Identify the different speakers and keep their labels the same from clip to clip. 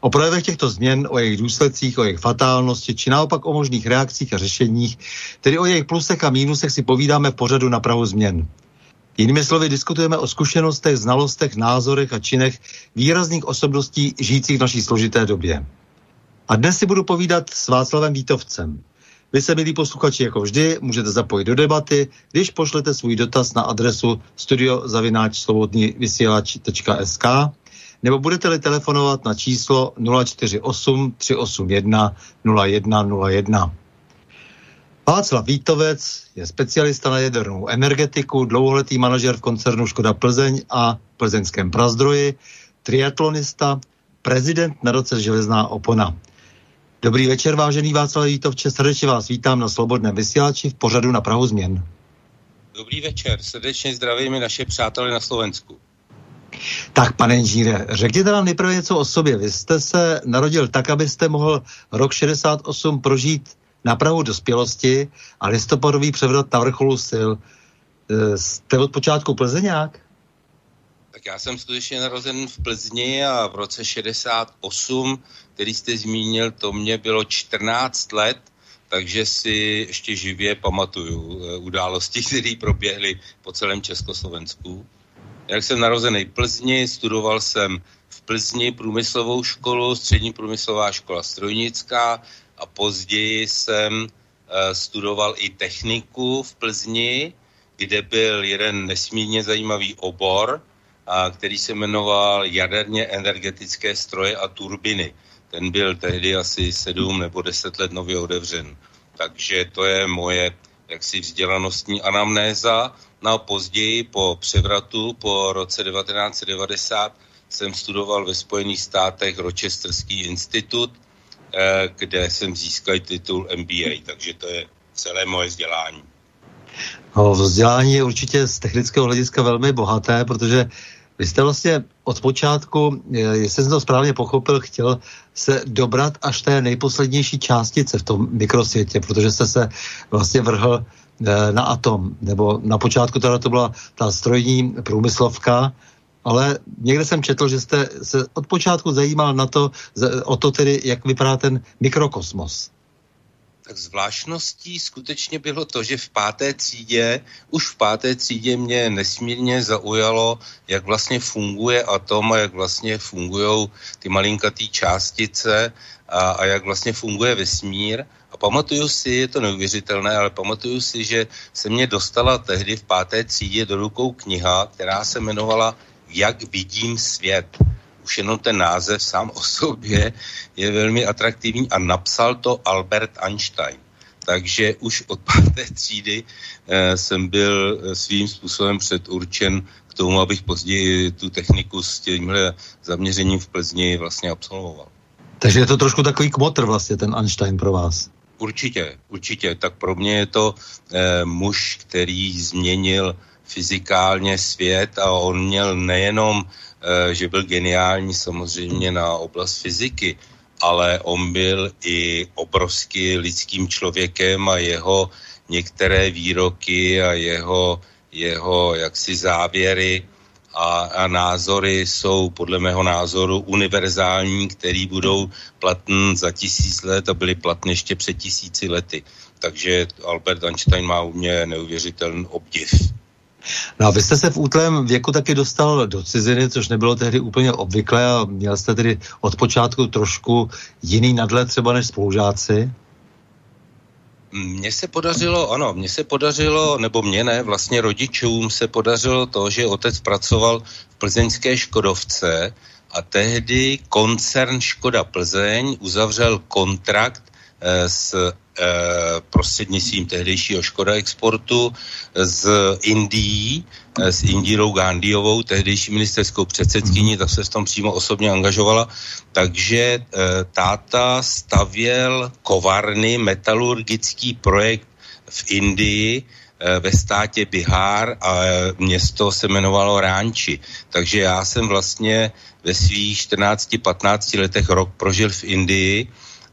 Speaker 1: O projevech těchto změn, o jejich důsledcích, o jejich fatálnosti, či naopak o možných reakcích a řešeních, tedy o jejich plusech a mínusech si povídáme v pořadu na Prahu změn. Jinými slovy, diskutujeme o zkušenostech, znalostech, názorech a činech výrazných osobností žijících v naší složité době. A dnes si budu povídat s Václavem Vítovcem. Vy se, milí posluchači, jako vždy, můžete zapojit do debaty, když pošlete svůj dotaz na adresu studiozavináčslobodnývysílač.sk nebo budete-li telefonovat na číslo 048 381 0101. Václav Vítovec je specialista na jadernou energetiku, dlouholetý manažer v koncernu Škoda Plzeň a plzeňském Prazdroji, triatlonista, prezident na roce Železná opona. Dobrý večer, vážený Václav Vítovče, srdečně vás vítám na Slobodném vysílači v pořadu na Prahu změn.
Speaker 2: Dobrý večer, srdečně zdravíme naše přátelé na Slovensku.
Speaker 1: Tak, pane inžíre, řekněte nám nejprve něco o sobě. Vy jste se narodil tak, abyste mohl rok 68 prožít na Prahu dospělosti a listopadový převrat na vrcholu sil. E, jste od počátku Plzeňák?
Speaker 2: Tak já jsem skutečně narozen v Plzni a v roce 68, který jste zmínil, to mě bylo 14 let, takže si ještě živě pamatuju e, události, které proběhly po celém Československu. Jak jsem narozený v Plzni, studoval jsem v Plzni průmyslovou školu, střední průmyslová škola strojnická a později jsem uh, studoval i techniku v Plzni, kde byl jeden nesmírně zajímavý obor, a, který se jmenoval jaderně energetické stroje a turbiny. Ten byl tehdy asi sedm nebo deset let nově otevřen. Takže to je moje jaksi vzdělanostní anamnéza. No a později po převratu, po roce 1990, jsem studoval ve Spojených státech Rochesterský institut, eh, kde jsem získal titul MBA, takže to je celé moje vzdělání.
Speaker 1: No, vzdělání je určitě z technického hlediska velmi bohaté, protože vy jste vlastně od počátku, eh, jestli jsem to správně pochopil, chtěl se dobrat až té nejposlednější částice v tom mikrosvětě, protože jste se vlastně vrhl eh, na atom, nebo na počátku teda to byla ta strojní průmyslovka, ale někde jsem četl, že jste se od počátku zajímal na to, o to tedy, jak vypadá ten mikrokosmos
Speaker 2: zvláštností skutečně bylo to, že v páté třídě, už v páté třídě mě nesmírně zaujalo, jak vlastně funguje atom a jak vlastně fungují ty malinkatý částice a, a jak vlastně funguje vesmír. A pamatuju si, je to neuvěřitelné, ale pamatuju si, že se mě dostala tehdy v páté třídě do rukou kniha, která se jmenovala Jak vidím svět už jenom ten název sám o sobě je velmi atraktivní a napsal to Albert Einstein. Takže už od páté třídy eh, jsem byl eh, svým způsobem předurčen k tomu, abych později tu techniku s tímhle zaměřením v Plzni vlastně absolvoval.
Speaker 1: Takže je to trošku takový kmotr vlastně ten Einstein pro vás.
Speaker 2: Určitě, určitě. Tak pro mě je to eh, muž, který změnil fyzikálně svět a on měl nejenom, že byl geniální samozřejmě na oblast fyziky, ale on byl i obrovský lidským člověkem a jeho některé výroky a jeho, jeho jaksi závěry a, a názory jsou podle mého názoru univerzální, který budou platné za tisíc let a byly platné ještě před tisíci lety. Takže Albert Einstein má u mě neuvěřitelný obdiv.
Speaker 1: No a vy jste se v útlém věku taky dostal do ciziny, což nebylo tehdy úplně obvyklé a měl jste tedy od počátku trošku jiný nadhled třeba než spolužáci?
Speaker 2: Mně se podařilo, ano, mně se podařilo, nebo mě ne, vlastně rodičům se podařilo to, že otec pracoval v plzeňské Škodovce a tehdy koncern Škoda Plzeň uzavřel kontrakt s Eh, prostřednictvím tehdejšího Škoda Exportu z Indií, eh, s Indírou Gandhiovou, tehdejší ministerskou předsedkyní, tak se v tom přímo osobně angažovala. Takže eh, táta stavěl kovárny, metalurgický projekt v Indii, ve státě Bihar a město se jmenovalo Ránči. Takže já jsem vlastně ve svých 14-15 letech rok prožil v Indii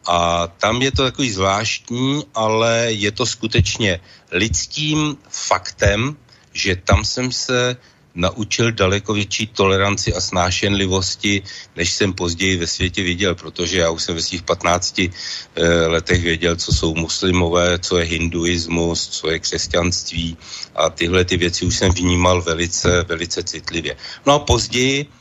Speaker 2: a tam je to takový zvláštní, ale je to skutečně lidským faktem, že tam jsem se naučil daleko větší toleranci a snášenlivosti, než jsem později ve světě viděl, protože já už jsem ve svých 15 e, letech věděl, co jsou muslimové, co je hinduismus, co je křesťanství a tyhle ty věci už jsem vnímal velice, velice citlivě. No a později Eh,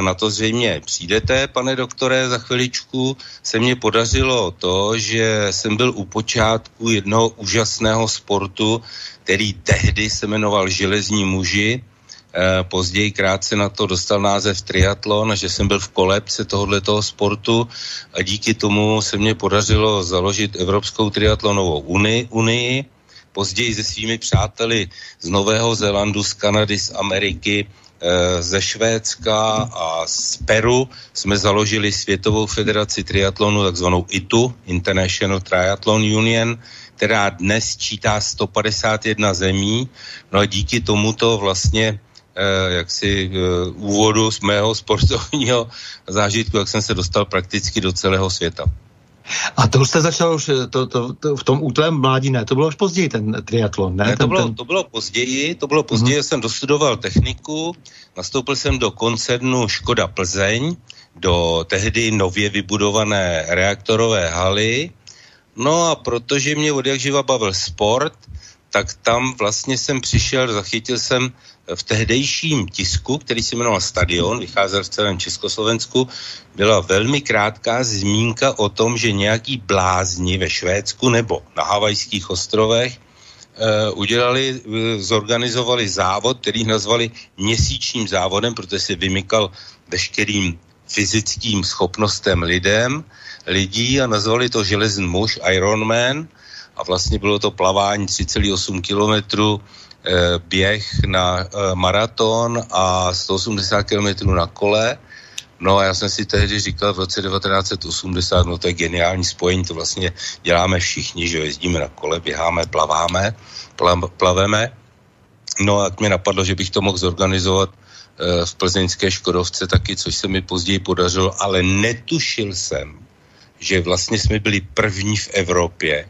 Speaker 2: na to zřejmě přijdete, pane doktore, za chviličku, se mně podařilo to, že jsem byl u počátku jednoho úžasného sportu, který tehdy se jmenoval Železní muži, eh, později krátce na to dostal název triatlon, že jsem byl v kolebce tohoto sportu. A díky tomu se mně podařilo založit Evropskou triatlonovou unii, unii. Později se svými přáteli z Nového Zélandu, z Kanady, z Ameriky Eh, ze Švédska a z Peru jsme založili Světovou federaci triatlonu, takzvanou ITU, International Triathlon Union, která dnes čítá 151 zemí. No a díky tomuto vlastně eh, jaksi eh, úvodu z mého sportovního zážitku, jak jsem se dostal prakticky do celého světa.
Speaker 1: A to už jste začal už to, to, to, v tom útlém mládí, ne? To bylo už později ten triatlon, ne?
Speaker 2: ne to,
Speaker 1: ten,
Speaker 2: bylo, ten... to bylo později, to bylo později, mm-hmm. jsem dostudoval techniku, nastoupil jsem do koncernu Škoda Plzeň, do tehdy nově vybudované reaktorové haly, no a protože mě od jak živa bavil sport, tak tam vlastně jsem přišel, zachytil jsem v tehdejším tisku, který se jmenoval Stadion, vycházel v celém Československu, byla velmi krátká zmínka o tom, že nějaký blázni ve Švédsku nebo na Havajských ostrovech Uh, udělali, uh, zorganizovali závod, který nazvali měsíčním závodem, protože se vymykal veškerým fyzickým schopnostem lidem, lidí a nazvali to železný muž Ironman a vlastně bylo to plavání 3,8 kilometru Eh, běh na eh, maraton a 180 km na kole. No a já jsem si tehdy říkal v roce 1980, no to je geniální spojení, to vlastně děláme všichni, že jezdíme na kole, běháme, plaváme, plaveme. No a mě napadlo, že bych to mohl zorganizovat eh, v plzeňské Škodovce taky, což se mi později podařilo, ale netušil jsem, že vlastně jsme byli první v Evropě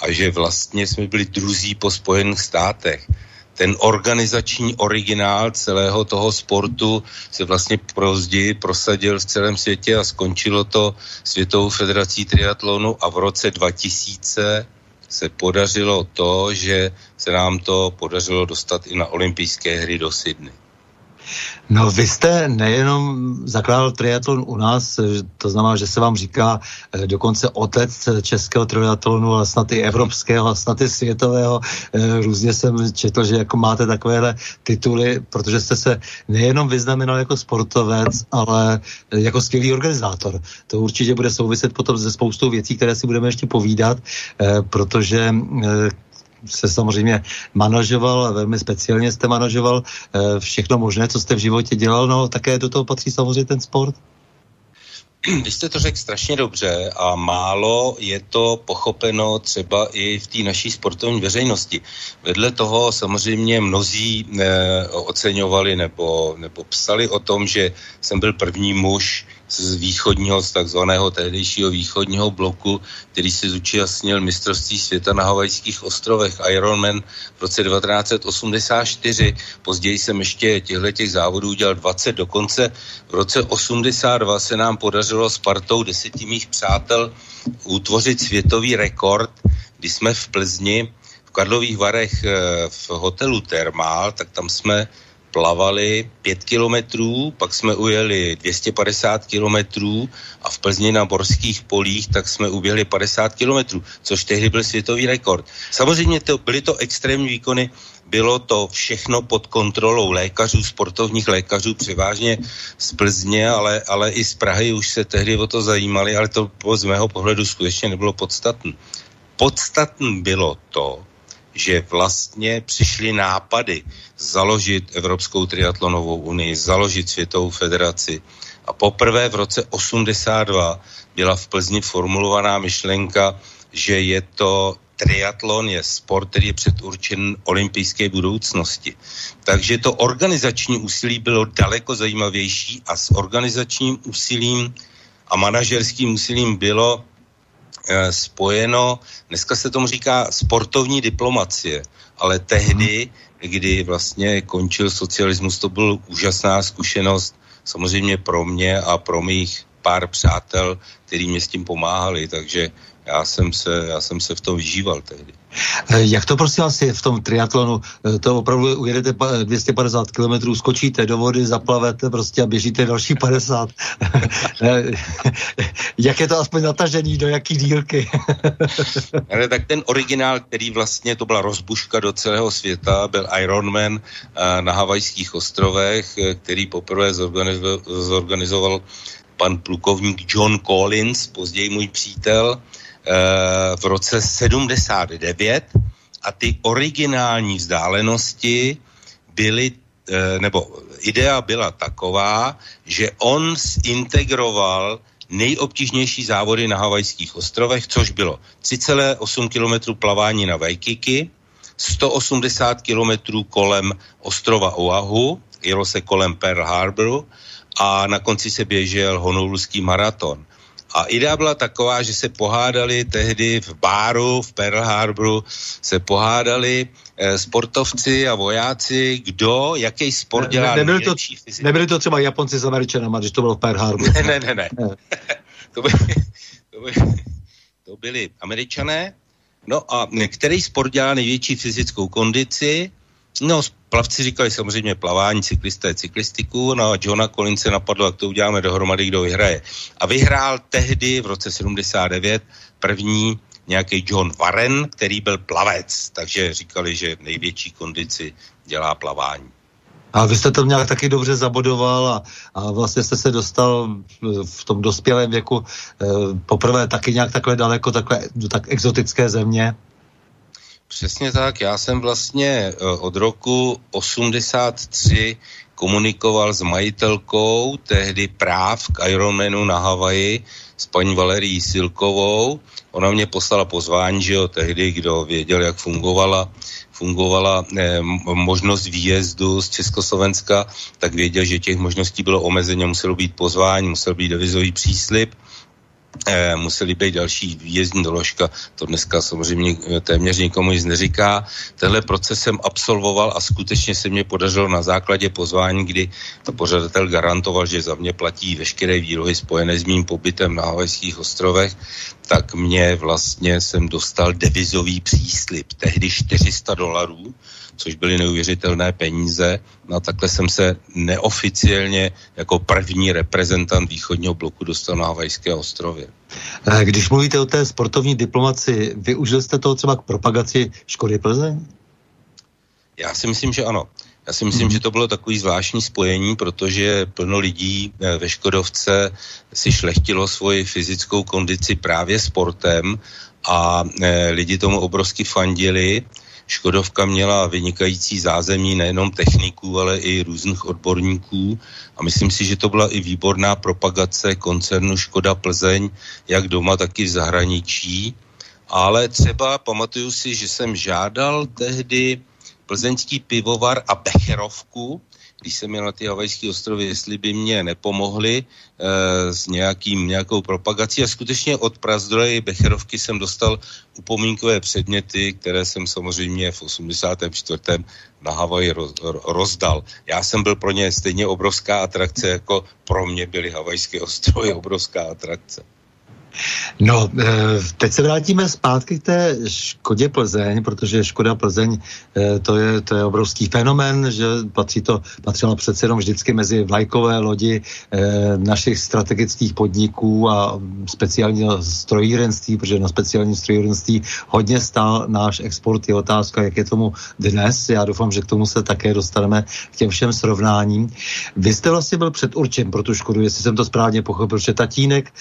Speaker 2: a že vlastně jsme byli druzí po Spojených státech ten organizační originál celého toho sportu se vlastně později prosadil v celém světě a skončilo to Světovou federací triatlonu a v roce 2000 se podařilo to, že se nám to podařilo dostat i na olympijské hry do Sydney.
Speaker 1: No vy jste nejenom zakládal triatlon u nás, to znamená, že se vám říká eh, dokonce otec českého triatlonu, ale snad i evropského, snad i světového. Eh, různě jsem četl, že jako máte takovéhle tituly, protože jste se nejenom vyznamenal jako sportovec, ale jako skvělý organizátor. To určitě bude souviset potom ze spoustou věcí, které si budeme ještě povídat, eh, protože se samozřejmě manažoval, velmi speciálně jste manažoval eh, všechno možné, co jste v životě dělal, no také do toho patří samozřejmě ten sport.
Speaker 2: Vy jste to řekl strašně dobře a málo je to pochopeno třeba i v té naší sportovní veřejnosti. Vedle toho samozřejmě mnozí eh, oceňovali nebo, nebo psali o tom, že jsem byl první muž, z východního, z takzvaného tehdejšího východního bloku, který se zúčastnil mistrovství světa na Havajských ostrovech Ironman v roce 1984. Později jsem ještě těchto těch závodů udělal 20, dokonce v roce 82 se nám podařilo s partou deseti mých přátel utvořit světový rekord, kdy jsme v Plzni v Karlových Varech eh, v hotelu Thermal, tak tam jsme plavali 5 kilometrů, pak jsme ujeli 250 kilometrů a v Plzni na Borských polích tak jsme uběhli 50 kilometrů, což tehdy byl světový rekord. Samozřejmě to, byly to extrémní výkony, bylo to všechno pod kontrolou lékařů, sportovních lékařů, převážně z Plzně, ale, ale i z Prahy už se tehdy o to zajímali, ale to z mého pohledu skutečně nebylo podstatné. Podstatné bylo to, že vlastně přišly nápady založit Evropskou triatlonovou unii, založit Světovou federaci. A poprvé v roce 82 byla v Plzni formulovaná myšlenka, že je to triatlon je sport, který je předurčen olympijské budoucnosti. Takže to organizační úsilí bylo daleko zajímavější a s organizačním úsilím a manažerským úsilím bylo spojeno, dneska se tomu říká sportovní diplomacie, ale tehdy, kdy vlastně končil socialismus, to byl úžasná zkušenost samozřejmě pro mě a pro mých pár přátel, který mě s tím pomáhali, takže já jsem se, já jsem se v tom vyžíval tehdy.
Speaker 1: Eh, jak to prosím vás je v tom triatlonu? Eh, to opravdu ujedete 250 km, skočíte do vody, zaplavete prostě a běžíte další 50. Eh, jak je to aspoň natažený, do jaký dílky?
Speaker 2: Ale tak ten originál, který vlastně to byla rozbuška do celého světa, byl Ironman na Havajských ostrovech, který poprvé zorganizoval, zorganizoval pan plukovník John Collins, později můj přítel, v roce 79 a ty originální vzdálenosti byly, eh, nebo idea byla taková, že on zintegroval nejobtížnější závody na Havajských ostrovech, což bylo 3,8 km plavání na Waikiki, 180 km kolem ostrova Oahu, jelo se kolem Pearl Harboru a na konci se běžel honolulský maraton. A idea byla taková, že se pohádali tehdy v báru v Pearl Harboru, se pohádali eh, sportovci a vojáci, kdo, jaký sport dělá
Speaker 1: ne, nebyli, to, nebyli to třeba Japonci s Američanama, když to bylo v Pearl Harboru.
Speaker 2: Ne, ne, ne. ne. to, by, to, by, to byli Američané. No a který sport dělá největší fyzickou kondici? No, plavci říkali samozřejmě plavání, cyklisté cyklistiku, no a Johna Collinse napadlo, jak to uděláme dohromady, kdo vyhraje. A vyhrál tehdy v roce 79 první nějaký John Warren, který byl plavec, takže říkali, že největší kondici dělá plavání.
Speaker 1: A vy jste to nějak taky dobře zabodoval a, a vlastně jste se dostal v tom dospělém věku e, poprvé taky nějak takhle daleko, takhle, do tak exotické země.
Speaker 2: Přesně tak. Já jsem vlastně eh, od roku 83 komunikoval s majitelkou tehdy práv k Ironmanu na Havaji s paní Valerií Silkovou. Ona mě poslala pozvání, že jo, tehdy, kdo věděl, jak fungovala fungovala eh, možnost výjezdu z Československa, tak věděl, že těch možností bylo omezeně, muselo být pozvání, musel být devizový příslip museli být další výjezdní doložka. To dneska samozřejmě eh, téměř nikomu nic neříká. Tenhle proces jsem absolvoval a skutečně se mě podařilo na základě pozvání, kdy to pořadatel garantoval, že za mě platí veškeré výlohy spojené s mým pobytem na Havajských ostrovech, tak mě vlastně jsem dostal devizový příslip, tehdy 400 dolarů, což byly neuvěřitelné peníze. No a takhle jsem se neoficiálně jako první reprezentant východního bloku dostal na Havajské ostrově.
Speaker 1: Eh, když mluvíte o té sportovní diplomaci, využil jste toho třeba k propagaci Škody Plzeň?
Speaker 2: Já si myslím, že ano. Já si myslím, hmm. že to bylo takový zvláštní spojení, protože plno lidí eh, ve Škodovce si šlechtilo svoji fyzickou kondici právě sportem a e, lidi tomu obrovsky fandili. Škodovka měla vynikající zázemí nejenom techniků, ale i různých odborníků a myslím si, že to byla i výborná propagace koncernu Škoda Plzeň, jak doma, tak i v zahraničí. Ale třeba pamatuju si, že jsem žádal tehdy plzeňský pivovar a Becherovku, když jsem měl na ty Havajské ostrovy, jestli by mě nepomohli e, s nějakým, nějakou propagací. A skutečně od Prazdroje Becherovky jsem dostal upomínkové předměty, které jsem samozřejmě v 84. na Havaji roz, rozdal. Já jsem byl pro ně stejně obrovská atrakce, jako pro mě byly Havajské ostrovy obrovská atrakce.
Speaker 1: No, eh, teď se vrátíme zpátky k té Škodě Plzeň, protože Škoda Plzeň eh, to je, to je obrovský fenomen, že patří to, patřila přece jenom vždycky mezi vlajkové lodi eh, našich strategických podniků a speciálního strojírenství, protože na speciální strojírenství hodně stál náš export. Je otázka, jak je tomu dnes. Já doufám, že k tomu se také dostaneme k těm všem srovnáním. Vy jste vlastně byl předurčen pro tu Škodu, jestli jsem to správně pochopil, že tatínek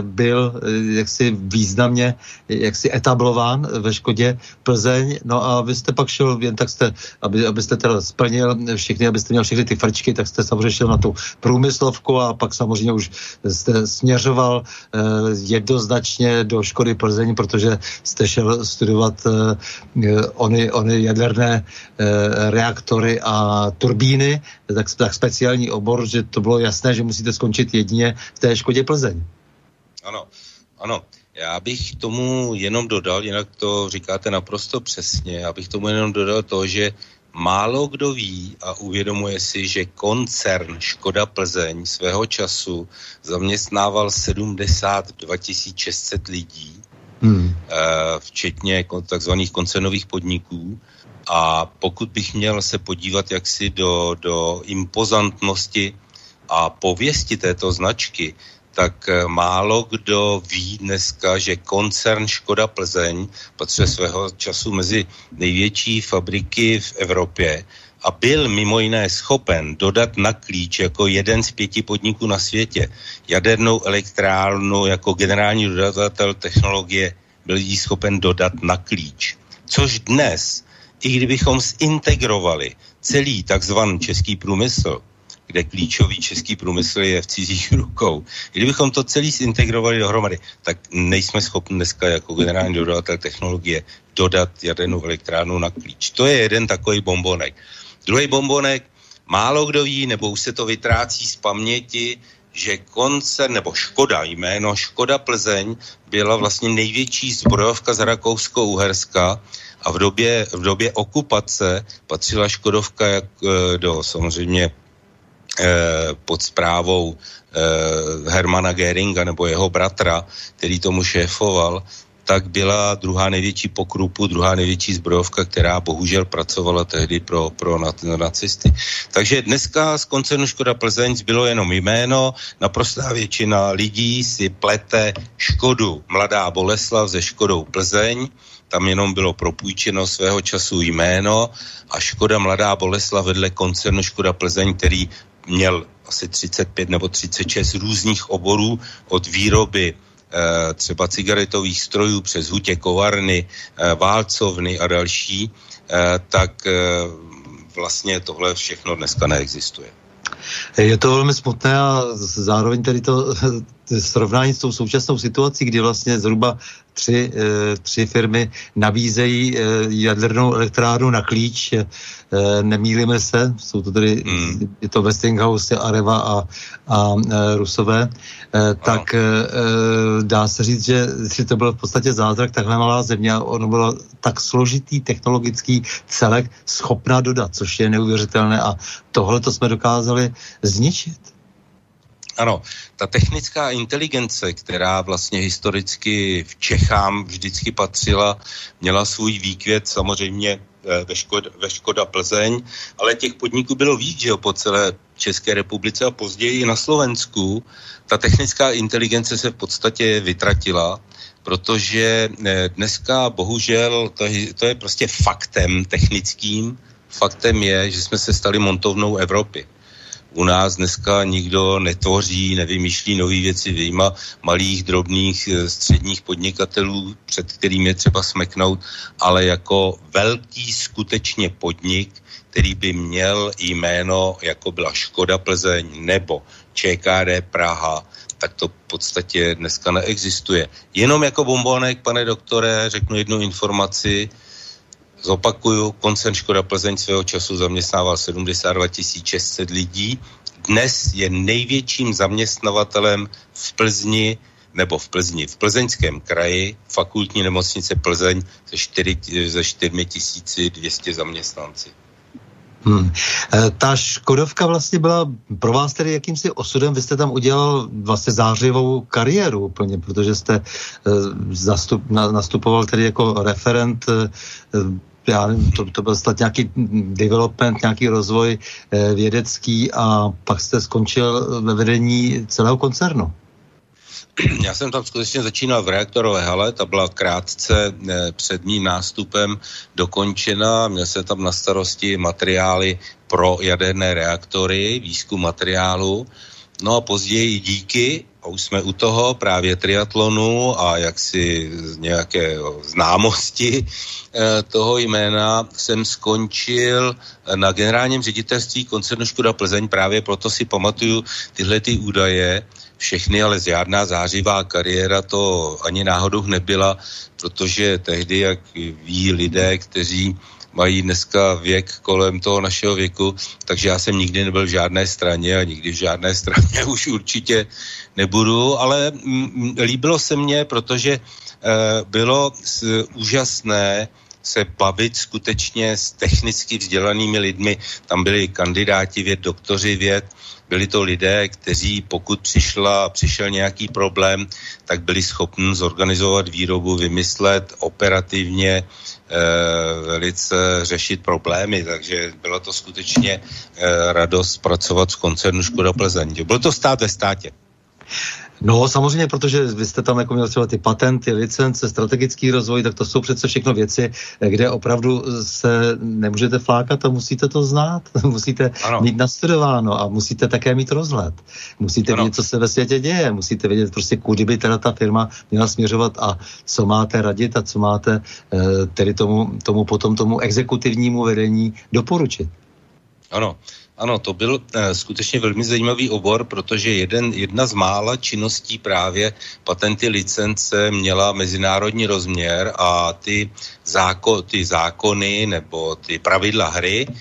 Speaker 1: byl Eh, jaksi významně jaksi etablován ve Škodě Plzeň, no a vy jste pak šel, jen tak jste, aby, abyste teda splnil všechny, abyste měl všechny ty frčky, tak jste samozřejmě šel na tu průmyslovku a pak samozřejmě už jste směřoval eh, jednoznačně do Škody Plzeň, protože jste šel studovat eh, ony, ony jaderné eh, reaktory a turbíny, tak, tak speciální obor, že to bylo jasné, že musíte skončit jedině v té Škodě Plzeň.
Speaker 2: Ano, ano. Já bych tomu jenom dodal, jinak to říkáte naprosto přesně, já bych tomu jenom dodal to, že málo kdo ví a uvědomuje si, že koncern Škoda Plzeň svého času zaměstnával 72 600 lidí, hmm. Eh, včetně takzvaných koncernových podniků. A pokud bych měl se podívat jaksi do, do impozantnosti a pověsti této značky, tak eh, málo kdo ví dneska, že koncern Škoda Plzeň patří svého času mezi největší fabriky v Evropě a byl mimo jiné schopen dodat na klíč jako jeden z pěti podniků na světě jadernou elektrárnu jako generální dodavatel technologie byl jí schopen dodat na klíč. Což dnes, i kdybychom zintegrovali celý takzvaný český průmysl, kde klíčový český průmysl je v cizích rukou. Kdybychom to celý zintegrovali dohromady, tak nejsme schopni dneska jako generální dodavatel technologie dodat jadernou elektrárnu na klíč. To je jeden takový bombonek. Druhý bombonek, málo kdo ví, nebo už se to vytrácí z paměti, že koncern, nebo Škoda, jméno Škoda Plzeň byla vlastně největší zbrojovka z Rakousko-Uherska a v době, v době okupace patřila Škodovka jak e, do samozřejmě Eh, pod zprávou eh, Hermana Geringa nebo jeho bratra, který tomu šéfoval, tak byla druhá největší pokrupu, druhá největší zbrojovka, která bohužel pracovala tehdy pro, pro nacisty. Takže dneska z koncernu Škoda Plzeň bylo jenom jméno, naprostá většina lidí si plete Škodu Mladá Boleslav ze Škodou Plzeň, tam jenom bylo propůjčeno svého času jméno a Škoda Mladá Boleslav vedle koncernu Škoda Plzeň, který měl asi 35 nebo 36 různých oborů od výroby e, třeba cigaretových strojů přes hutě kovárny, e, válcovny a další, e, tak vlastně tohle všechno dneska neexistuje.
Speaker 1: Je to velmi smutné a zároveň tedy to srovnání s tou současnou situací, kdy vlastně zhruba tři, tři firmy nabízejí jadernou elektrárnu na klíč Eh, nemýlíme se, jsou to tedy, mm. je to Westinghouse, Areva a, a e, Rusové, e, tak e, dá se říct, že, že to byl v podstatě zázrak takhle malá země a ono bylo tak složitý technologický celek schopná dodat, což je neuvěřitelné a tohle to jsme dokázali zničit.
Speaker 2: Ano, ta technická inteligence, která vlastně historicky v Čechám vždycky patřila, měla svůj výkvět samozřejmě eh, ve Škoda, ve Škoda Plzeň, ale těch podniků bylo víc, že jo, po celé České republice a později i na Slovensku. Ta technická inteligence se v podstatě vytratila, protože eh, dneska bohužel to to je prostě faktem technickým. Faktem je, že jsme se stali montovnou Evropy u nás dneska nikdo netvoří, nevymýšlí nové věci, vyjma malých, drobných, eh, středních podnikatelů, před kterým je třeba smeknout, ale jako velký skutečně podnik, který by měl jméno, jako byla Škoda Plzeň nebo ČKD Praha, tak to v podstatě dneska neexistuje. Jenom jako bombonek, pane doktore, řeknu jednu informaci, Zopakuju, koncern Škoda Plzeň svého času zaměstnával 72 600 lidí. Dnes je největším zaměstnavatelem v Plzni nebo v Plzni, v plzeňském kraji, fakultní nemocnice Plzeň se, 4, ze 4200 zaměstnanci.
Speaker 1: Hmm. E, ta Škodovka vlastně byla pro vás tedy jakýmsi osudem, vy jste tam udělal vlastně zářivou kariéru úplně, protože jste e, zastup, na, nastupoval tedy jako referent e, já nevím, to, to byl snad nějaký development, nějaký rozvoj eh, vědecký a pak jste skončil ve vedení celého koncernu.
Speaker 2: Já jsem tam skutečně začínal v reaktorové hale, ta byla krátce eh, před mým nástupem dokončena, měl jsem tam na starosti materiály pro jaderné reaktory, výzkum materiálu, no a později díky a už jsme u toho právě triatlonu a jaksi nějaké známosti eh, toho jména jsem skončil na generálním ředitelství koncernu Škoda Plzeň, právě proto si pamatuju tyhle ty údaje, všechny, ale žádná zářivá kariéra to ani náhodou nebyla, protože tehdy, jak ví lidé, kteří mají dneska věk kolem toho našeho věku, takže já jsem nikdy nebyl v žádné straně a nikdy v žádné straně už určitě nebudu, ale m, líbilo se mně, protože e, bylo s, úžasné se bavit skutečně s technicky vzdělanými lidmi. Tam byli kandidáti věd, doktoři věd, byli to lidé, kteří pokud přišla, přišel nějaký problém, tak byli schopni zorganizovat výrobu, vymyslet operativně e, velice řešit problémy, takže bylo to skutečně e, radost pracovat v koncernu Škoda Plzeň. Bylo to stát ve státě.
Speaker 1: No samozřejmě, protože vy jste tam jako měl třeba ty patenty, licence, strategický rozvoj, tak to jsou přece všechno věci, kde opravdu se nemůžete flákat a musíte to znát, musíte ano. mít nastudováno a musíte také mít rozhled. Musíte ano. vědět, co se ve světě děje, musíte vědět prostě, kudy by teda ta firma měla směřovat a co máte radit a co máte eh, tedy tomu, tomu potom tomu exekutivnímu vedení doporučit.
Speaker 2: Ano, ano, to byl uh, skutečně velmi zajímavý obor, protože jeden, jedna z mála činností právě patenty licence měla mezinárodní rozměr a ty, záko, ty zákony nebo ty pravidla hry uh,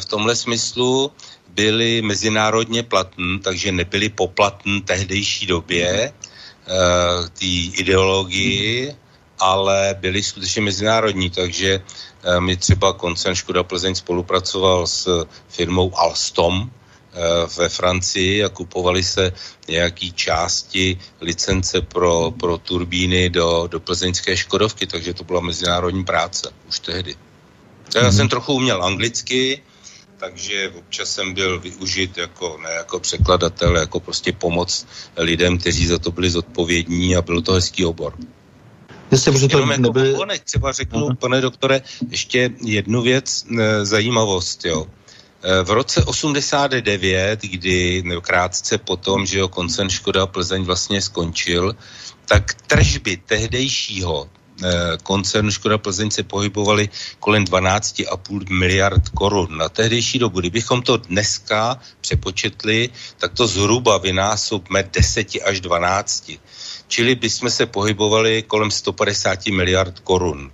Speaker 2: v tomhle smyslu byly mezinárodně platné, takže nebyly poplatné tehdejší době uh, té ideologii, ale byly skutečně mezinárodní, takže Eh, my třeba koncern Škoda Plzeň spolupracoval s firmou Alstom, eh, ve Francii a kupovali se nějaký části licence pro, pro turbíny do, do plzeňské Škodovky, takže to byla mezinárodní práce už tehdy. Já mm-hmm. jsem trochu uměl anglicky, takže občas jsem byl využit jako, ne jako překladatel, jako prostě pomoc lidem, kteří za to byli zodpovědní a byl to hezký obor.
Speaker 1: Jestli
Speaker 2: můžu to jako nebyli... Pokonek, třeba řeknu, uh-huh. pane doktore, ještě jednu věc, e, zajímavost, jo. E, v roce 89, kdy no, krátce potom, že jo, koncern Škoda Plzeň vlastně skončil, tak tržby tehdejšího e, koncernu Škoda Plzeň se pohybovaly kolem 12,5 miliard korun. Na tehdejší dobu, kdybychom to dneska přepočetli, tak to zhruba vynásobme 10 až 12 čili bychom se pohybovali kolem 150 miliard korun.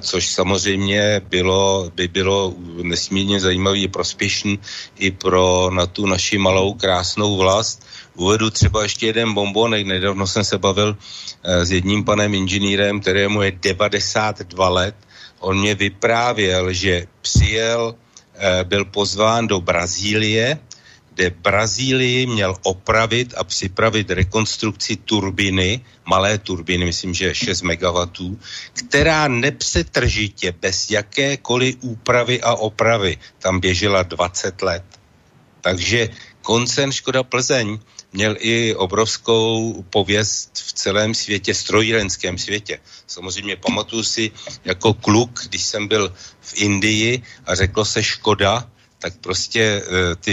Speaker 2: Což samozřejmě bylo, by bylo nesmírně zajímavý a prospěšný i pro na tu naši malou krásnou vlast. Uvedu třeba ještě jeden bombonek. Nedávno jsem se bavil e, s jedním panem inženýrem, kterému je 92 let. On mě vyprávěl, že přijel, e, byl pozván do Brazílie, kde Brazílii měl opravit a připravit rekonstrukci turbiny, malé turbiny, myslím, že 6 MW, která nepřetržitě bez jakékoliv úpravy a opravy tam běžela 20 let. Takže koncern Škoda Plzeň měl i obrovskou pověst v celém světě, strojírenském světě. Samozřejmě pamatuju si jako kluk, když jsem byl v Indii a řeklo se Škoda, tak prostě eh, ty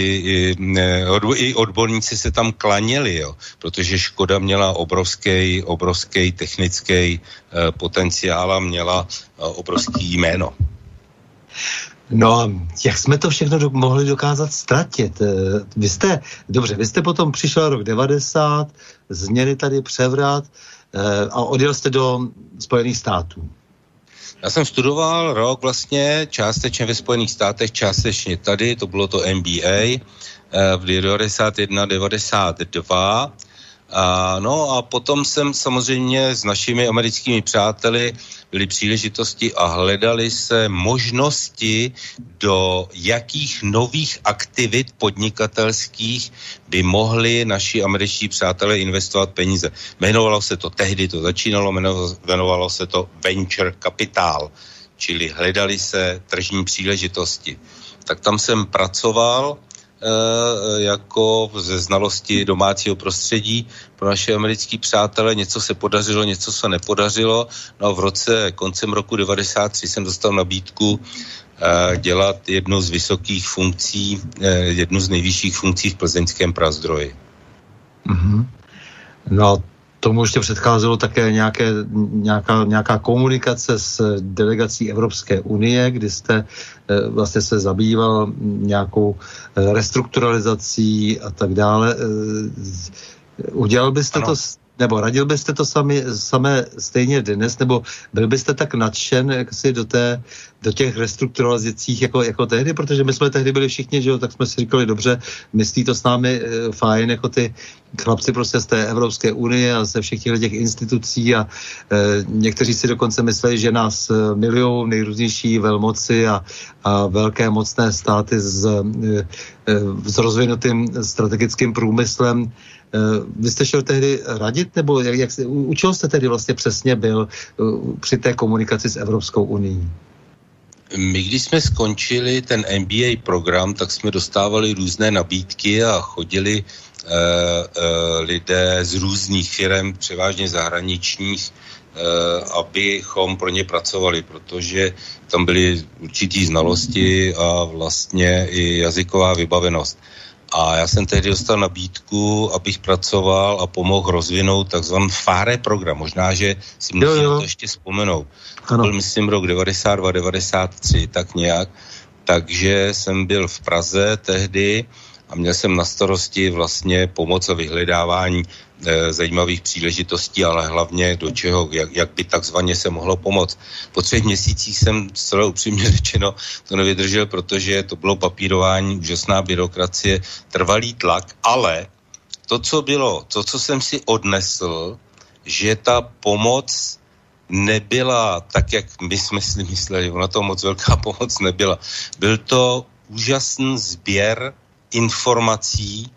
Speaker 2: i odborníci se tam klaněli, jo, protože Škoda měla obrovský, obrovský technický potenciál a měla obrovský jméno.
Speaker 1: No, jak jsme to všechno do, mohli dokázat ztratit? Vy jste, dobře, vy jste potom přišel rok 90, změny tady převrat a odjel jste do Spojených států.
Speaker 2: Já jsem studoval rok vlastně částečně ve Spojených státech, částečně tady, to bylo to MBA eh, v 91, 92. A, no a potom jsem samozřejmě s našimi americkými přáteli byly příležitosti a hledali se možnosti, do jakých nových aktivit podnikatelských by mohli naši američtí přátelé investovat peníze. Jmenovalo se to tehdy, to začínalo, jmenovalo se to venture capital, čili hledali se tržní příležitosti. Tak tam jsem pracoval jako ze znalosti domácího prostředí pro naše americké přátele. Něco se podařilo, něco se nepodařilo. No v roce, koncem roku 93 jsem dostal nabídku eh, dělat jednu z vysokých funkcí, eh, jednu z nejvyšších funkcí v plzeňském prazdroji.
Speaker 1: Mm-hmm. No, tomu ještě předcházelo také nějaké, nějaká, nějaká komunikace s delegací Evropské unie, kdy jste e, vlastně se zabýval nějakou e, restrukturalizací a tak dále. E, udělal byste ano. to nebo radil byste to sami, samé stejně dnes, nebo byl byste tak nadšen jak si do, té, do těch restrukturalizacích jako, jako tehdy, protože my jsme tehdy byli všichni, že jo, tak jsme si říkali, dobře, myslí to s námi e, fajn, jako ty chlapci prostě z té Evropské unie a ze všech těch, těch institucí a e, někteří si dokonce mysleli, že nás e, milují nejrůznější velmoci a, a velké mocné státy s, e, e s rozvinutým strategickým průmyslem. Eh, vy jste šel tehdy radit, nebo jak, jak, u čeho jste tedy vlastně přesně byl eh, při té komunikaci s Evropskou unii?
Speaker 2: My, když jsme skončili ten MBA program, tak jsme dostávali různé nabídky a chodili uh, uh, lidé z různých firm, převážně zahraničních, uh, abychom pro ně pracovali, protože tam byly určitý znalosti a vlastně i jazyková vybavenost. A já jsem tehdy dostal nabídku, abych pracoval a pomohl rozvinout takzvaný FARE program. Možná, že si musím to ještě vzpomenout. To byl, myslím, rok 92, 93, tak nějak. Takže jsem byl v Praze tehdy a měl jsem na starosti vlastně pomoc a vyhledávání zajímavých příležitostí, ale hlavně do čeho, jak, jak by takzvaně se mohlo pomoct. Po třech měsících jsem zcela upřímně řečeno to nevydržel, protože to bylo papírování, úžasná byrokracie, trvalý tlak, ale to, co bylo, to, co jsem si odnesl, že ta pomoc nebyla tak, jak my jsme si mysleli, ona to moc velká pomoc nebyla. Byl to úžasný sběr informací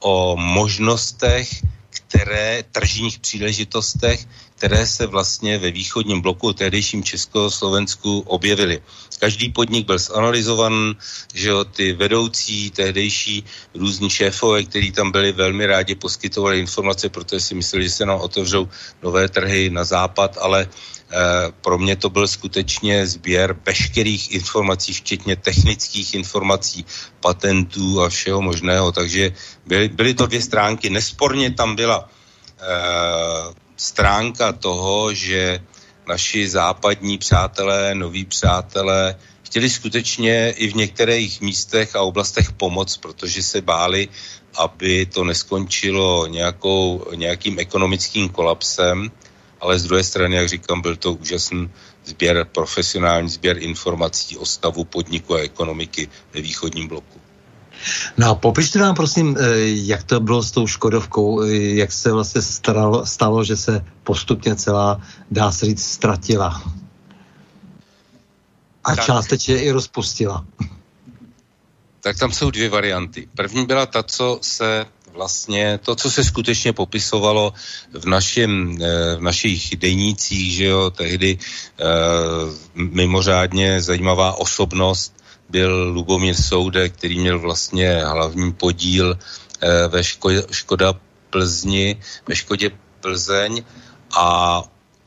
Speaker 2: o možnostech, které, tržních příležitostech, které se vlastně ve východním bloku, tehdejším Československu objevily. Každý podnik byl zanalizovan, že jo, ty vedoucí, tehdejší různí šéfové, kteří tam byli velmi rádi, poskytovali informace, protože si mysleli, že se nám otevřou nové trhy na západ, ale pro mě to byl skutečně sběr veškerých informací, včetně technických informací, patentů a všeho možného. Takže byly, byly to dvě stránky. Nesporně tam byla e, stránka toho, že naši západní přátelé, noví přátelé chtěli skutečně i v některých místech a oblastech pomoc, protože se báli, aby to neskončilo nějakou, nějakým ekonomickým kolapsem ale z druhé strany, jak říkám, byl to úžasný sběr, profesionální sběr informací o stavu podniku a ekonomiky ve východním bloku.
Speaker 1: No a popište nám prosím, eh, jak to bylo s tou Škodovkou, eh, jak se vlastně stalo, stalo že se postupně celá, dá se říct, ztratila. A tak. částečně i rozpustila.
Speaker 2: tak tam jsou dvě varianty. První byla ta, co se vlastně to, co se skutečně popisovalo v, našem, eh, v našich denících, že jo, tehdy eh, mimořádně zajímavá osobnost byl Lubomír Soude, který měl vlastně hlavní podíl eh, ve Ško- Škoda Plzni, ve Škodě Plzeň a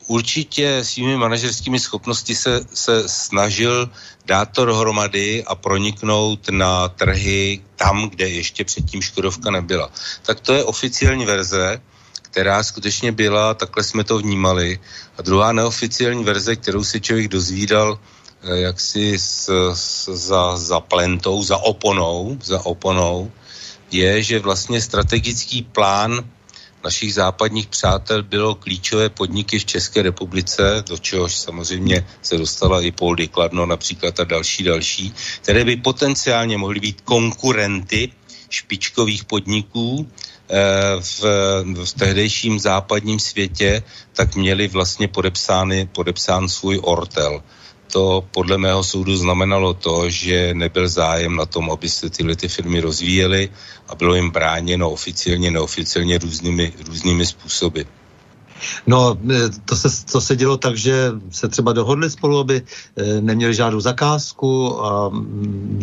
Speaker 2: určitě svými manažerskými schopnosti se, se snažil dát to dohromady a proniknout na trhy tam, kde ještě předtím Škodovka nebyla. Tak to je oficiální verze, která skutečně byla, takhle jsme to vnímali. A druhá neoficiální verze, kterou si člověk dozvídal eh, jaksi s, s, za, za plentou, za oponou, za oponou, je, že vlastně strategický plán našich západních přátel bylo klíčové podniky v České republice, do čehož samozřejmě se dostala i Poldy Kladno například a další další, které by potenciálně mohly být konkurenty špičkových podniků eh, v, v tehdejším západním světě, tak měli vlastně podepsány, podepsán svůj ortel to podle mého soudu znamenalo to, že nebyl zájem na tom, aby se tyhle ty firmy rozvíjely a bylo jim bráněno oficiálně, neoficiálně různými, různými způsoby.
Speaker 1: No, e, to se, to se dělo tak, že se třeba dohodli spolu, aby e, neměli žádnou zakázku, a,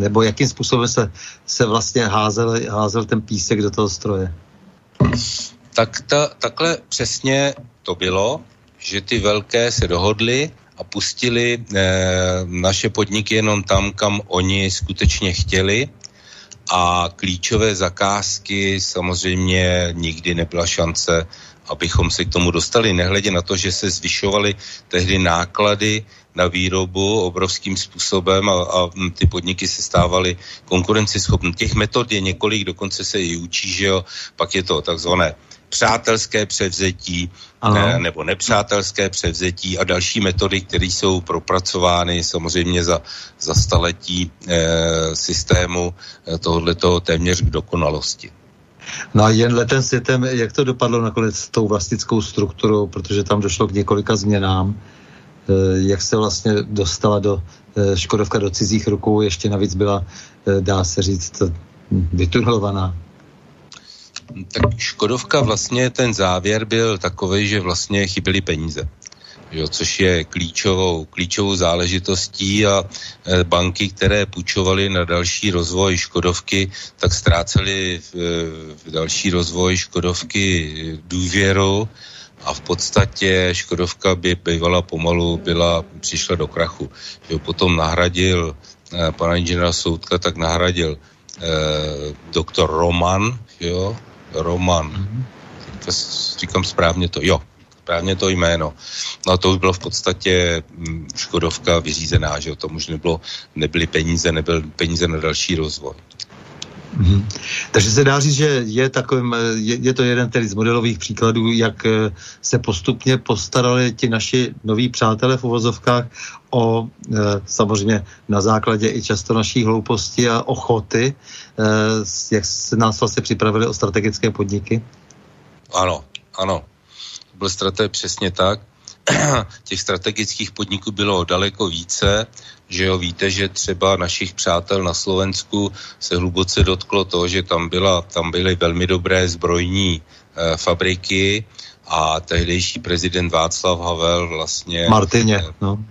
Speaker 1: nebo jakým způsobem se, se vlastně házel, házel ten písek do toho stroje?
Speaker 2: Tak ta, takhle přesně to bylo, že ty velké se dohodly a pustili eh, naše podniky jenom tam, kam oni skutečně chtěli a klíčové zakázky samozřejmě nikdy nebyla šance, abychom se k tomu dostali, nehledě na to, že se zvyšovaly tehdy náklady na výrobu obrovským způsobem a, a ty podniky se stávaly konkurenceschopné. Těch metod je několik, dokonce se i učí, že jo, pak je to takzvané přátelské převzetí ne, nebo nepřátelské převzetí a další metody, které jsou propracovány samozřejmě za, za staletí e, systému e, tohoto téměř k dokonalosti.
Speaker 1: No a jen letem světem, jak to dopadlo nakonec s tou vlastnickou strukturou, protože tam došlo k několika změnám, e, jak se vlastně dostala do e, Škodovka do cizích rukou, ještě navíc byla, e, dá se říct, vytunelovaná
Speaker 2: tak Škodovka vlastně ten závěr byl takový, že vlastně chyběly peníze. Jo, což je klíčovou, klíčovou záležitostí a e, banky, které půjčovaly na další rozvoj Škodovky, tak ztrácely v, v další rozvoj Škodovky důvěru a v podstatě Škodovka by bývala pomalu, byla, přišla do krachu. Jo, potom nahradil e, pana inženýra Soudka, tak nahradil eh, doktor Roman, jo, Roman. Mm-hmm. Říkám správně to, jo, správně to jméno. No a to už bylo v podstatě mm, Škodovka vyřízená, že to už nebylo, nebyly peníze, nebyly peníze na další rozvoj.
Speaker 1: Mm-hmm. Takže se dá říct, že je, takovým, je, je to jeden tedy z modelových příkladů, jak eh, se postupně postarali ti naši noví přátelé v uvozovkách o e, samozřejmě na základě i často naší hlouposti a ochoty, e, jak se nás vlastně připravili o strategické podniky?
Speaker 2: Ano, ano. Byl strategie přesně tak. Těch strategických podniků bylo daleko více že jo, víte, že třeba našich přátel na Slovensku se hluboce dotklo to, že tam, byla, tam byly velmi dobré zbrojní e, fabriky a tehdejší prezident Václav Havel vlastně...
Speaker 1: Martině, no.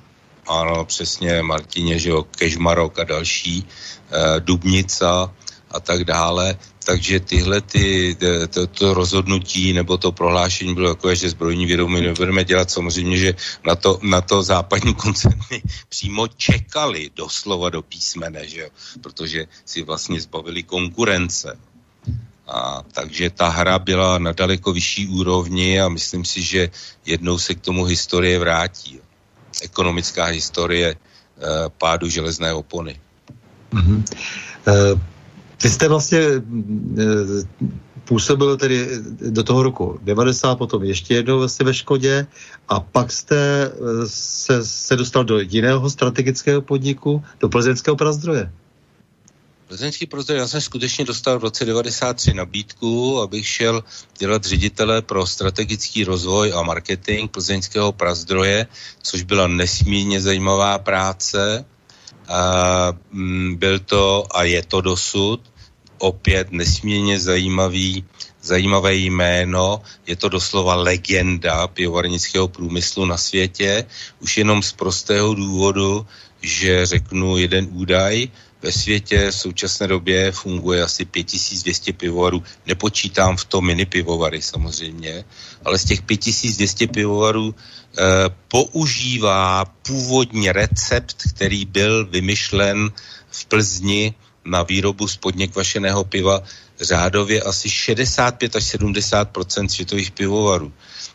Speaker 2: Ano, přesně, Martině, že jo, Kežmarok a další, e, Dubnica a tak dále, takže tyhle ty, to, to rozhodnutí nebo to prohlášení bylo takové, že zbrojní výrobu nebudeme dělat. Samozřejmě, že na to, na to západní koncerny přímo čekali doslova do písmene, že jo? protože si vlastně zbavili konkurence. A, takže ta hra byla na daleko vyšší úrovni a myslím si, že jednou se k tomu historie vrátí. Ekonomická historie e, pádu železné opony. Mm-hmm.
Speaker 1: E, vy jste vlastně e, působil tedy do toho roku 90, potom ještě jednou vlastně ve Škodě a pak jste e, se, se dostal do jiného strategického podniku, do plzeňského prazdroje.
Speaker 2: Plzeňský prostor, já jsem skutečně dostal v roce 93 nabídku, abych šel dělat ředitele pro strategický rozvoj a marketing plzeňského prazdroje, což byla nesmírně zajímavá práce mm, byl to a je to dosud opět nesmírně zajímavý, zajímavé jméno, je to doslova legenda pivovarnického průmyslu na světě, už jenom z prostého důvodu, že řeknu jeden údaj, ve světě v současné době funguje asi 5200 pivovarů. Nepočítám v tom mini pivovary samozřejmě, ale z těch 5200 pivovarů eh, používá původní recept, který byl vymyšlen v Plzni na výrobu spodně kvašeného piva řádově asi 65 až 70 světových pivovarů.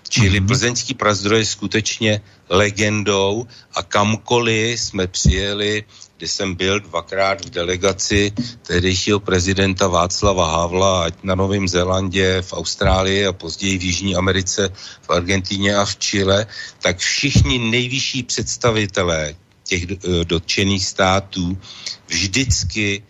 Speaker 2: Čili mm-hmm. plzeňský prazdroj je skutečně legendou a kamkoliv jsme přijeli, kde jsem byl dvakrát v delegaci tehdejšího prezidenta Václava Havla, ať na Novém Zélandě, v Austrálii a později v Jižní Americe, v Argentíně a v Chile, tak všichni nejvyšší představitelé těch eh, dotčených států vždycky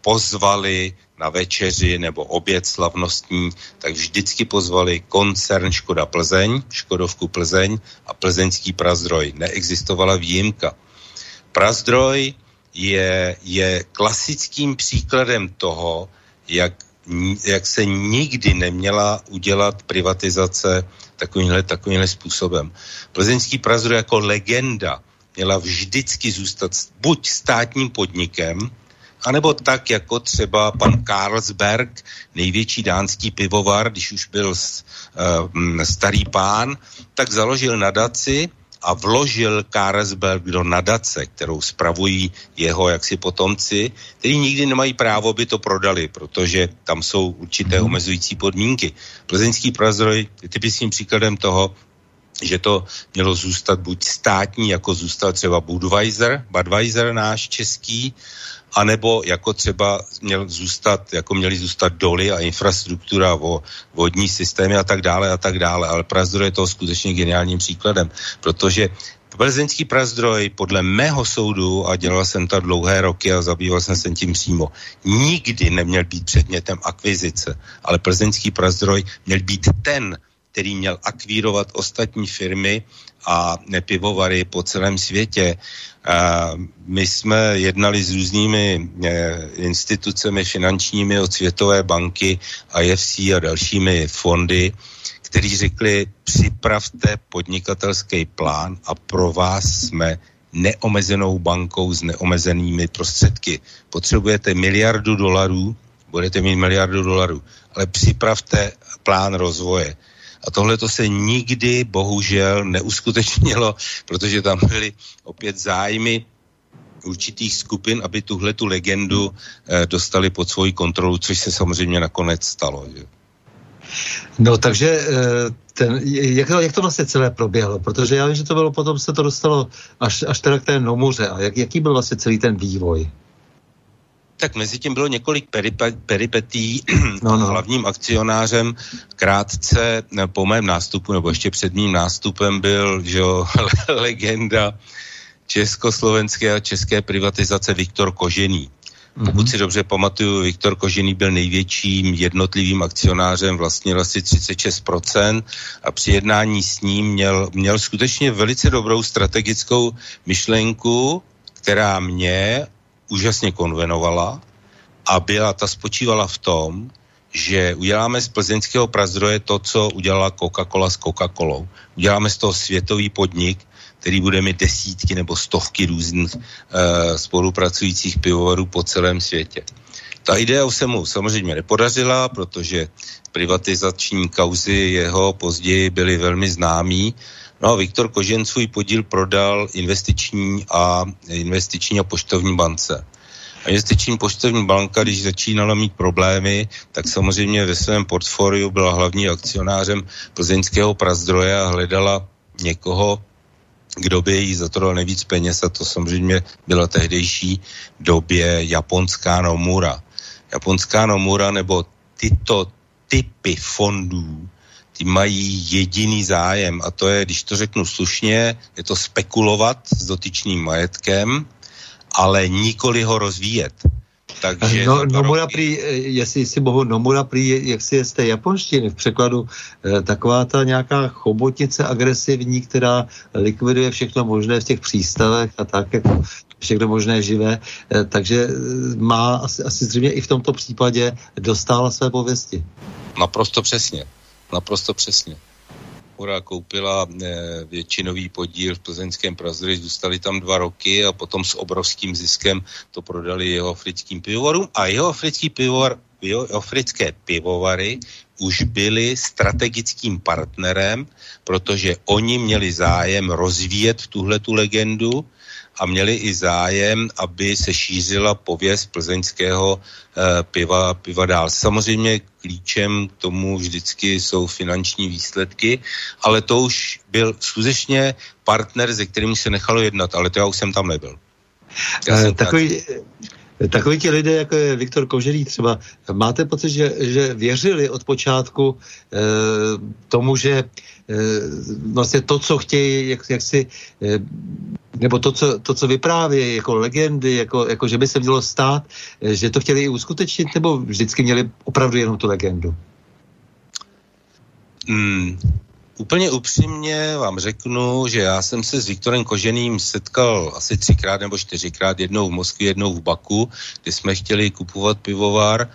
Speaker 2: pozvali na večeři nebo oběd slavnostní, tak vždycky pozvali koncern Škoda Plzeň, Škodovku Plzeň a plzeňský prazdroj. Neexistovala výjimka. Prazdroj je, je klasickým příkladem toho, jak, jak se nikdy neměla udělat privatizace takovýmhle, takovýmhle způsobem. Plzeňský prazdroj jako legenda měla vždycky zůstat buď státním podnikem, anebo tak jako třeba pan Carlsberg, největší dánský pivovar, když už byl uh, starý pán, tak založil nadaci a vložil Carlsberg do nadace, kterou spravují jeho jaksi potomci, kteří nikdy nemají právo, by to prodali, protože tam jsou určité mhm. omezující podmínky. Plzeňský prazdroj je typickým příkladem toho, že to mělo zůstat buď státní, jako zůstal třeba Budweiser, Budweiser náš český, anebo jako třeba měl zůstat, jako měli zůstat doly a infrastruktura, vo, vodní systémy a tak dále a tak dále. Ale Prazdroj je toho skutečně geniálním příkladem, protože Plzeňský prazdroj podle mého soudu, a dělal jsem to dlouhé roky a zabýval jsem se tím přímo, nikdy neměl být předmětem akvizice, ale plzeňský prazdroj měl být ten, který měl akvírovat ostatní firmy a pivovary po celém světě. A my jsme jednali s různými eh, institucemi finančními od Světové banky, IFC a dalšími fondy, kteří řekli, připravte podnikatelský plán a pro vás jsme neomezenou bankou s neomezenými prostředky. Potřebujete miliardu dolarů, budete mít miliardu dolarů, ale připravte plán rozvoje. A tohle to se nikdy bohužel neuskutečnilo, protože tam byly opět zájmy určitých skupin, aby tuhle tu legendu eh, dostali pod svoji kontrolu, což se samozřejmě nakonec stalo. Že?
Speaker 1: No takže eh, ten, jak, to, jak to vlastně celé proběhlo? Protože já vím, že to bylo potom, se to dostalo až, až teda k té Nomuře. A jak, jaký byl vlastně celý ten vývoj?
Speaker 2: Tak mezi tím bylo několik peripe, peripetí. No, no. Hlavním akcionářem krátce po mém nástupu, nebo ještě před mým nástupem byl že, legenda československé a české privatizace Viktor Kožený. Mm-hmm. Pokud si dobře pamatuju, Viktor Kožený byl největším jednotlivým akcionářem, vlastnil asi 36% a při jednání s ním měl, měl skutečně velice dobrou strategickou myšlenku, která mě úžasně konvenovala a byla, ta spočívala v tom, že uděláme z plzeňského prazdroje to, co udělala Coca-Cola s Coca-Colou. Uděláme z toho světový podnik, který bude mít desítky nebo stovky různých uh, spolupracujících pivovarů po celém světě. Ta idea se mu samozřejmě nepodařila, protože privatizační kauzy jeho později byly velmi známý. No a Viktor Kožen svůj podíl prodal investiční a investiční a poštovní bance. A investiční poštovní banka, když začínala mít problémy, tak samozřejmě ve svém portfoliu byla hlavní akcionářem plzeňského prazdroje a hledala někoho, kdo by jí za to dal nejvíc peněz a to samozřejmě byla tehdejší době japonská Nomura. Japonská Nomura nebo tyto typy fondů ty mají jediný zájem a to je, když to řeknu slušně, je to spekulovat s dotyčným majetkem, ale nikoli ho rozvíjet.
Speaker 1: Takže no, Nomura roky... prý, jestli si mohu, Nomura prý, jak si je z té japonštiny, v překladu eh, taková ta nějaká chobotnice agresivní, která likviduje všechno možné v těch přístavech a tak, jako všechno možné živé, eh, takže eh, má asi, asi zřejmě i v tomto případě dostala své pověsti.
Speaker 2: Naprosto přesně, naprosto přesně. Mura koupila eh, většinový podíl v plzeňském Prazdroji, zůstali tam dva roky a potom s obrovským ziskem to prodali jeho africkým pivovarům a jeho africký pivovar, jeho africké pivovary už byli strategickým partnerem, protože oni měli zájem rozvíjet tuhle tu legendu a měli i zájem, aby se šířila pověst plzeňského e, piva, piva dál. Samozřejmě klíčem k tomu vždycky jsou finanční výsledky, ale to už byl skutečně partner, se kterým se nechalo jednat, ale to já už jsem tam nebyl.
Speaker 1: Já e, takový, Takoví ti lidé, jako je Viktor Koželí třeba, máte pocit, že, že věřili od počátku e, tomu, že e, vlastně to, co chtějí, jak, jak si, e, nebo to co, to, co vypráví jako legendy, jako, jako že by se mělo stát, e, že to chtěli i uskutečnit, nebo vždycky měli opravdu jenom tu legendu?
Speaker 2: Hmm, Úplně upřímně vám řeknu, že já jsem se s Viktorem Koženým setkal asi třikrát nebo čtyřikrát, jednou v Moskvě, jednou v Baku, kdy jsme chtěli kupovat pivovar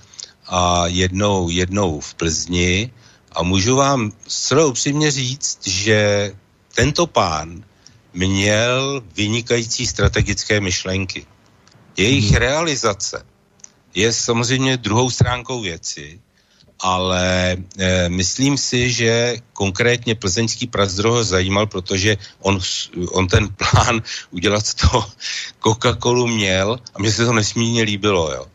Speaker 2: a jednou, jednou v Plzni. A můžu vám zcela upřímně říct, že tento pán měl vynikající strategické myšlenky. Jejich hmm. realizace je samozřejmě druhou stránkou věci, ale e, myslím si, že konkrétně plzeňský Prazdro ho zajímal, protože on, on ten plán udělat to Coca-Colu měl a mně se to nesmírně líbilo. Jo.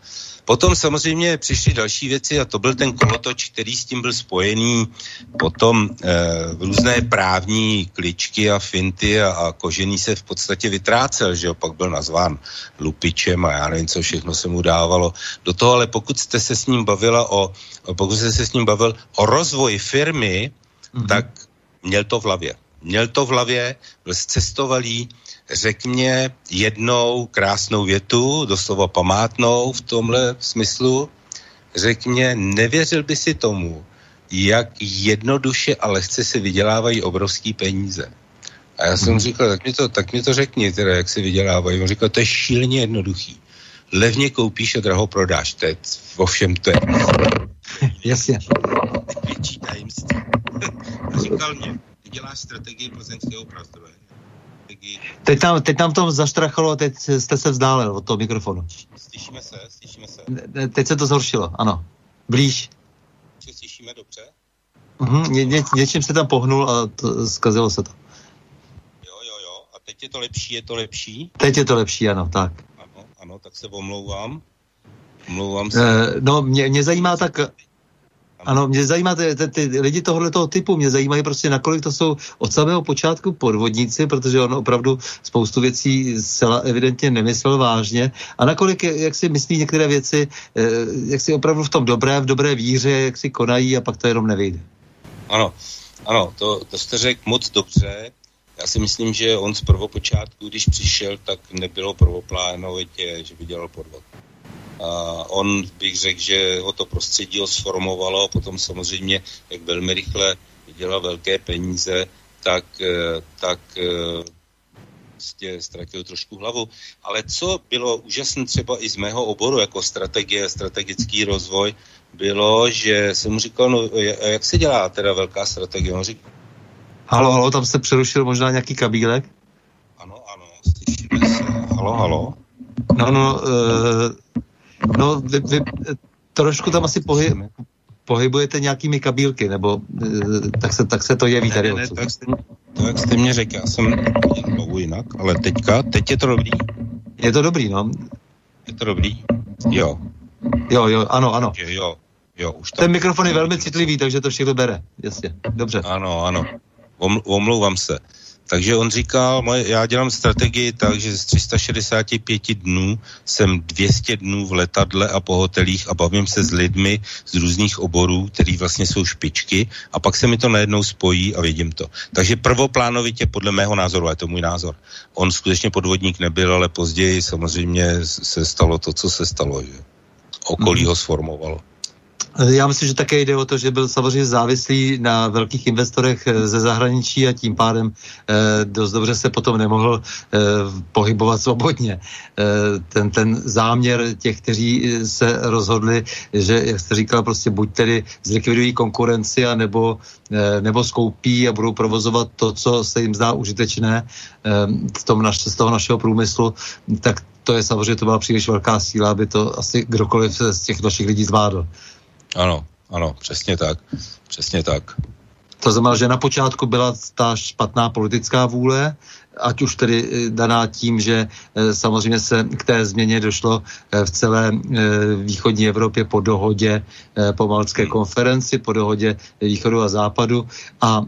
Speaker 2: Potom samozřejmě přišly další věci a to byl ten kolotoč, který s tím byl spojený. Potom e, různé právní kličky a finty a, a kožený se v podstatě vytrácel, že jo, pak byl nazván lupičem a já nevím, co všechno se mu dávalo do toho, ale pokud jste se s ním bavila o, pokud jste se s ním bavil o rozvoji firmy, mm-hmm. tak měl to v hlavě. Měl to v hlavě, byl zcestovalý, řekl mě jednou krásnou větu, doslova památnou v tomhle smyslu, řekl mě, nevěřil by si tomu, jak jednoduše a lehce se vydělávají obrovský peníze. A já jsem hmm. říkal, tak mi to, tak mi to řekni, teda, jak se vydělávají. On říkal, to je šíleně jednoduchý. Levně koupíš a draho prodáš. To je, ovšem to je...
Speaker 1: Jasně.
Speaker 2: Větší tajemství. říkal mě, děláš strategii plzeňského
Speaker 1: strategii. Teď tam, teď tam v tom zaštrachalo, teď jste se vzdálil od toho mikrofonu.
Speaker 2: Slyšíme se, slyšíme se.
Speaker 1: Ne, teď se to zhoršilo, ano. Blíž.
Speaker 2: Či slyšíme dobře?
Speaker 1: Mhm, ně, ně, něčím se tam pohnul a to, zkazilo se to.
Speaker 2: Jo, jo, jo. A teď je to lepší, je to lepší?
Speaker 1: Teď je to lepší, ano, tak.
Speaker 2: Ano, ano, tak se omlouvám. Omlouvám se.
Speaker 1: E, no, mě, mě zajímá tak, ano, mě zajímá ty, ty, ty lidi tohoto typu, mě zajímají prostě, nakolik to jsou od samého počátku podvodníci, protože on opravdu spoustu věcí zcela evidentně nemyslel vážně a nakolik, jak si myslí některé věci, eh, jak si opravdu v tom dobré, v dobré víře, jak si konají a pak to jenom nevyjde.
Speaker 2: Ano, ano, to, to jste řekl moc dobře. Já si myslím, že on z prvopočátku, když přišel, tak nebylo prvoplánovitě, že by dělal podvod. A on bych řekl, že ho to prostředí ho sformovalo a potom samozřejmě, jak velmi rychle vydělal velké peníze, tak, eh, tak prostě ztratil trošku hlavu. Ale co bylo úžasné třeba i z mého oboru jako strategie, strategický rozvoj, bylo, že jsem mu říkal, no jak se dělá teda velká strategie? On říkal,
Speaker 1: halo, halo, tam se přerušil možná nějaký kabílek?
Speaker 2: Ano, ano, slyšíme se. Halo, halo.
Speaker 1: No, no, uh, No, vy, vy trošku tam asi pohy, pohybujete nějakými kabílky, nebo eh, tak se, tak se to jeví ne, tady. Ne, ne,
Speaker 2: tak jste, to, jak jste mě řekl, já jsem dlouho jinak, ale teďka, teď je to dobrý.
Speaker 1: Je to dobrý, no.
Speaker 2: Je to dobrý? Jo.
Speaker 1: Jo, jo, ano, ano.
Speaker 2: Je, jo, jo, už
Speaker 1: Ten mikrofon je velmi citlivý, takže to všechno bere. Jasně, dobře.
Speaker 2: Ano, ano. Omlouvám se. Takže on říkal, moje, já dělám strategii tak, že z 365 dnů jsem 200 dnů v letadle a po hotelích a bavím se s lidmi z různých oborů, který vlastně jsou špičky a pak se mi to najednou spojí a vidím to. Takže prvoplánovitě podle mého názoru, a je to můj názor, on skutečně podvodník nebyl, ale později samozřejmě se stalo to, co se stalo. Že? okolí ho sformovalo.
Speaker 1: Já myslím, že také jde o to, že byl samozřejmě závislý na velkých investorech eh, ze zahraničí a tím pádem eh, dost dobře se potom nemohl eh, pohybovat svobodně. Ten, ten záměr těch, kteří se rozhodli, že, jak jste říkal, prostě buď tedy zlikvidují konkurenci, a nebo, nebo skoupí a budou provozovat to, co se jim zdá užitečné v tom naš, z toho našeho průmyslu, tak to je samozřejmě, to byla příliš velká síla, aby to asi kdokoliv z těch našich lidí zvládl.
Speaker 2: Ano, ano, přesně tak. Přesně tak.
Speaker 1: To znamená, že na počátku byla ta špatná politická vůle, ať už tedy eh, daná tím, že eh, samozřejmě se k té změně došlo eh, v celé východní Evropě po dohodě po Malcké konferenci, po dohodě východu a západu, a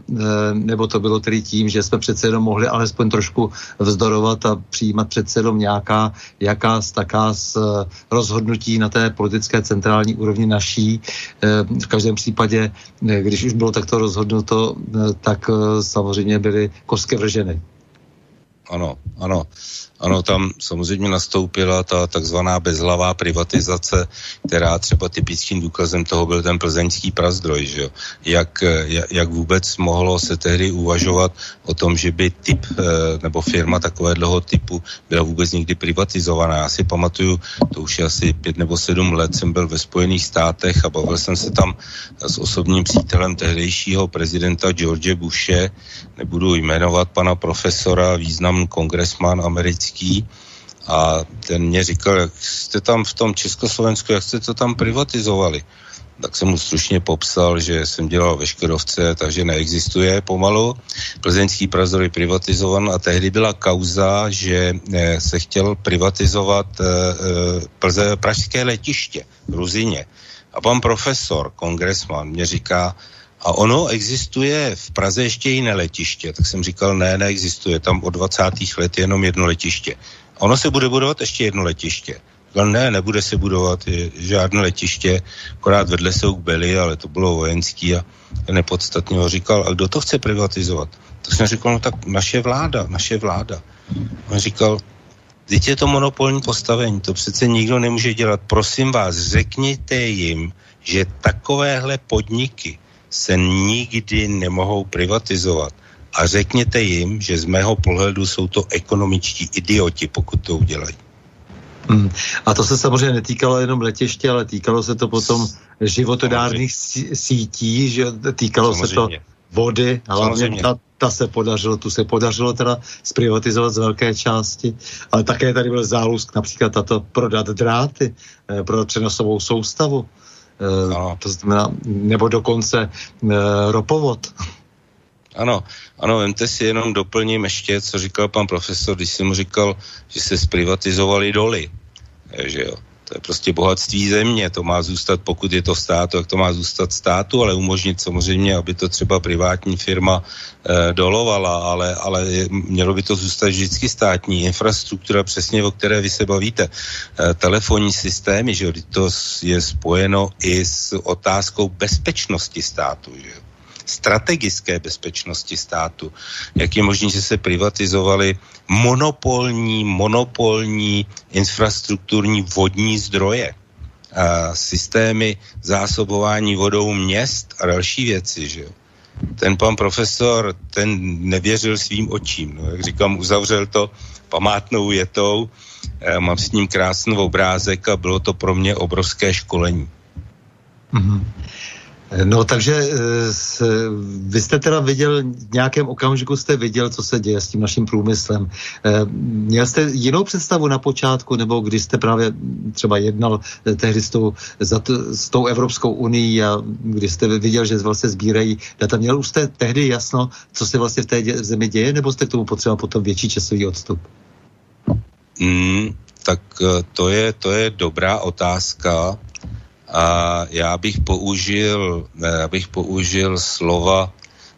Speaker 1: nebo to bylo tedy tím, že jsme přece jenom mohli alespoň trošku vzdorovat a přijímat přece jenom nějaká jaká taká z rozhodnutí na té politické centrální úrovni naší. V každém případě, když už bylo takto rozhodnuto, tak samozřejmě byly kostky vrženy.
Speaker 2: Ano, ano. Ano, tam samozřejmě nastoupila ta takzvaná bezhlavá privatizace, která třeba typickým důkazem toho byl ten plzeňský prazdroj, že jo? Jak, jak vůbec mohlo se tehdy uvažovat o tom, že by typ eh, nebo firma takového typu byla vůbec někdy privatizovaná. Já si pamatuju, to už je asi pět nebo sedm let, jsem byl ve Spojených státech a bavil jsem se tam s osobním přítelem tehdejšího prezidenta George Bushe, nebudu jmenovat pana profesora, významný kongresman americký, blízký a ten mě říkal, jak jste tam v tom Československu, jak jste to tam privatizovali. Tak jsem mu stručně popsal, že jsem dělal ve Škodovce, takže neexistuje pomalu. Plzeňský prazor je privatizovan a tehdy byla kauza, že eh, se chtěl privatizovat eh, eh, pražské letiště v Ruzině. A pan profesor, kongresman, mě říká, a ono existuje v Praze ještě jiné letiště. Tak jsem říkal, ne, neexistuje. Tam od 20. let jenom jedno letiště. Ono se bude budovat ještě jedno letiště. Říkal, ne, nebude se budovat žádné letiště, akorát vedle jsou byly, ale to bylo vojenský a nepodstatně ho říkal, a kdo to chce privatizovat? Tak jsem říkal, no tak naše vláda, naše vláda. On říkal, Teď je to monopolní postavení, to přece nikdo nemůže dělat. Prosím vás, řekněte jim, že takovéhle podniky se nikdy nemohou privatizovat. A řekněte jim, že z mého pohledu jsou to ekonomičtí idioti, pokud to udělají.
Speaker 1: Hmm. A to se samozřejmě netýkalo jenom letiště, ale týkalo se to potom životodárných sítí, že týkalo samozřejmě. se to vody, hlavně ta, ta se podařilo, tu se podařilo teda zprivatizovat z velké části, ale také tady byl zálusk například tato prodat dráty, eh, pro přenosovou soustavu. Eh, ano. to znamená, nebo dokonce uh, ropovod.
Speaker 2: Ano, ano, vemte si jenom doplním ještě, co říkal pan profesor, když jsem mu říkal, že se zprivatizovali doly, že jo. To je prostě bohatství země, to má zůstat, pokud je to státu, tak to má zůstat státu, ale umožnit samozřejmě, aby to třeba privátní firma e, dolovala, ale, ale mělo by to zůstat vždycky státní. Infrastruktura, přesně o které vy se bavíte, e, telefonní systémy, že to je spojeno i s otázkou bezpečnosti státu, že strategické bezpečnosti státu. Jak je možné, že se privatizovaly monopolní, monopolní infrastrukturní vodní zdroje, a systémy zásobování vodou měst a další věci, že jo. Ten pan profesor, ten nevěřil svým očím. No, jak říkám, uzavřel to památnou větou, mám s ním krásný obrázek a bylo to pro mě obrovské školení.
Speaker 1: Mm-hmm. No takže eh, vy jste teda viděl, v nějakém okamžiku jste viděl, co se děje s tím naším průmyslem. Eh, měl jste jinou představu na počátku, nebo když jste právě třeba jednal eh, tehdy s tou, za t, s tou Evropskou unii a když jste viděl, že vlastně sbírají data, měl už jste tehdy jasno, co se vlastně v té dě, zemi děje, nebo jste k tomu potřeboval potom větší časový odstup?
Speaker 2: Mm, tak to je, to je dobrá otázka a já bych použil, já bych použil slova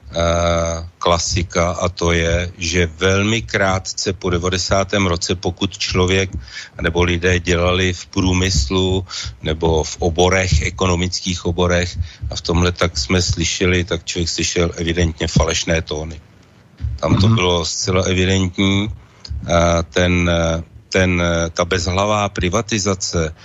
Speaker 2: Uh, klasika a to je, že velmi krátce po 90. roce, pokud člověk nebo lidé dělali v průmyslu nebo v oborech, ekonomických oborech a v tomhle tak jsme slyšeli, tak člověk slyšel evidentně falešné tóny. Tam to mm-hmm. bylo zcela evidentní. Ten, ten, ta bezhlavá privatizace,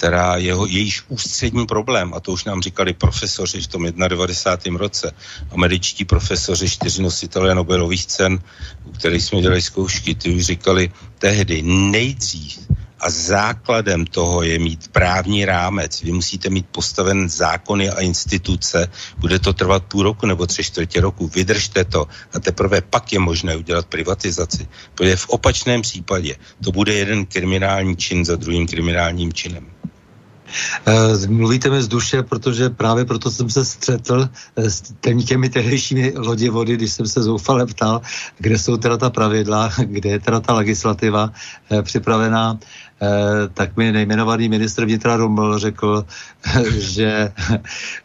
Speaker 2: která jeho, jejíž ústřední problém, a to už nám říkali profesoři v tom 91. roce, američtí profesoři, čtyři nositelé Nobelových cen, u kterých jsme dělali zkoušky, ty už říkali tehdy nejdřív a základem toho je mít právní rámec. Vy musíte mít postaven zákony a instituce. Bude to trvat půl roku nebo tři čtvrtě roku. Vydržte to a teprve pak je možné udělat privatizaci. Protože v opačném případě to bude jeden kriminální čin za druhým kriminálním činem.
Speaker 1: Eh, mluvíte mi z duše, protože právě proto jsem se střetl eh, s těmi tehdejšími vody, když jsem se zoufale ptal, kde jsou teda ta pravidla, kde je teda ta legislativa eh, připravená tak mi nejmenovaný ministr vnitra Ruml řekl, že,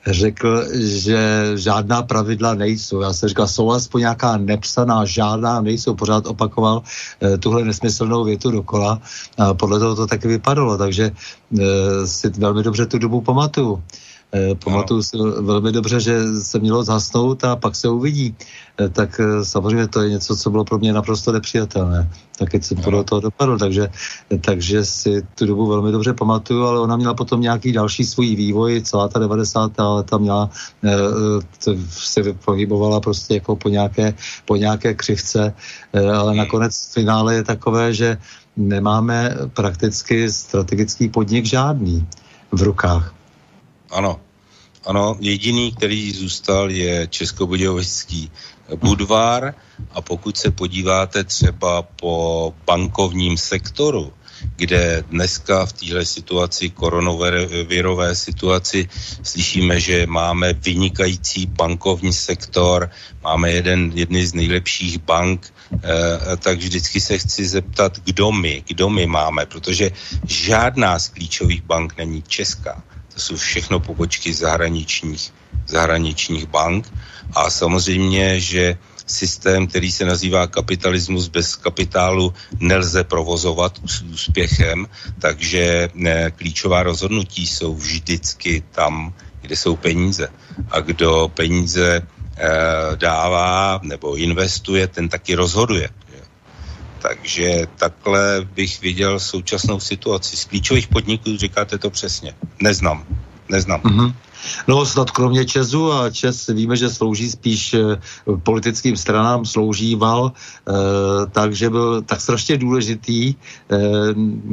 Speaker 1: řekl, že žádná pravidla nejsou. Já jsem říkal, jsou aspoň nějaká nepsaná, žádná nejsou. Pořád opakoval eh, tuhle nesmyslnou větu dokola. A podle toho to taky vypadalo, takže eh, si velmi dobře tu dobu pamatuju. Eh, pamatuju si velmi dobře, že se mělo zhasnout a pak se uvidí. Eh, tak eh, samozřejmě to je něco, co bylo pro mě naprosto nepřijatelné. Tak teď jsem podle toho dopadl, takže, takže si tu dobu velmi dobře pamatuju, ale ona měla potom nějaký další svůj vývoj, celá ta 90. leta měla, se pohybovala prostě jako po nějaké, po nějaké křivce, ale nakonec finále je takové, že nemáme prakticky strategický podnik žádný v rukách.
Speaker 2: Ano, ano, jediný, který zůstal, je Českobudějovický Budvar a pokud se podíváte třeba po bankovním sektoru, kde dneska v téhle situaci, koronavirové situaci, slyšíme, že máme vynikající bankovní sektor, máme jeden, jedny z nejlepších bank, eh, tak vždycky se chci zeptat, kdo my, kdo my máme, protože žádná z klíčových bank není česká. To jsou všechno pobočky zahraničních, zahraničních bank a samozřejmě, že systém, který se nazývá kapitalismus bez kapitálu, nelze provozovat s úspěchem, takže ne, klíčová rozhodnutí jsou vždycky tam, kde jsou peníze. A kdo peníze e, dává nebo investuje, ten taky rozhoduje. Takže takhle bych viděl současnou situaci. Z klíčových podniků říkáte to přesně. Neznám. Neznám. Mm-hmm.
Speaker 1: No snad kromě Česu a Čes víme, že slouží spíš eh, politickým stranám, sloužíval, e, takže byl tak strašně důležitý e,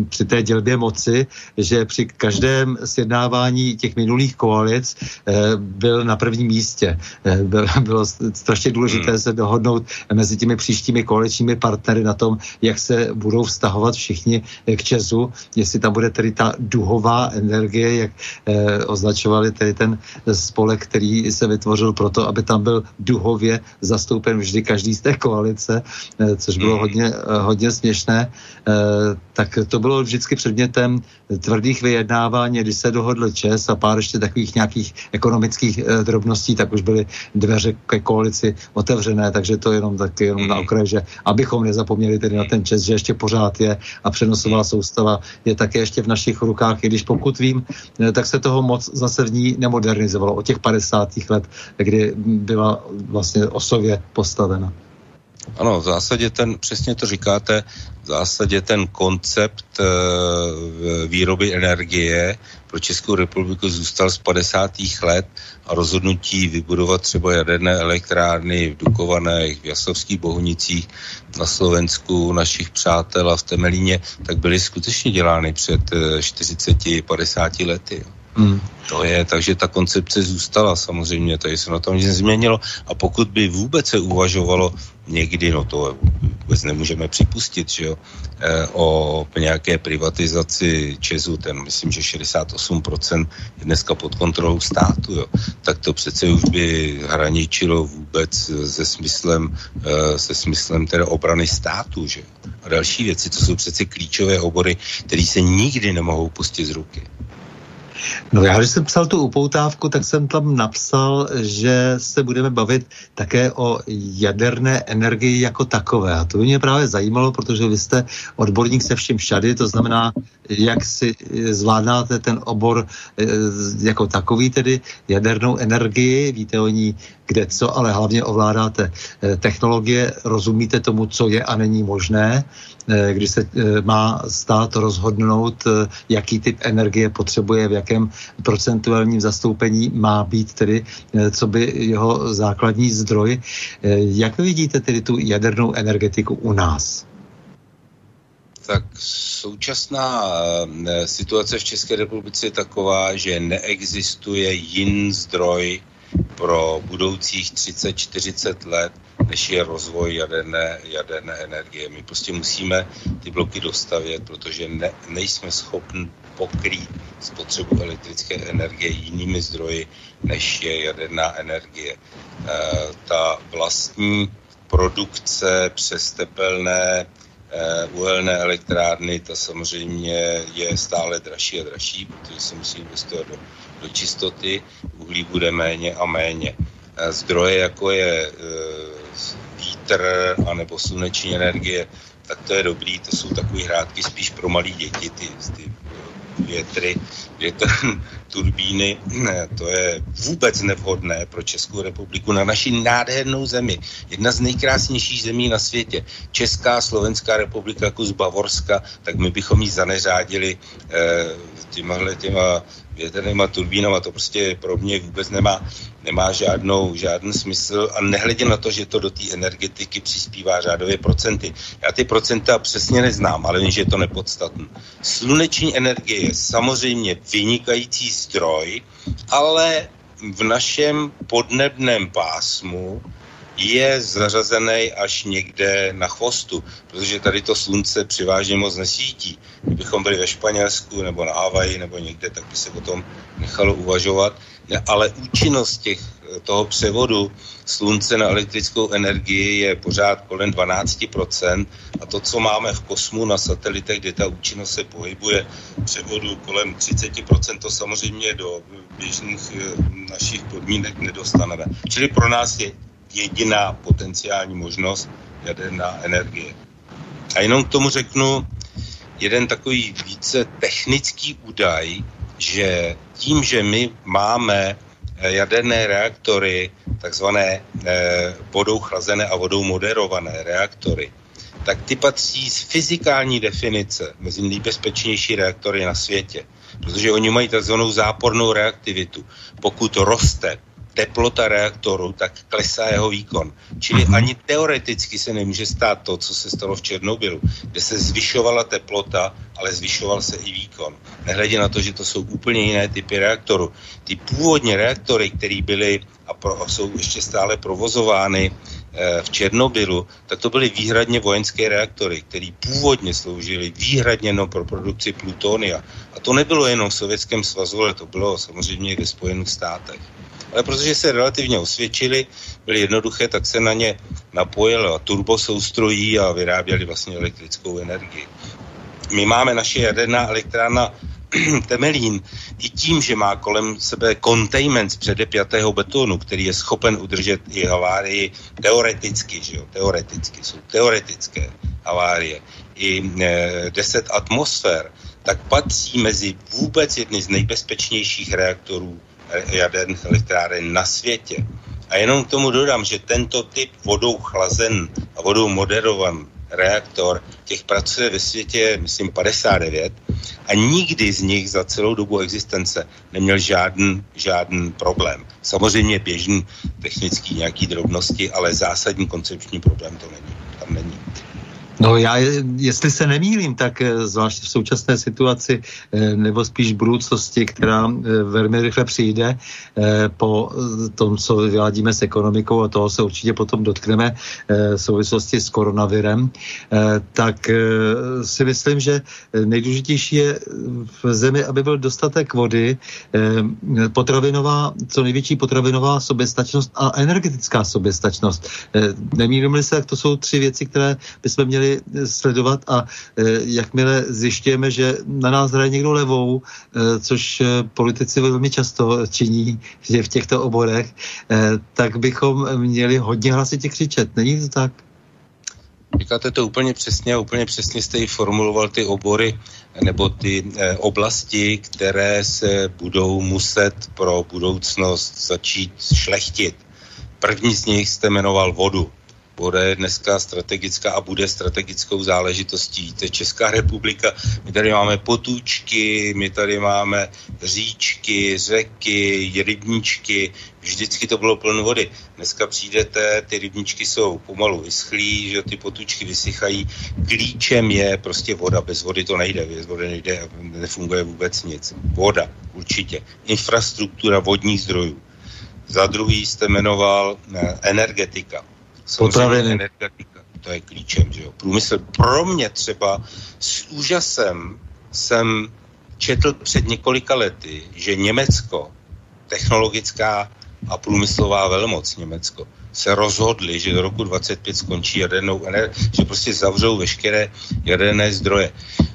Speaker 1: při té dělbě moci, že při každém sjednávání těch minulých koalic e, byl na prvním místě. E, byl, bylo strašně důležité hmm. se dohodnout mezi těmi příštími koaličními partnery na tom, jak se budou vztahovat všichni k Česu, jestli tam bude tedy ta duhová energie, jak e, označovali tedy ten spolek, který se vytvořil proto, aby tam byl duhově zastoupen vždy každý z té koalice, eh, což bylo hmm. hodně, eh, hodně směšné, eh, tak to bylo vždycky předmětem tvrdých vyjednávání, když se dohodl Čes a pár ještě takových nějakých ekonomických drobností, tak už byly dveře ke koalici otevřené, takže to jenom tak jenom na hmm. okraj, že abychom nezapomněli tedy na ten Čes, že ještě pořád je a přenosová hmm. soustava je také ještě v našich rukách, i když pokud vím, tak se toho moc zase v ní nemodernizovalo od těch 50. let, kdy byla vlastně osově postavena.
Speaker 2: Ano, v zásadě ten, přesně to říkáte, v zásadě ten koncept e, výroby energie pro Českou republiku zůstal z 50. let a rozhodnutí vybudovat třeba jaderné elektrárny v Dukovanech, v Jasovských Bohunicích, na Slovensku, našich přátel a v Temelíně, tak byly skutečně dělány před 40-50 eh, lety. Hmm. To je, takže ta koncepce zůstala samozřejmě, tady se na tom nic nezměnilo a pokud by vůbec se uvažovalo někdy, no to vůbec nemůžeme připustit, že jo, e, o nějaké privatizaci Česu, ten myslím, že 68% je dneska pod kontrolou státu, jo, tak to přece už by hraničilo vůbec se smyslem, e, se smyslem teda obrany státu, že A další věci, to jsou přece klíčové obory, které se nikdy nemohou pustit z ruky.
Speaker 1: No já, když jsem psal tu upoutávku, tak jsem tam napsal, že se budeme bavit také o jaderné energii jako takové. A to by mě právě zajímalo, protože vy jste odborník se vším všady, to znamená, jak si zvládáte ten obor eh, jako takový, tedy jadernou energii, víte o ní kde co, ale hlavně ovládáte eh, technologie, rozumíte tomu, co je a není možné, eh, když se má stát rozhodnout, jaký typ energie potřebuje, v jakém procentuálním zastoupení má být tedy, co by jeho základní zdroj. Jak vidíte tedy tu jadernou energetiku u nás?
Speaker 2: tak současná eh, situace v České republice je taková, že neexistuje jiný zdroj pro budoucích 30-40 let, než je rozvoj jaderné, jaderné energie. My prostě musíme ty bloky dostavět, protože ne, nejsme schopni pokrýt spotřebu elektrické energie jinými zdroji, než je jaderná energie. E, ta vlastní produkce přes tepelné Eh, uhelné elektrárny, ta samozřejmě je stále dražší a dražší, protože se musí investovat do, do čistoty, uhlí bude méně a méně. Eh, zdroje, jako je vítr anebo sluneční energie, tak to je dobrý, to jsou takové hrádky spíš pro malé děti, ty, ty větry, větr, turbíny, to je vůbec nevhodné pro Českou republiku na naši nádhernou zemi. Jedna z nejkrásnějších zemí na světě. Česká, Slovenská republika, kus Bavorska, tak my bychom ji zaneřádili eh, těma, těma větrnýma turbínama, to prostě pro mě vůbec nemá, nemá žádnou, žádný smysl a nehledě na to, že to do té energetiky přispívá řádově procenty. Já ty procenta přesně neznám, ale vím, že je to nepodstatné. Sluneční energie je samozřejmě vynikající zdroj, ale v našem podnebném pásmu je zařazený až někde na chvostu, protože tady to slunce přivážně moc nesvítí. Kdybychom byli ve Španělsku nebo na Havaji nebo někde, tak by se o tom nechalo uvažovat. Ale účinnost těch, toho převodu slunce na elektrickou energii je pořád kolem 12% a to, co máme v kosmu na satelitech, kde ta účinnost se pohybuje převodu kolem 30%, to samozřejmě do běžných eh, našich podmínek nedostaneme. Čili pro nás je jediná potenciální možnost jaderná energie. A jenom k tomu řeknu jeden takový více technický údaj, že tím, že my máme eh, jaderné reaktory, takzvané eh, vodou chlazené a vodou moderované reaktory, tak ty patří z fyzikální definice mezi nejbezpečnější reaktory na světě, protože oni mají takzvanou zápornou reaktivitu. Pokud roste teplota reaktoru, tak klesá jeho výkon. Čili mm-hmm. ani teoreticky se nemůže stát to, co se stalo v Černobylu, kde se zvyšovala teplota, ale zvyšoval se i výkon. Nehledě na to, že to jsou úplně jiné typy reaktorů. Ty původně reaktory, které byly a, pro, a jsou ještě stále provozovány e, v Černobylu, tak to byly výhradně vojenské reaktory, které původně sloužily výhradně jenom pro produkci plutonia. A to nebylo jenom v Sovětském svazu, ale to bylo samozřejmě i ve Spojených státech ale protože se relativně osvědčili, byly jednoduché, tak se na ně napojil turbosoustrují a vyráběli vlastně elektrickou energii. My máme naše jaderná elektrárna Temelín i tím, že má kolem sebe containment z předepjatého betonu, který je schopen udržet i havárii teoreticky, že jo, teoreticky, jsou teoretické havárie, i e, 10 atmosfér, tak patří mezi vůbec jedny z nejbezpečnějších reaktorů jaderných elektráren na světě. A jenom k tomu dodám, že tento typ vodou chlazen a vodou moderovan reaktor, těch pracuje ve světě, myslím, 59 a nikdy z nich za celou dobu existence neměl žádný, žádný problém. Samozřejmě běžný technický nějaký drobnosti, ale zásadní koncepční problém to není. Tam není.
Speaker 1: No já, jestli se nemýlím, tak eh, zvlášť v současné situaci, eh, nebo spíš budoucnosti, která eh, velmi rychle přijde po tom, co vyvádíme s ekonomikou a toho se určitě potom dotkneme v souvislosti s koronavirem, tak si myslím, že nejdůležitější je v zemi, aby byl dostatek vody, potravinová, co největší potravinová soběstačnost a energetická soběstačnost. Nemýlím se, jak to jsou tři věci, které bychom měli měli sledovat a jakmile zjišťujeme, že na nás hraje někdo levou, což politici velmi často činí že v těchto oborech, tak bychom měli hodně hlasitě křičet. Není to tak?
Speaker 2: Říkáte to úplně přesně a úplně přesně jste i formuloval ty obory nebo ty eh, oblasti, které se budou muset pro budoucnost začít šlechtit. První z nich jste jmenoval vodu bude dneska strategická a bude strategickou záležitostí. To je Česká republika. My tady máme potůčky, my tady máme říčky, řeky, rybníčky. Vždycky to bylo plno vody. Dneska přijdete, ty rybníčky jsou pomalu vyschlí, že ty potůčky vysychají. Klíčem je prostě voda. Bez vody to nejde. Bez vody nejde, nefunguje vůbec nic. Voda, určitě. Infrastruktura vodních zdrojů. Za druhý jste jmenoval eh, energetika
Speaker 1: Potraviny.
Speaker 2: Energetika, to je klíčem, že jo. Průmysl pro mě třeba s úžasem jsem četl před několika lety, že Německo, technologická a průmyslová velmoc Německo, se rozhodli, že do roku 25 skončí jadernou energii, že prostě zavřou veškeré jaderné zdroje.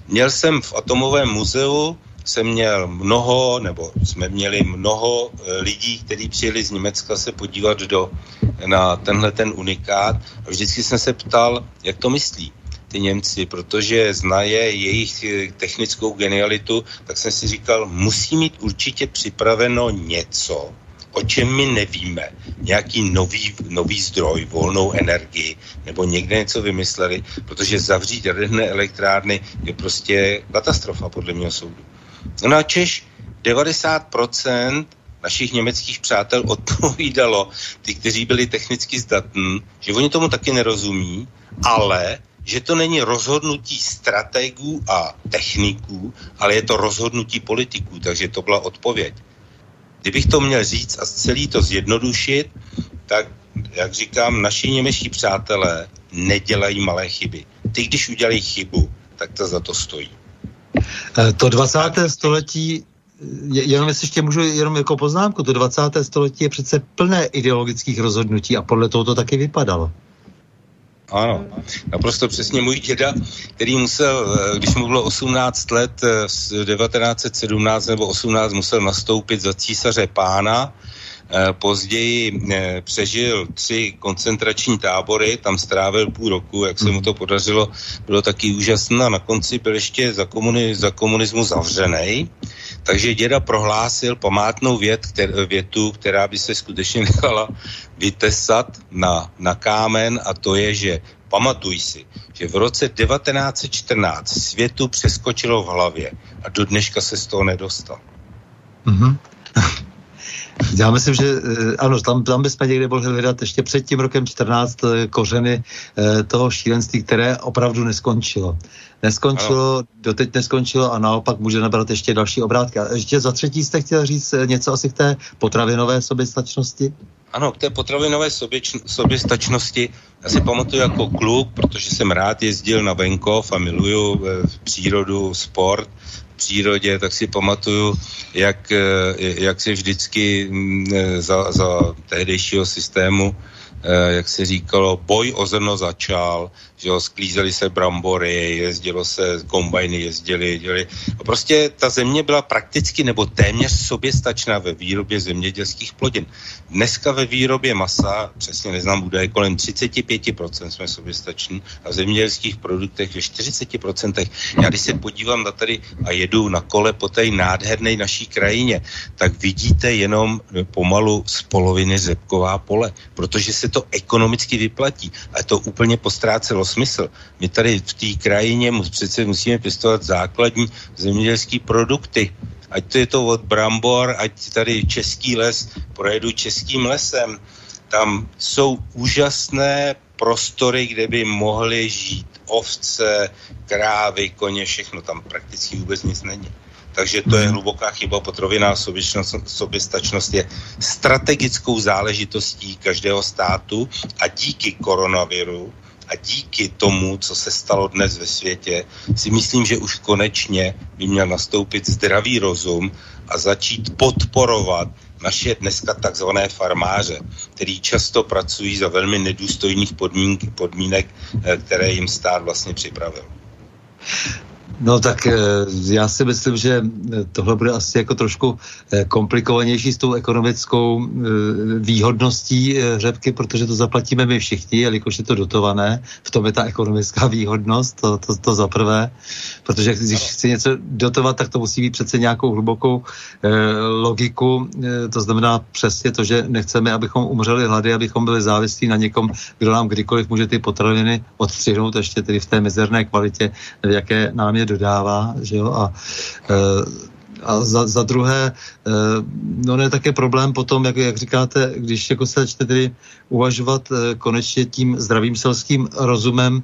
Speaker 2: Měl jsem v Atomovém muzeu jsem měl mnoho, nebo jsme měli mnoho e, lidí, kteří přijeli z Německa se podívat do, na tenhle ten unikát a vždycky jsem se ptal, jak to myslí ty Němci, protože znaje jejich e, technickou genialitu, tak jsem si říkal, musí mít určitě připraveno něco, o čem my nevíme, nějaký nový, nový zdroj, volnou energii, nebo někde něco vymysleli, protože zavřít jaderné elektrárny je prostě katastrofa, podle mého soudu. Na Češ 90% našich německých přátel odpovídalo, ty, kteří byli technicky zdatní, že oni tomu taky nerozumí, ale že to není rozhodnutí strategů a techniků, ale je to rozhodnutí politiků, takže to byla odpověď. Kdybych to měl říct a celý to zjednodušit, tak, jak říkám, naši němečtí přátelé nedělají malé chyby. Ty, když udělají chybu, tak to za to stojí.
Speaker 1: Eh, to 20. století jenom jestli ještě můžu jenom jako poznámku, to 20. století je přece plné ideologických rozhodnutí a podle toho to taky vypadalo.
Speaker 2: Ano, naprosto přesně můj děda, který musel, eh, když mu bylo 18 let, v 1917 nebo 18 musel nastoupit za císaře pána, Eh, později eh, přežil tři koncentrační tábory, tam strávil půl roku, jak se mu to podařilo, bylo taky úžasné na konci byl ještě za, komuni- za komunismu zavřený. Takže děda prohlásil památnou vět, kter- větu, která by se skutečně nechala vytesat na, na kámen a to je, že pamatuj si, že v roce 1914 světu přeskočilo v hlavě a do dneška se z toho nedostal. Mm-hmm.
Speaker 1: Já myslím, že eh, ano, tam, tam bychom někde mohli hledat ještě před tím rokem 14 eh, kořeny eh, toho šílenství, které opravdu neskončilo. Neskončilo, ano. doteď neskončilo a naopak může nabrat ještě další obrátky. A ještě za třetí jste chtěl říct něco asi k té potravinové soběstačnosti?
Speaker 2: Ano, k té potravinové soběstačnosti já si pamatuju jako kluk, protože jsem rád jezdil na venkov a miluju přírodu, sport, přírodě, tak si pamatuju, jak, eh, jak se vždycky mm, eh, za, za tehdejšího systému Eh, jak se říkalo, boj o zrno začal, že jo, sklízeli se brambory, jezdilo se, kombajny jezdili, jezdili. A prostě ta země byla prakticky nebo téměř soběstačná ve výrobě zemědělských plodin. Dneska ve výrobě masa, přesně neznám údaje, kolem 35% jsme soběstační a v zemědělských produktech ve 40%. Já když se podívám na tady a jedu na kole po té nádherné naší krajině, tak vidíte jenom pomalu z poloviny řepková pole, protože se to ekonomicky vyplatí. A to úplně postrácelo smysl. My tady v té krajině přece musíme pěstovat základní zemědělské produkty. Ať to je to od brambor, ať tady český les, projedu českým lesem. Tam jsou úžasné prostory, kde by mohly žít ovce, krávy, koně, všechno. Tam prakticky vůbec nic není. Takže to je mhm. hluboká chyba. Potraviná soběstačnost je strategickou záležitostí každého státu a díky koronaviru a díky tomu, co se stalo dnes ve světě, si myslím, že už konečně by měl nastoupit zdravý rozum a začít podporovat naše dneska takzvané farmáře, který často pracují za velmi nedůstojných podmínek, podmínek které jim stát vlastně připravil.
Speaker 1: No tak eh, já si myslím, že eh, tohle bude asi jako trošku eh, komplikovanější s tou ekonomickou výhodností řepky, protože to zaplatíme my všichni, jelikož je to dotované. V tom je ta ekonomická výhodnost, to, to, to za prvé. Protože když chci něco dotovat, tak to musí být přece nějakou hlubokou logiku. To znamená přesně to, že nechceme, abychom umřeli hlady, abychom byli závislí na někom, kdo nám kdykoliv může ty potraviny odstřihnout, ještě tedy v té mizerné kvalitě, v jaké nám je dodává. Že jo? A eh, a za, za druhé, eh, no ne také problém potom, jak, jak říkáte, když jako se začne tedy uvažovat eh, konečně tím zdravým selským rozumem,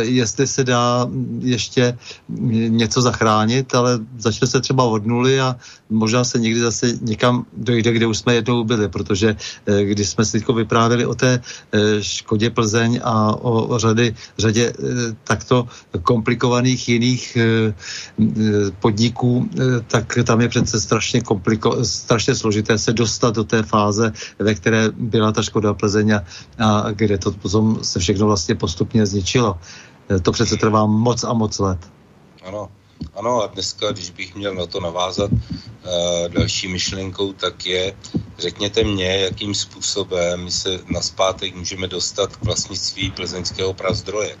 Speaker 1: jestli se dá ještě něco zachránit, ale začne se třeba od nuly a možná se někdy zase někam dojde, kde už jsme jednou byli, protože když jsme si vyprávěli o té škodě Plzeň a o, řady, řadě takto komplikovaných jiných podniků, tak tam je přece strašně, kompliko, strašně složité se dostat do té fáze, ve které byla ta škoda Plzeň a kde to potom se všechno vlastně postupně zničilo. To přece trvá moc a moc let.
Speaker 2: Ano, ano a dneska, když bych měl na to navázat uh, další myšlenkou, tak je, řekněte mě, jakým způsobem my se naspátek můžeme dostat k vlastnictví plzeňského prazdroje.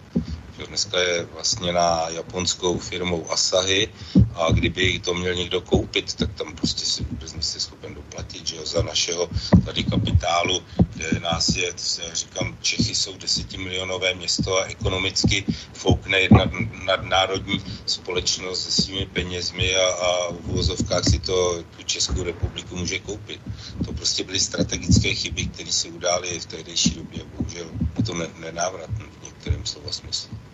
Speaker 2: Dneska je vlastně na japonskou firmou Asahi a kdyby to měl někdo koupit, tak tam prostě si vůbec nejsi schopen doplatit, že jo, za našeho tady kapitálu, kde nás je, říkám, Čechy jsou desetimilionové město a ekonomicky foukne jedna nadnárodní společnost se svými penězmi a, a v uvozovkách si to tu Českou republiku může koupit. To prostě byly strategické chyby, které se udály v tehdejší době. Bohužel je to nenávratné v některém slova smyslu.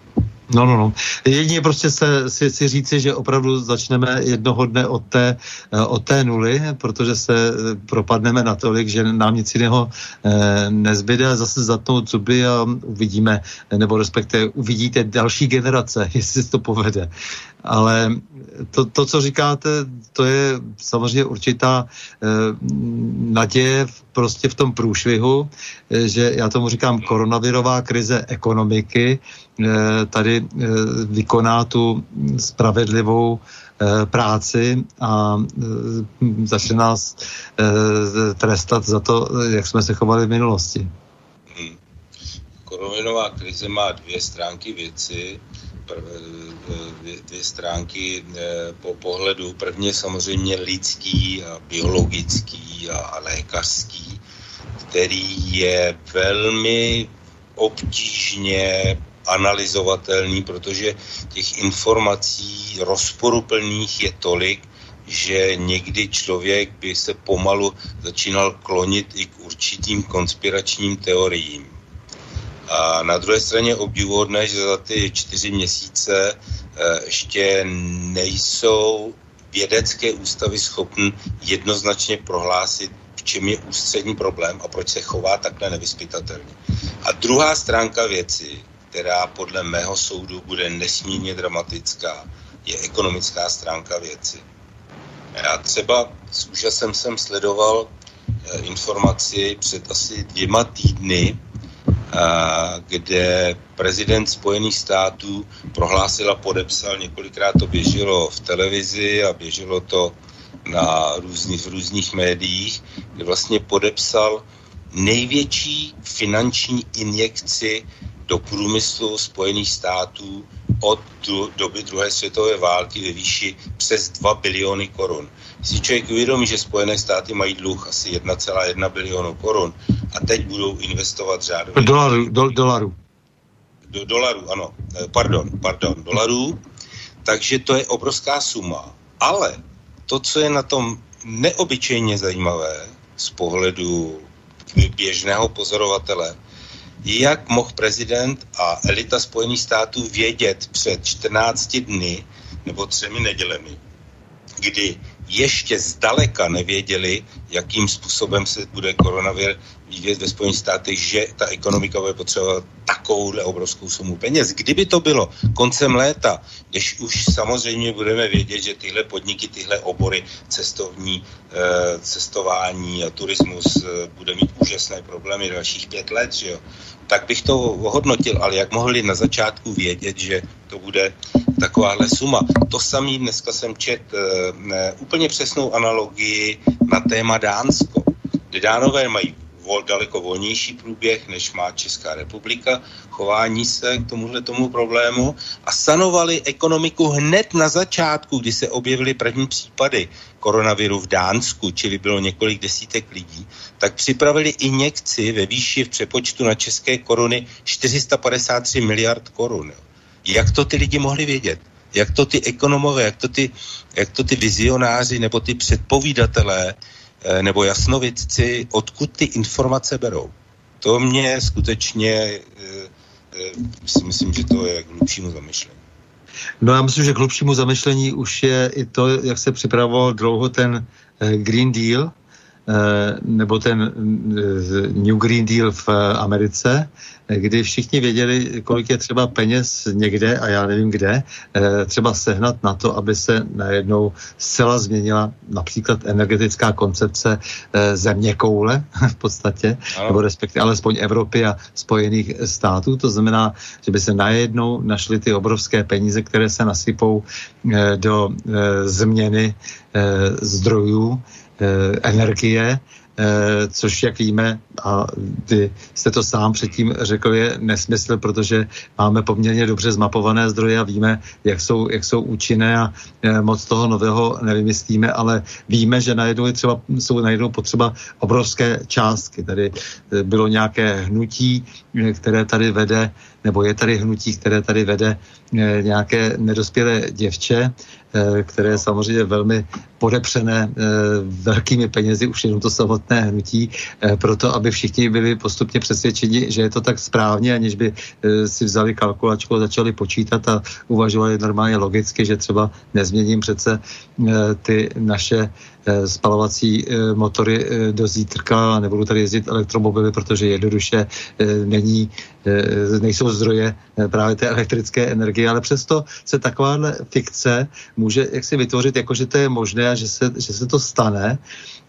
Speaker 1: No, no, no. Jedině prostě se, si, si říci, že opravdu začneme jednoho dne od té, eh, od té nuly, protože se eh, propadneme natolik, že nám nic jiného eh, nezbyde zase zatnout zuby a uvidíme, nebo respektive uvidíte další generace, jestli se to povede. Ale to, to, co říkáte, to je samozřejmě určitá eh, naděje v, prostě v tom průšvihu, že já tomu říkám koronavirová krize ekonomiky, tady eh, vykoná tu spravedlivou eh, práci a eh, začne nás eh, trestat za to, jak jsme se chovali v minulosti. Hmm.
Speaker 2: Krize má dvě stránky věci dvě, dvě stránky eh, po pohledu. Prvně samozřejmě lidský, a biologický a lékařský, který je velmi obtížně analyzovatelný, protože těch informací rozporuplných je tolik, že někdy člověk by se pomalu začínal klonit i k určitým konspiračním teoriím. A na druhé straně obdivuhodné, že za ty čtyři měsíce eh, ještě nejsou vědecké ústavy schopny jednoznačně prohlásit, v čem je ústřední problém a proč se chová takhle nevyspytatelně. A druhá stránka věci, která podle mého soudu bude nesmírně dramatická, je ekonomická stránka věci. Já třeba s úžasem jsem sledoval eh, informaci před asi dvěma týdny, kde prezident Spojených států prohlásil a podepsal, několikrát to běželo v televizi a běželo to na různých, v různých médiích, kde vlastně podepsal největší finanční injekci do průmyslu Spojených států od doby druhé světové války ve výši přes 2 biliony korun. Si člověk uvědomí, že Spojené státy mají dluh asi 1,1 bilionu korun a teď budou investovat řádově...
Speaker 1: Dolarů, do, dolarů.
Speaker 2: Do dolarů, ano. Eh, pardon, pardon, dolarů. Takže to je obrovská suma. Ale to, co je na tom neobyčejně zajímavé z pohledu běžného pozorovatele, jak mohl prezident a elita Spojených států vědět před 14 dny nebo třemi nedělemi, kdy ještě zdaleka nevěděli, jakým způsobem se bude koronavir vyvíjet ve Spojených státech, že ta ekonomika bude potřebovat takovouhle obrovskou sumu peněz. Kdyby to bylo koncem léta, když už samozřejmě budeme vědět, že tyhle podniky, tyhle obory, cestovní, eh, cestování a turismus eh, bude mít úžasné problémy dalších pět let, že jo, tak bych to ohodnotil, ale jak mohli na začátku vědět, že to bude takováhle suma. To samý dneska jsem čet e, úplně přesnou analogii na téma Dánsko, kde Dánové mají vol, daleko volnější průběh, než má Česká republika, chování se k tomuhle tomu problému a stanovali ekonomiku hned na začátku, kdy se objevily první případy koronaviru v Dánsku, čili bylo několik desítek lidí, tak připravili injekci ve výši v přepočtu na české koruny 453 miliard korun. Jak to ty lidi mohli vědět? Jak to ty ekonomové, jak to ty, jak to ty vizionáři nebo ty předpovídatelé nebo jasnovidci, odkud ty informace berou? To mě skutečně, eh, eh, si myslím, že to je k hlubšímu zamyšlení.
Speaker 1: No já myslím, že k hlubšímu zamyšlení už je i to, jak se připravoval dlouho ten Green Deal, Eh, nebo ten eh, New Green Deal v eh, Americe, kdy všichni věděli, kolik je třeba peněz někde a já nevím kde, třeba sehnat na to, aby se najednou zcela změnila například energetická koncepce země koule v podstatě, ano. nebo respektive alespoň Evropy a Spojených států. To znamená, že by se najednou našly ty obrovské peníze, které se nasypou do změny zdrojů, Eh, energie, eh, což, jak víme, a vy jste to sám předtím řekl, je nesmysl, protože máme poměrně dobře zmapované zdroje a víme, jak jsou, jak jsou účinné a eh, moc toho nového nevymyslíme, ale víme, že najednou je třeba, jsou najednou potřeba obrovské částky. Tady bylo nějaké hnutí, které tady vede, nebo je tady hnutí, které tady vede nějaké nedospělé děvče, Eh, které je samozřejmě velmi podepřené eh, velkými penězi, už jenom to samotné hnutí, eh, proto aby všichni byli postupně přesvědčeni, že je to tak správně, aniž by si vzali kalkulačku a začali počítat a uvažovali normálně logicky, že třeba nezměním přece ty naše spalovací motory do zítrka a nebudu tady jezdit elektromobily, protože jednoduše není, nejsou zdroje právě té elektrické energie, ale přesto se takováhle fikce může jak si vytvořit, jako že to je možné a že se, že se to stane.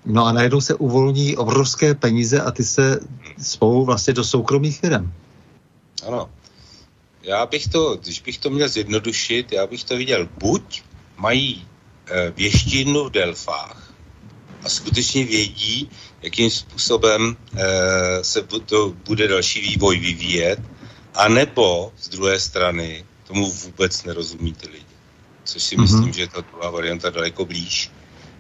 Speaker 1: No a najednou se uvolní obrovské peníze a ty se spou vlastně do soukromých firm.
Speaker 2: Ano. Já bych to, když bych to měl zjednodušit, já bych to viděl, buď mají věštinu v Delfách a skutečně vědí, jakým způsobem e, se to bude další vývoj vyvíjet, anebo z druhé strany tomu vůbec nerozumí ty lidi což si mm-hmm. myslím, že je ta druhá varianta daleko blíž.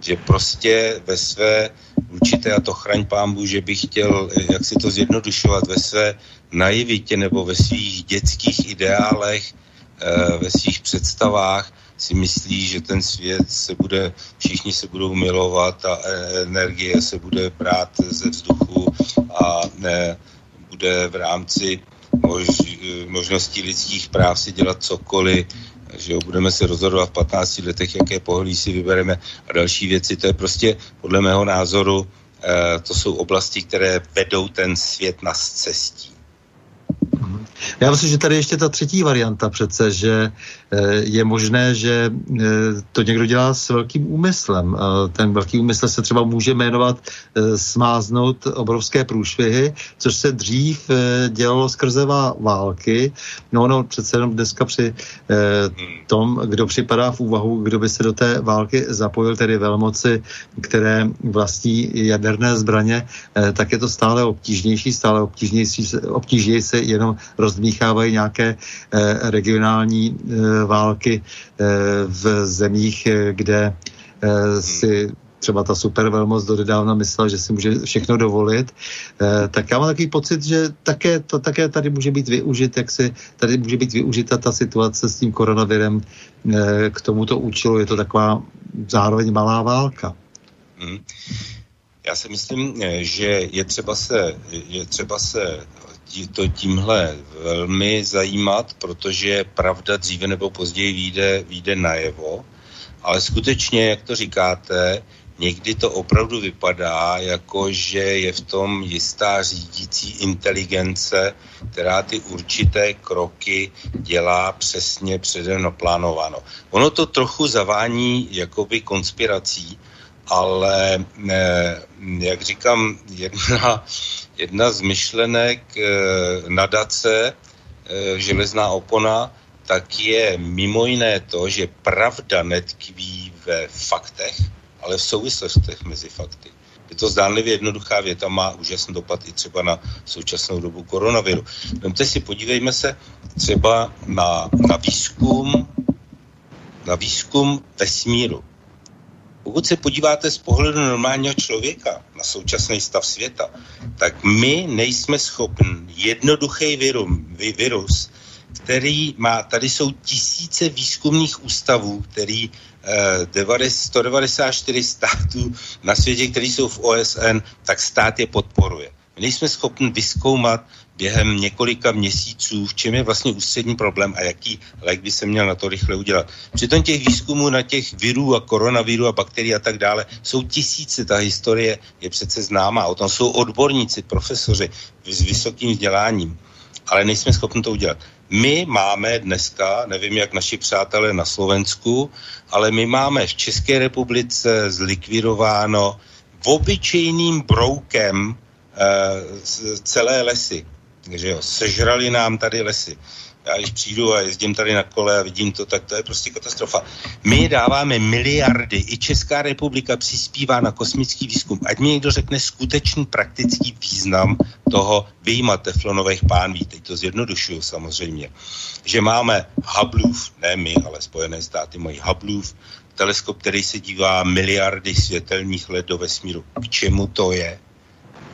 Speaker 2: Že prostě ve své určité, a to chraň pámbu, že bych chtěl, jak si to zjednodušovat, ve své naivitě nebo ve svých dětských ideálech, eh, ve svých představách, si myslí, že ten svět se bude, všichni se budou milovat a e, energie se bude brát ze vzduchu a ne, bude v rámci mož, možností lidských práv si dělat cokoliv, že jo, budeme se rozhodovat v 15 letech, jaké pohlí si vybereme a další věci. To je prostě podle mého názoru, eh, to jsou oblasti, které vedou ten svět na cestí.
Speaker 1: Já myslím, že tady ještě ta třetí varianta přece, že je možné, že eh, to někdo dělá s velkým úmyslem. Ten velký úmysl se třeba může jmenovat eh, smáznout obrovské průšvihy, což se dřív dělalo skrze války. No, no, přece jenom dneska při tom, kdo připadá v úvahu, kdo by se do té války zapojil, tedy velmoci, které vlastní jaderné zbraně, tak je to stále obtížnější, stále obtížnější, obtížnější se jenom rozdmíchávají nějaké eh, regionální eh, války eh, v zemích, kde si třeba ta supervelmoc do nedávna myslela, že si může všechno dovolit, tak já mám takový pocit, že také, to také tady může být využit, jak si tady může být využita ta situace s tím koronavirem k tomuto účelu. Je to taková zároveň malá válka. Hmm.
Speaker 2: Já si myslím, že je třeba se, je třeba se to tímhle velmi zajímat, protože pravda dříve nebo později vyjde, vyjde najevo ale skutečně, jak to říkáte, někdy to opravdu vypadá, jako že je v tom jistá řídící inteligence, která ty určité kroky dělá přesně předem naplánováno. Ono to trochu zavání jakoby konspirací, ale ne, jak říkám, jedna, jedna z myšlenek e, nadace e, železná opona, tak je mimo jiné to, že pravda netkví ve faktech, ale v souvislostech mezi fakty. Je to zdánlivě jednoduchá věta, má úžasný dopad i třeba na současnou dobu koronaviru. Vemte si, podívejme se třeba na, na výzkum na výzkum vesmíru. Pokud se podíváte z pohledu normálního člověka na současný stav světa, tak my nejsme schopni jednoduchý virum, virus, který má, tady jsou tisíce výzkumných ústavů, který 194 eh, států na světě, které jsou v OSN, tak stát je podporuje. My nejsme schopni vyskoumat během několika měsíců, v čem je vlastně ústřední problém a jaký lék by se měl na to rychle udělat. Přitom těch výzkumů na těch virů a koronavirů a bakterií a tak dále jsou tisíce, ta historie je přece známá, o tom jsou odborníci, profesoři s vysokým vzděláním, ale nejsme schopni to udělat. My máme dneska, nevím jak naši přátelé na Slovensku, ale my máme v České republice zlikvidováno obyčejným broukem e, celé lesy že jo, sežrali nám tady lesy. Já když přijdu a jezdím tady na kole a vidím to, tak to je prostě katastrofa. My dáváme miliardy, i Česká republika přispívá na kosmický výzkum. Ať mi někdo řekne skutečný praktický význam toho vyjímat teflonových pánví, teď to zjednodušuju samozřejmě, že máme Hubbleův, ne my, ale Spojené státy mají Hubbleův, teleskop, který se dívá miliardy světelných let do vesmíru. K čemu to je?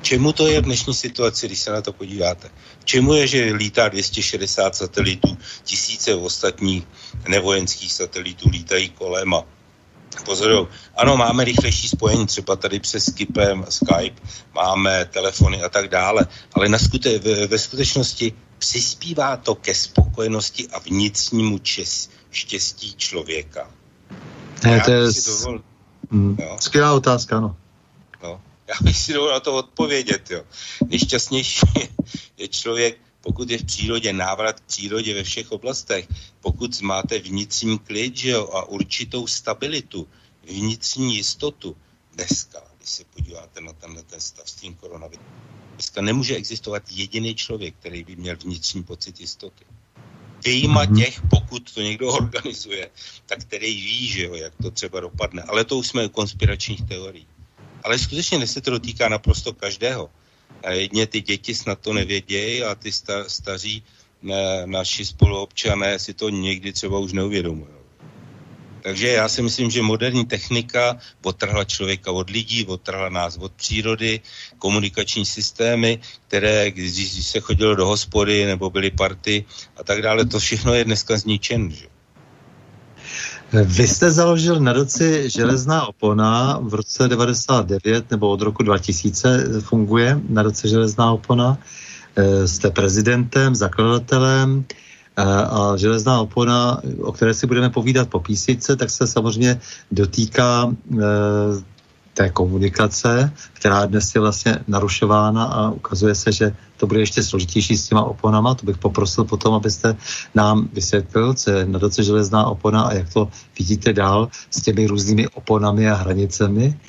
Speaker 2: Čemu to je v dnešní situaci, když se na to podíváte? Čemu je, že lítá 260 satelitů, tisíce ostatních nevojenských satelitů lítají kolem a pozorují. Ano, máme rychlejší spojení, třeba tady přes Skype, Skype, máme telefony a tak dále, ale na skute, ve, ve skutečnosti přispívá to ke spokojenosti a vnitřnímu čes, štěstí člověka.
Speaker 1: Ne, to je dovol... mm, skvělá otázka, no.
Speaker 2: Já bych si dovolil na to odpovědět. Jo. Nejšťastnější je člověk, pokud je v přírodě, návrat k přírodě ve všech oblastech, pokud máte vnitřní klid že jo, a určitou stabilitu, vnitřní jistotu, dneska, když se podíváte na tenhle ten stav s tím koronavirem, dneska nemůže existovat jediný člověk, který by měl vnitřní pocit jistoty. Vyjma mhm. těch, pokud to někdo organizuje, tak který ví, že jo, jak to třeba dopadne. Ale to už jsme u konspiračních teorií ale skutečně se to dotýká naprosto každého. A jedně ty děti snad to nevědějí a ty sta, staří ne, naši spoluobčané si to někdy třeba už neuvědomují. Takže já si myslím, že moderní technika odtrhla člověka od lidí, odtrhla nás od přírody, komunikační systémy, které, když se chodilo do hospody nebo byly party a tak dále, to všechno je dneska zničen. Že?
Speaker 1: Vy jste založil nadaci Železná opona v roce 99 nebo od roku 2000 funguje nadace Železná opona. Eh, jste prezidentem, zakladatelem eh, a Železná opona, o které si budeme povídat po písnice, tak se samozřejmě dotýká eh, té komunikace, která dnes je vlastně narušována a ukazuje se, že to bude ještě složitější s těma oponama. To bych poprosil potom, abyste nám vysvětlil, co je nadace železná opona a jak to vidíte dál s těmi různými oponami a hranicemi.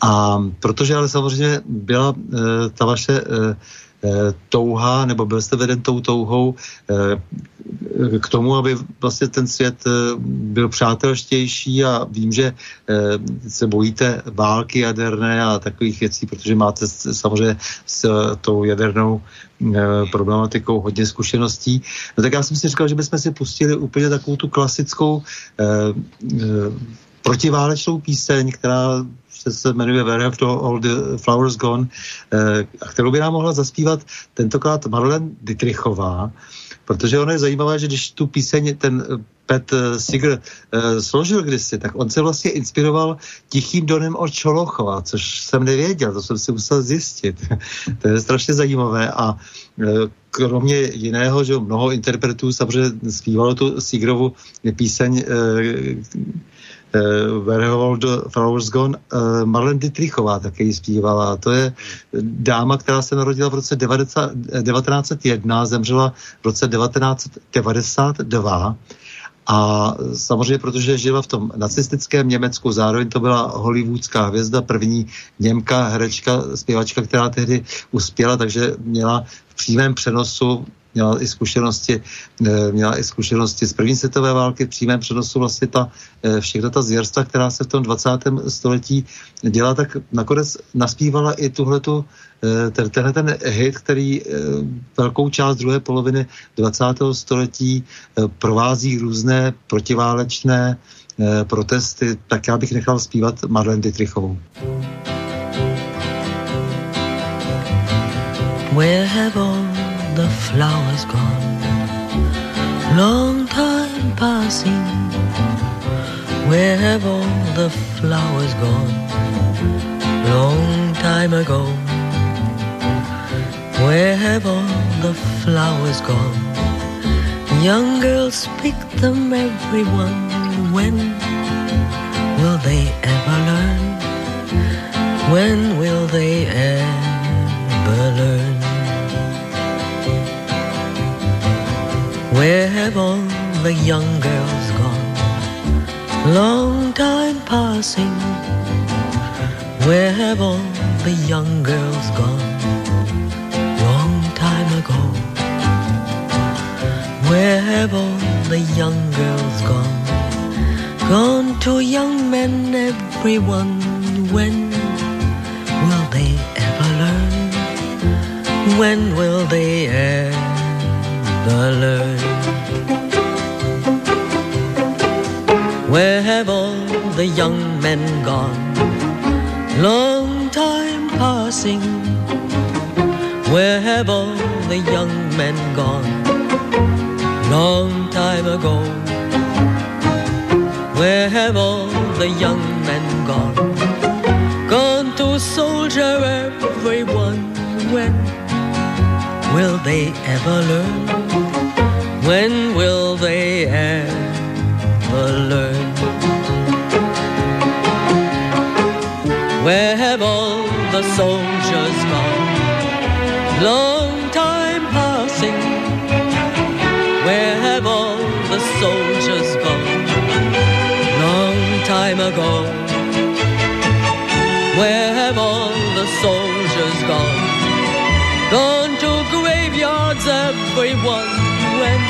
Speaker 1: A protože ale samozřejmě byla e, ta vaše e, touha, nebo byl jste veden tou touhou eh, k tomu, aby vlastně ten svět eh, byl přátelštější a vím, že se bojíte války jaderné a takových věcí, protože máte samozřejmě s tou jadernou problematikou hodně zkušeností. No tak já jsem si říkal, že bychom si pustili úplně takovou tu klasickou protiválečnou píseň, která se jmenuje Where Have All the Flowers Gone, eh, kterou by nám mohla zaspívat tentokrát Marlene Dietrichová, protože ono je zajímavé, že když tu píseň ten eh, Pet eh, Seeger uh, složil kdysi, tak on se vlastně inspiroval Tichým donem od Čolochova, což jsem nevěděl, to jsem si musel zjistit. to je strašně zajímavé a kromě jiného, že mnoho interpretů samozřejmě zpívalo tu Seegerovu píseň
Speaker 3: Where Have All the Flowers Gone, uh, Marlene Dietrichová také ji zpívala. To je dáma, která se narodila v roce 90, 1901, zemřela v roce 1992 a samozřejmě, protože žila v tom nacistickém Německu, zároveň to byla hollywoodská hvězda, první Němka, herečka, zpěvačka, která tehdy uspěla, takže měla v přímém přenosu měla i zkušenosti, eh, měla i zkušenosti z první světové války, v přímém přenosu vlastně ta, eh, všechna ta zvěrstva, která se v tom 20. století dělá, tak nakonec naspívala i tuhletu eh, ten, tenhle ten hit, který velkou část druhé poloviny 20. století provází různé protiválečné protesty, tak já bych nechal zpívat Marlene Dietrichovou. Where have all the flowers gone. Long time passing, where have all the flowers gone? Long time ago, where have all the flowers gone? Young girls pick them, everyone. When will they ever learn? When will they ever learn? Where have all the young girls gone? Long time passing. Where have all the young girls gone? Long time ago. Where have all the young girls gone? Gone to young men, everyone. When will they ever learn? When will they ever learn? Where have all the young men gone? Long time passing. Where have all the young men gone? Long time ago. Where have all the young men gone? Gone to soldier everyone. When will they ever learn? When will they ever learn? Where have all the soldiers gone? Long time passing. Where have all the soldiers gone? Long time ago. Where have all the soldiers gone? Gone everyone. When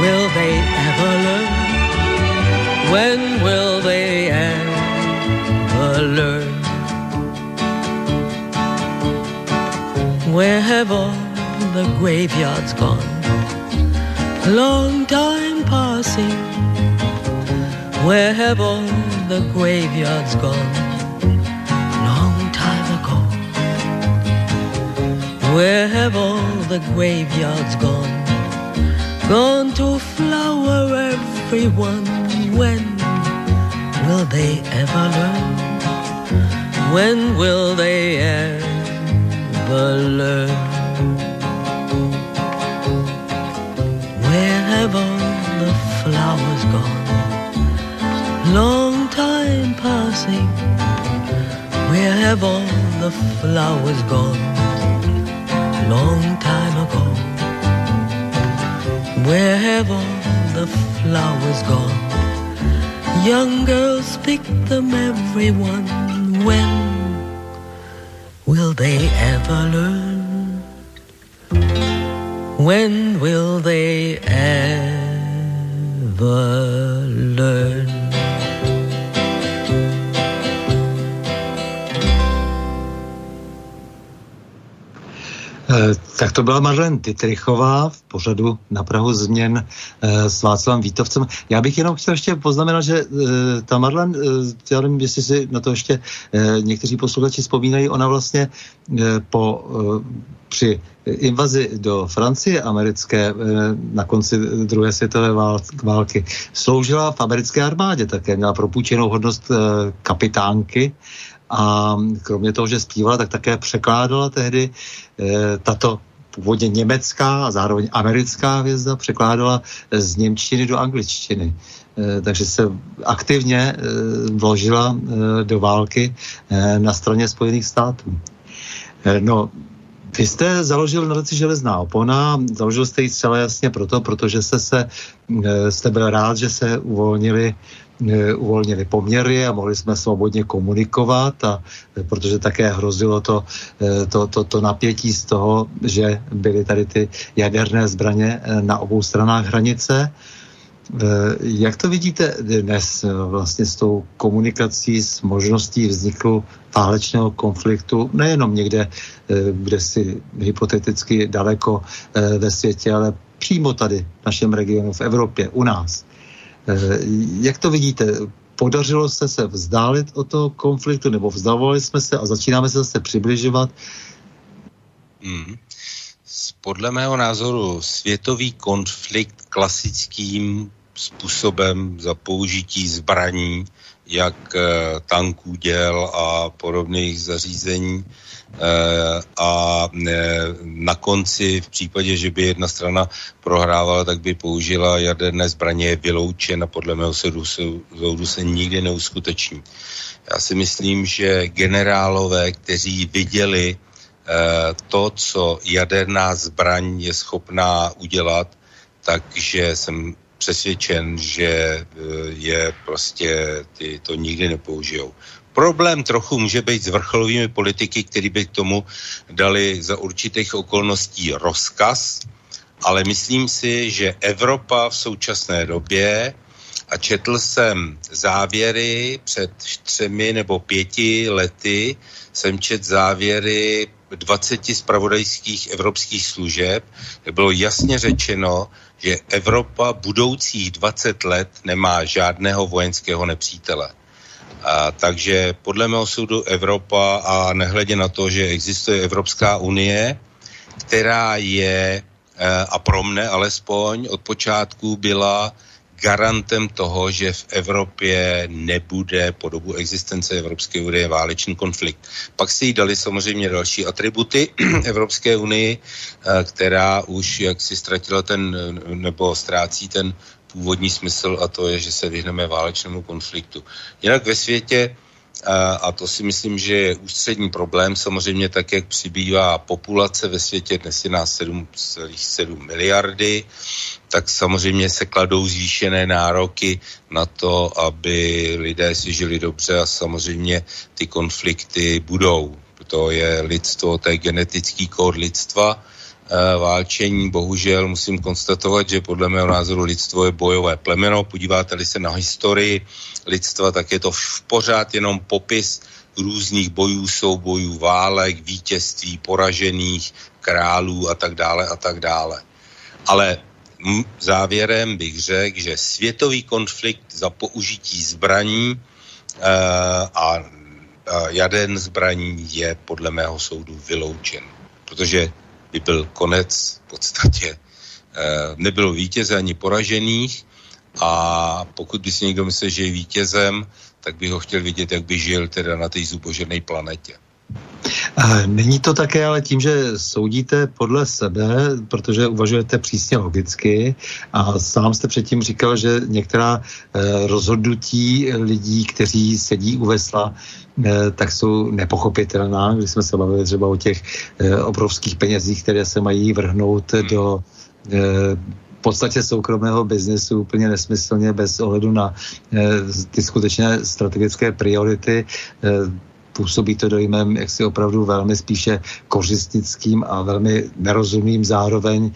Speaker 3: will they ever learn? When will they ever? learn. Where have all the graveyards gone? Long time passing. Where have all the graveyards gone? Where have all the graveyards gone? Gone to flower everyone. When will they ever learn? When will they ever learn? Where have all the flowers gone? Long time passing. Where have all the flowers gone? Long time ago. Where have all the flowers gone? Young girls pick them, everyone. When will they ever learn? When will they Tak to byla Marlene Titrichová v pořadu na Prahu změn e, s Václavem Vítovcem. Já bych jenom chtěl ještě poznamenat, že e, ta Marlene, e, já nevím, jestli si na to ještě e, někteří posluchači vzpomínají, ona vlastně e, po e, při invazi do Francie americké na konci druhé světové války sloužila v americké armádě také, měla propůjčenou hodnost kapitánky a kromě toho, že zpívala, tak také překládala tehdy tato
Speaker 1: původně německá a zároveň americká hvězda překládala z Němčiny do angličtiny. Takže se aktivně vložila do války na straně Spojených států. No, vy jste založil nadaci Železná opona, založil jste ji zcela jasně proto, protože jste, se, jste byl rád, že se uvolnili uvolnili poměry a mohli jsme svobodně komunikovat, a, e, protože také hrozilo to, e, to, to, to napětí z toho, že byly tady ty jaderné zbraně na obou stranách hranice. Jak to vidíte dnes vlastně s tou komunikací, s možností vzniku válečného konfliktu, nejenom někde, kde si hypoteticky daleko ve světě, ale přímo tady v našem regionu, v Evropě, u nás? Eh, jak to vidíte? Podařilo se se vzdálit od toho konfliktu, nebo vzdávali jsme se a začínáme se zase přibližovat?
Speaker 2: Hmm. Podle mého názoru světový konflikt klasickým způsobem za použití zbraní, jak eh, tanků, děl a podobných zařízení, a eh, na konci v případě, že by jedna strana prohrávala, tak by použila jaderné zbraně, je vyloučena podle mého soudu, soudu se nikdy neuskuteční. Já si myslím, že generálové, kteří viděli eh, to, co jaderná zbraň je schopná udělat, takže jsem přesvědčen, že je prostě ty to nikdy nepoužijou. Problém trochu může být s vrcholovými politiky, který by k tomu dali za určitých okolností rozkaz, ale myslím si, že Evropa v současné době, a četl jsem závěry před třemi nebo pěti lety, jsem čet závěry 20 spravodajských evropských služeb, kde bylo jasně řečeno, že Evropa budoucích 20 let nemá žádného vojenského nepřítele. A, takže podle mého soudu Evropa a nehledě na to, že existuje Evropská unie, která je, e, a pro mne alespoň od počátku byla garantem toho, že v Evropě nebude po dobu existence Evropské unie válečný konflikt. Pak si jí dali samozřejmě další atributy Evropské unii, e, která už jak si ztratila ten, nebo ztrácí ten původní smysl a to je, že se vyhneme válečnému konfliktu. Jinak ve světě, a to si myslím, že je ústřední problém, samozřejmě tak, jak přibývá populace ve světě, dnes je nás 7,7 miliardy, tak samozřejmě se kladou zvýšené nároky na to, aby lidé si žili dobře a samozřejmě ty konflikty budou. To je lidstvo, to je genetický kód lidstva válčení. Bohužel musím konstatovat, že podle mého názoru lidstvo je bojové plemeno. Podíváte-li se na historii lidstva, tak je to pořád jenom popis různých bojů, soubojů, válek, vítězství, poražených, králů a tak dále a tak dále. Ale závěrem bych řekl, že světový konflikt za použití zbraní uh, a jaden zbraní je podle mého soudu vyloučen. Protože by byl konec v podstatě. Eh, nebylo vítěze ani poražených a pokud by si někdo myslel, že je vítězem, tak by ho chtěl vidět, jak by žil teda na té zubožerné planetě.
Speaker 1: Není to také ale tím, že soudíte podle sebe, protože uvažujete přísně logicky a sám jste předtím říkal, že některá eh, rozhodnutí lidí, kteří sedí u vesla, eh, tak jsou nepochopitelná, když jsme se bavili třeba o těch eh, obrovských penězích, které se mají vrhnout hmm. do v podstatě soukromého biznesu úplně nesmyslně bez ohledu na ty skutečné strategické priority působí to dojmem jaksi opravdu velmi spíše kořistnickým a velmi nerozumným zároveň.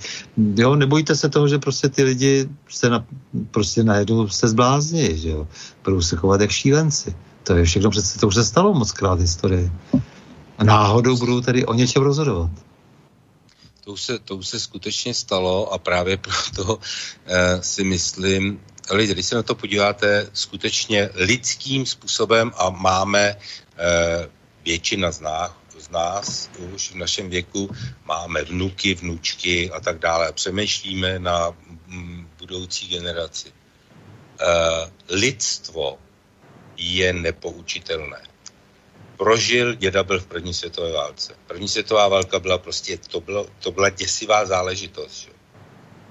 Speaker 1: Jo, nebojte se toho, že prostě ty lidi se na, prostě najednou se zblázní, že jo. Budou se chovat jak šílenci. To je všechno přece, to už se stalo moc krát v historii. A náhodou budou tedy o něčem rozhodovat.
Speaker 2: To už, se, to už se skutečně stalo a právě proto eh, si myslím, lidi, když se na to podíváte skutečně lidským způsobem a máme Eh, většina z nás, z nás už v našem věku máme vnuky, vnučky a tak dále. Přemýšlíme na budoucí generaci. Eh, lidstvo je nepoučitelné. prožil, děda byl v první světové válce. První světová válka byla prostě, to, bylo, to byla děsivá záležitost. Že?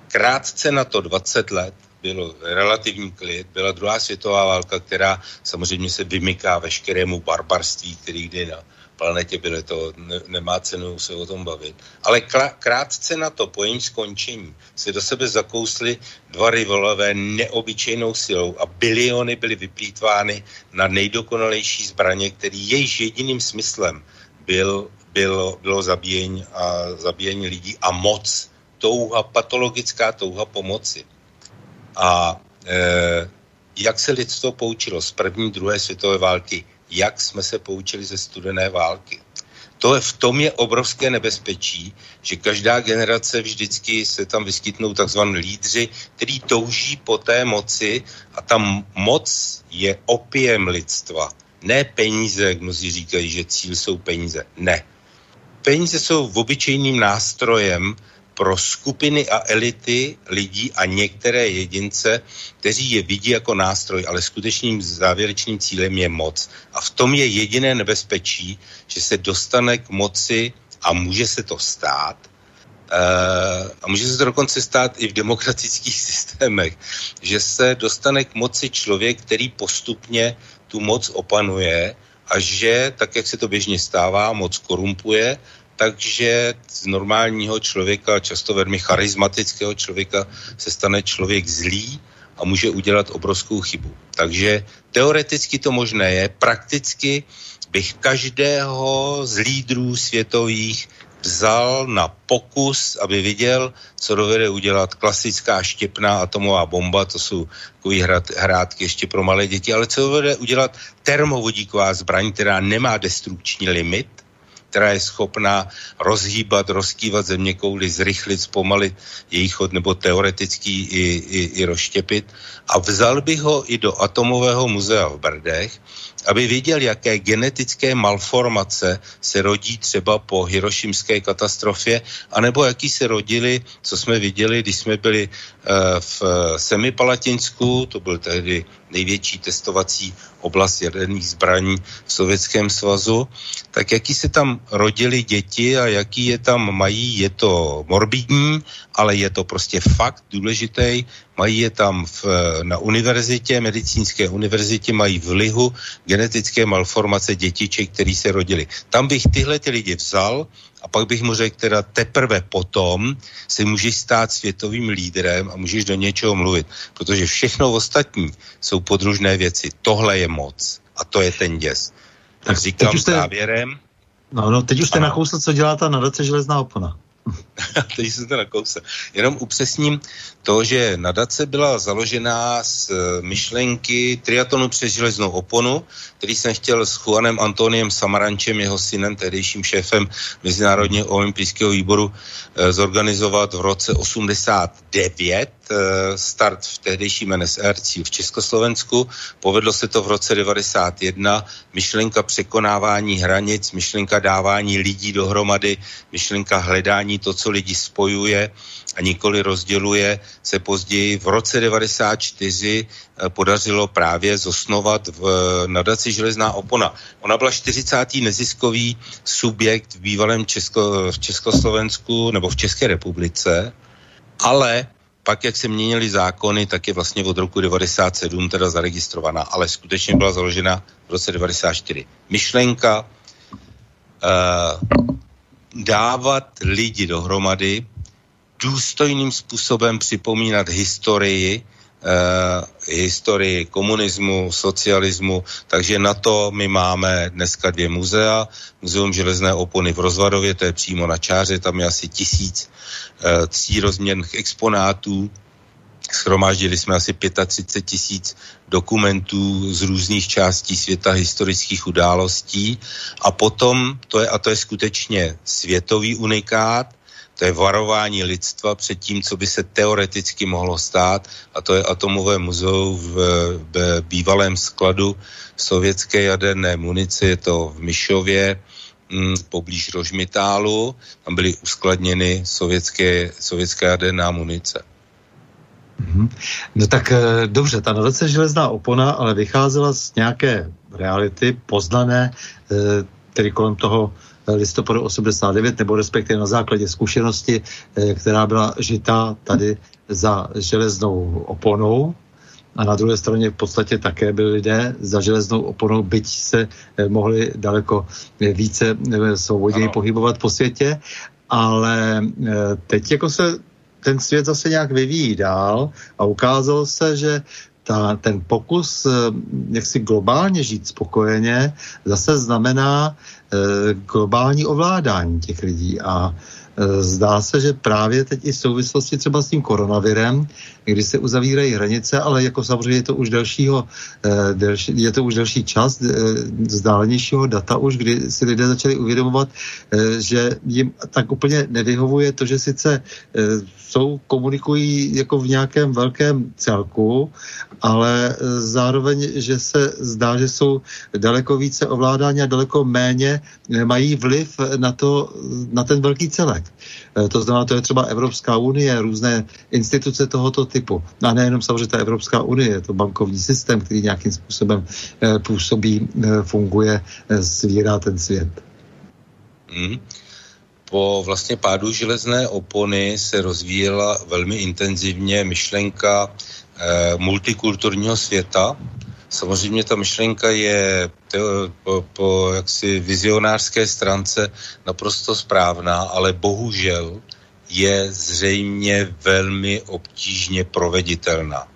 Speaker 2: Krátce na to 20 let byl relativní klid, byla druhá světová válka, která samozřejmě se vymyká veškerému barbarství, který kdy na planetě byly, to ne, nemá cenu se o tom bavit. Ale krátce na to, po jejím skončení, se do sebe zakously dva rivalové neobyčejnou silou a biliony byly vyplýtvány na nejdokonalejší zbraně, který jejíž jediným smyslem byl, bylo, bylo zabíjení, a, zabíjení lidí a moc, touha, patologická touha pomoci. A e, jak se lidstvo poučilo z první, druhé světové války, jak jsme se poučili ze studené války. To je, v tom je obrovské nebezpečí, že každá generace vždycky se tam vyskytnou takzvaní lídři, který touží po té moci a ta moc je opiem lidstva. Ne peníze, jak mnozí říkají, že cíl jsou peníze. Ne. Peníze jsou obyčejným nástrojem, pro skupiny a elity lidí a některé jedince, kteří je vidí jako nástroj, ale skutečným závěrečným cílem je moc. A v tom je jediné nebezpečí, že se dostane k moci a může se to stát, Uh, a může se to dokonce stát i v demokratických systémech, že se dostane k moci člověk, který postupně tu moc opanuje a že, tak jak se to běžně stává, moc korumpuje takže z normálního člověka, často velmi charismatického člověka, se stane člověk zlý a může udělat obrovskou chybu. Takže teoreticky to možné je, prakticky bych každého z lídrů světových vzal na pokus, aby viděl, co dovede udělat klasická štěpná atomová bomba, to jsou takové hrátky ještě pro malé děti, ale co dovede udělat termovodíková zbraň, která nemá destrukční limit, která je schopná rozhýbat, rozkývat země kouly, zrychlit, zpomalit jejich chod nebo teoreticky i, i, i rozštěpit. A vzal bych ho i do atomového muzea v Brdech, aby viděl, jaké genetické malformace se rodí třeba po hirošimské katastrofě, anebo jaký se rodili, co jsme viděli, když jsme byli uh, v Semipalatinsku, to byl tehdy největší testovací oblast jaderných zbraní v Sovětském svazu, tak jaký se tam rodili děti a jaký je tam mají, je to morbidní, ale je to prostě fakt důležitý. Mají je tam v, na univerzitě, medicínské univerzitě, mají v lihu genetické malformace dětiček, který se rodili. Tam bych tyhle ty lidi vzal a pak bych mu řekl, teda teprve potom si můžeš stát světovým lídrem a můžeš do něčeho mluvit, protože všechno ostatní jsou podružné věci. Tohle je moc a to je ten děs. Tak říkám jste... závěrem.
Speaker 1: No, no, teď už jste nakousl, co dělá ta nadace železná opona.
Speaker 2: Teď jsem to nakousl. Jenom upřesním to, že nadace byla založená z eh, myšlenky triatonu přes železnou oponu, který jsem chtěl s Juanem Antoniem Samarančem, jeho synem, tehdejším šéfem Mezinárodního olympijského výboru, eh, zorganizovat v roce 89 eh, start v tehdejším NSR, v Československu. Povedlo se to v roce 91. Myšlenka překonávání hranic, myšlenka dávání lidí dohromady, myšlenka hledání to, co lidi spojuje a nikoli rozděluje, se později v roce 94 eh, podařilo právě zosnovat v eh, nadaci Železná opona. Ona byla 40. neziskový subjekt v bývalém Česko, v Československu nebo v České republice, ale pak, jak se měnily zákony, tak je vlastně od roku 97 teda zaregistrovaná, ale skutečně byla založena v roce 94. Myšlenka uh, dávat lidi dohromady, důstojným způsobem připomínat historii, Uh, historii komunismu, socialismu, takže na to my máme dneska dvě muzea. Muzeum železné opony v Rozvadově, to je přímo na čáře, tam je asi tisíc uh, třírozměrných exponátů. Schromáždili jsme asi 35 tisíc dokumentů z různých částí světa historických událostí. A potom, to je, a to je skutečně světový unikát, to je varování lidstva před tím, co by se teoreticky mohlo stát. A to je atomové muzeum v, v bývalém skladu sovětské jaderné munice, je to v Myšově, hm, poblíž Rožmitálu, tam byly uskladněny sovětské, sovětská jaderná munice.
Speaker 1: Mhm. No tak eh, dobře, ta nadace železná opona ale vycházela z nějaké reality poznané, eh, tedy kolem toho listopadu 89, nebo respektive na základě zkušenosti, která byla žitá tady za železnou oponou, a na druhé straně v podstatě také byli lidé za železnou oponou, byť se mohli daleko více svobodněji pohybovat po světě, ale teď jako se ten svět zase nějak vyvíjí dál a ukázalo se, že ta, ten pokus, eh, jak si globálně žít spokojeně, zase znamená e, globální ovládání těch lidí. A e, zdá se, že právě teď i v souvislosti třeba s tím koronavirem, kdy se uzavírají hranice, ale jako samozřejmě je to už delšího, eh, je to už delší čas eh, vzdálenějšího data už, kdy si lidé začali uvědomovat, eh, že jim tak úplně nevyhovuje to, že sice jsou, komunikují jako v nějakém velkém celku, ale zároveň, že se zdá, že jsou daleko více ovládání a daleko méně mají vliv na, to, na ten velký celek. To znamená, to je třeba Evropská unie, různé instituce tohoto typu. A nejenom samozřejmě ta Evropská unie, je to bankovní systém, který nějakým způsobem eh, působí, eh, funguje, eh, svírá ten svět.
Speaker 2: Hmm. Po vlastně pádu železné opony se rozvíjela velmi intenzivně myšlenka eh, multikulturního světa. Samozřejmě ta myšlenka je po, po jaksi vizionářské stránce naprosto správná, ale bohužel je zřejmě velmi obtížně proveditelná.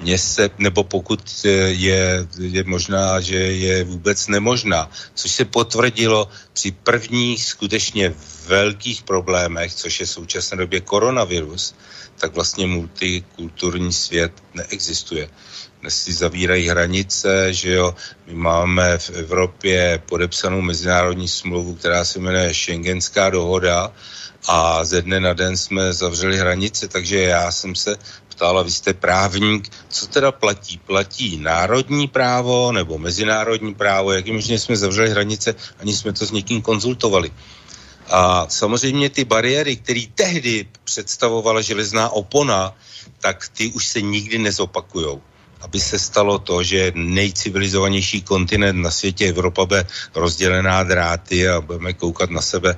Speaker 2: Mně se, nebo pokud je, je možná, že je vůbec nemožná, což se potvrdilo při prvních skutečně velkých problémech, což je v současné době koronavirus, tak vlastně multikulturní svět neexistuje. Dnes si zavírají hranice, že jo, my máme v Evropě podepsanou mezinárodní smlouvu, která se jmenuje Schengenská dohoda, a ze dne na den jsme zavřeli hranice, takže já jsem se ptal, a vy jste právník, co teda platí? Platí národní právo nebo mezinárodní právo? Jak možně jsme zavřeli hranice, ani jsme to s někým konzultovali. A samozřejmě ty bariéry, které tehdy představovala železná opona, tak ty už se nikdy nezopakujou aby se stalo to, že nejcivilizovanější kontinent na světě Evropa bude rozdělená dráty a budeme koukat na sebe e,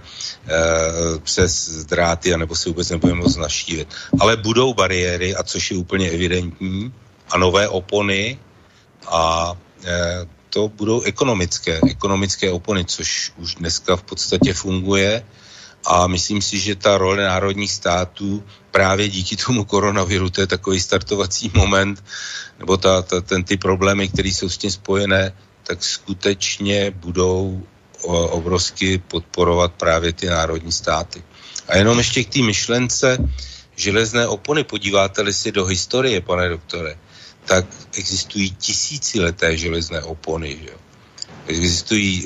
Speaker 2: přes dráty a nebo si vůbec nebudeme moc naštívit. Ale budou bariéry, a což je úplně evidentní, a nové opony a e, to budou ekonomické, ekonomické opony, což už dneska v podstatě funguje a myslím si, že ta role národních států právě díky tomu koronaviru, to je takový startovací moment, nebo ta, ta, ten ty problémy, které jsou s tím spojené, tak skutečně budou obrovsky podporovat právě ty národní státy. A jenom ještě k té myšlence železné opony, podíváte-li si do historie, pane doktore, tak existují tisícileté železné opony. Že jo? Existují,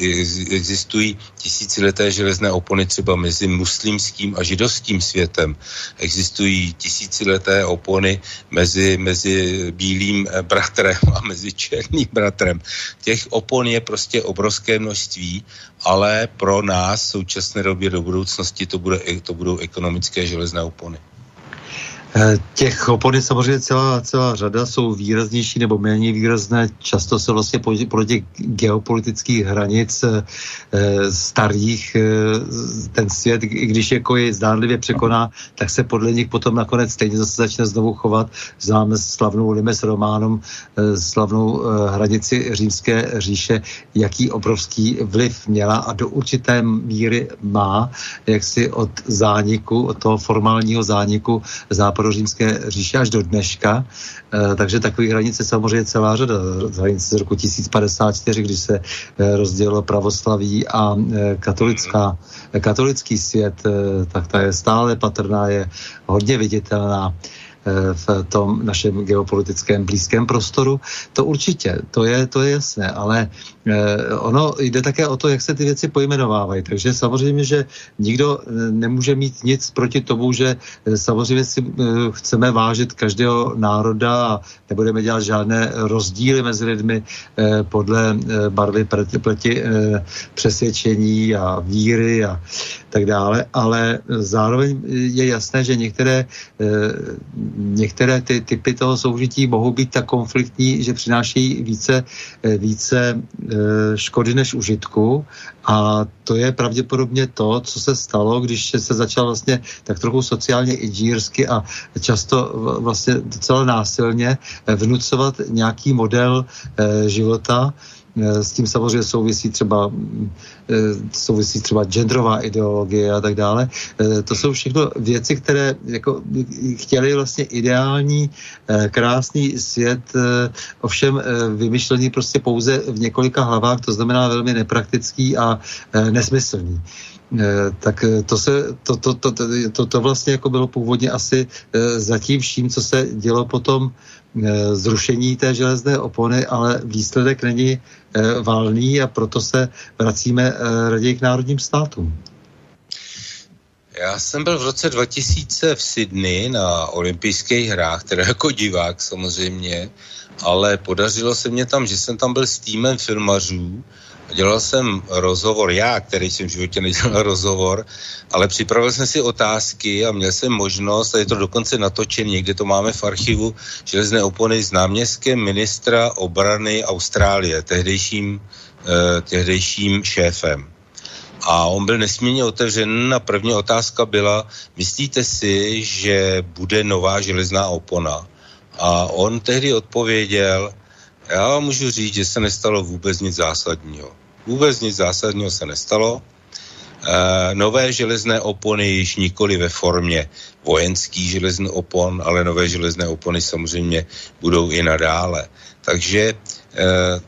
Speaker 2: existují tisícileté železné opony třeba mezi muslimským a židovským světem. Existují tisícileté opony mezi, mezi bílým bratrem a mezi černým bratrem. Těch opon je prostě obrovské množství, ale pro nás v současné době do budoucnosti to, bude, to budou ekonomické železné opony.
Speaker 1: Eh, těch opon samozřejmě celá, celá řada, jsou výraznější nebo méně výrazné. Často se vlastně těch geopolitických hranic e, starých e, ten svět, i když jako je zdánlivě překoná, tak se podle nich potom nakonec stejně zase začne znovu chovat. Známe slavnou Limes Románum, slavnou hranici římské říše, jaký obrovský vliv měla a do určité míry má, jak si od zániku, od toho formálního zániku západu starořímské říše až do dneška, eh, takže takových hranic je samozřejmě celá řada. Hranice z roku 1054, kdy se eh, rozdělilo pravoslaví a eh, katolická, katolický svět, tak ta je stále patrná, je hodně viditelná v tom našem geopolitickém blízkém prostoru. To určitě, to je, to je jasné, ale Eh, ono jde také o to, jak se ty věci pojmenovávají. Takže samozřejmě, že nikdo eh, nemůže mít nic proti tomu, že eh, samozřejmě si chceme vážit každého národa a nebudeme dělat žádné rozdíly mezi lidmi podle barvy pleti, přesvědčení a víry a tak dále, ale zároveň je jasné, že některé, některé ty typy toho soužití mohou být tak konfliktní, že přinášejí více, více škody než užitku. A to je pravděpodobně to, co se stalo, když se začal vlastně tak trochu sociálně inženýrsky a často vlastně docela násilně vnucovat nějaký model eh, života, eh, s tím samozřejmě souvisí třeba, eh, souvisí třeba genderová ideologie a tak dále. To jsou všechno věci, které jako chtěli vlastně ideální, krásný svět, ovšem vymyšlený prostě pouze v několika hlavách, to znamená velmi nepraktický a nesmyslný. Eh, tak eh, to, se, to, to, to, to, to vlastně jako bylo původně asi eh, zatím vším, co se dělo potom zrušení té železné opony, ale výsledek není valný a proto se vracíme raději k národním státům.
Speaker 2: Já jsem byl v roce 2000 v Sydney na olympijských hrách, teda jako divák samozřejmě, ale podařilo se mě tam, že jsem tam byl s týmem filmařů, Dělal jsem rozhovor, já, který jsem v životě nedělal rozhovor, ale připravil jsem si otázky a měl jsem možnost, a je to dokonce natočené, někde to máme v archivu, železné opony s náměstkem ministra obrany Austrálie, tehdejším, eh, tehdejším šéfem. A on byl nesmírně otevřen a první otázka byla, myslíte si, že bude nová železná opona? A on tehdy odpověděl, já vám můžu říct, že se nestalo vůbec nic zásadního. Vůbec nic zásadního se nestalo. E, nové železné opony již nikoli ve formě vojenský železný opon, ale nové železné opony samozřejmě budou i nadále. Takže e,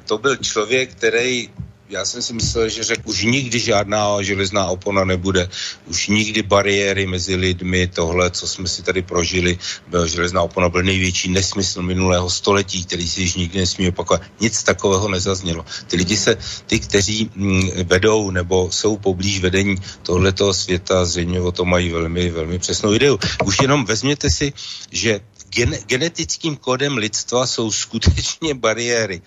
Speaker 2: to byl člověk, který já jsem si myslel, že řekl, už nikdy žádná železná opona nebude, už nikdy bariéry mezi lidmi, tohle, co jsme si tady prožili, byl železná opona byl největší nesmysl minulého století, který si již nikdy nesmí opakovat. Nic takového nezaznělo. Ty lidi se, ty, kteří mm, vedou nebo jsou poblíž vedení tohletoho světa, zřejmě o to mají velmi, velmi přesnou ideu. Už jenom vezměte si, že gen, genetickým kódem lidstva jsou skutečně bariéry.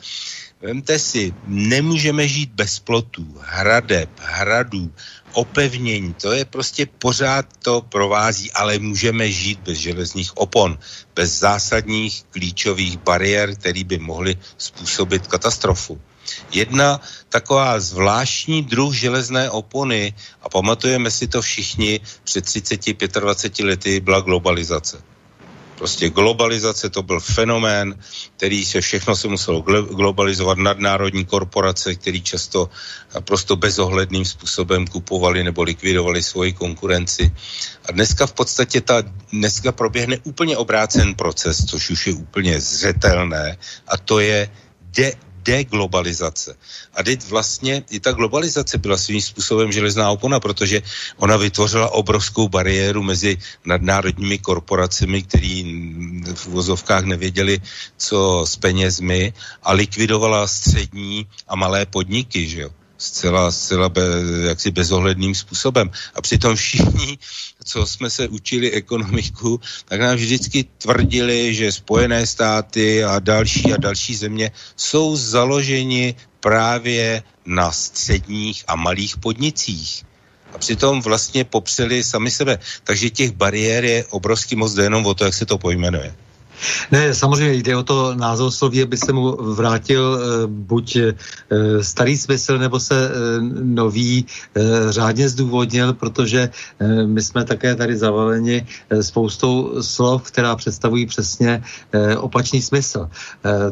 Speaker 2: Vemte si, nemůžeme žít bez plotů, hradeb, hradů, opevnění, to je prostě pořád to provází, ale můžeme žít bez železných opon, bez zásadních klíčových bariér, které by mohly způsobit katastrofu. Jedna taková zvláštní druh železné opony, a pamatujeme si to všichni, před 30-25 lety byla globalizace. Prostě globalizace to byl fenomén, který se všechno se muselo globalizovat, nadnárodní korporace, který často prostě bezohledným způsobem kupovali nebo likvidovali svoji konkurenci. A dneska v podstatě ta, dneska proběhne úplně obrácen proces, což už je úplně zřetelné, a to je de deglobalizace. A teď vlastně i ta globalizace byla svým způsobem železná opona, protože ona vytvořila obrovskou bariéru mezi nadnárodními korporacemi, který v vozovkách nevěděli, co s penězmi a likvidovala střední a malé podniky, že jo zcela, zcela be, jaksi bezohledným způsobem. A přitom všichni, co jsme se učili ekonomiku, tak nám vždycky tvrdili, že Spojené státy a další a další země jsou založeni právě na středních a malých podnicích. A přitom vlastně popřeli sami sebe. Takže těch bariér je obrovský moc, jenom o to, jak se to pojmenuje.
Speaker 1: Ne, samozřejmě jde o to názvosloví, aby se mu vrátil e, buď e, starý smysl, nebo se e, nový řádně zdůvodnil, protože my jsme také tady zavaleni spoustou slov, která představují přesně opačný smysl.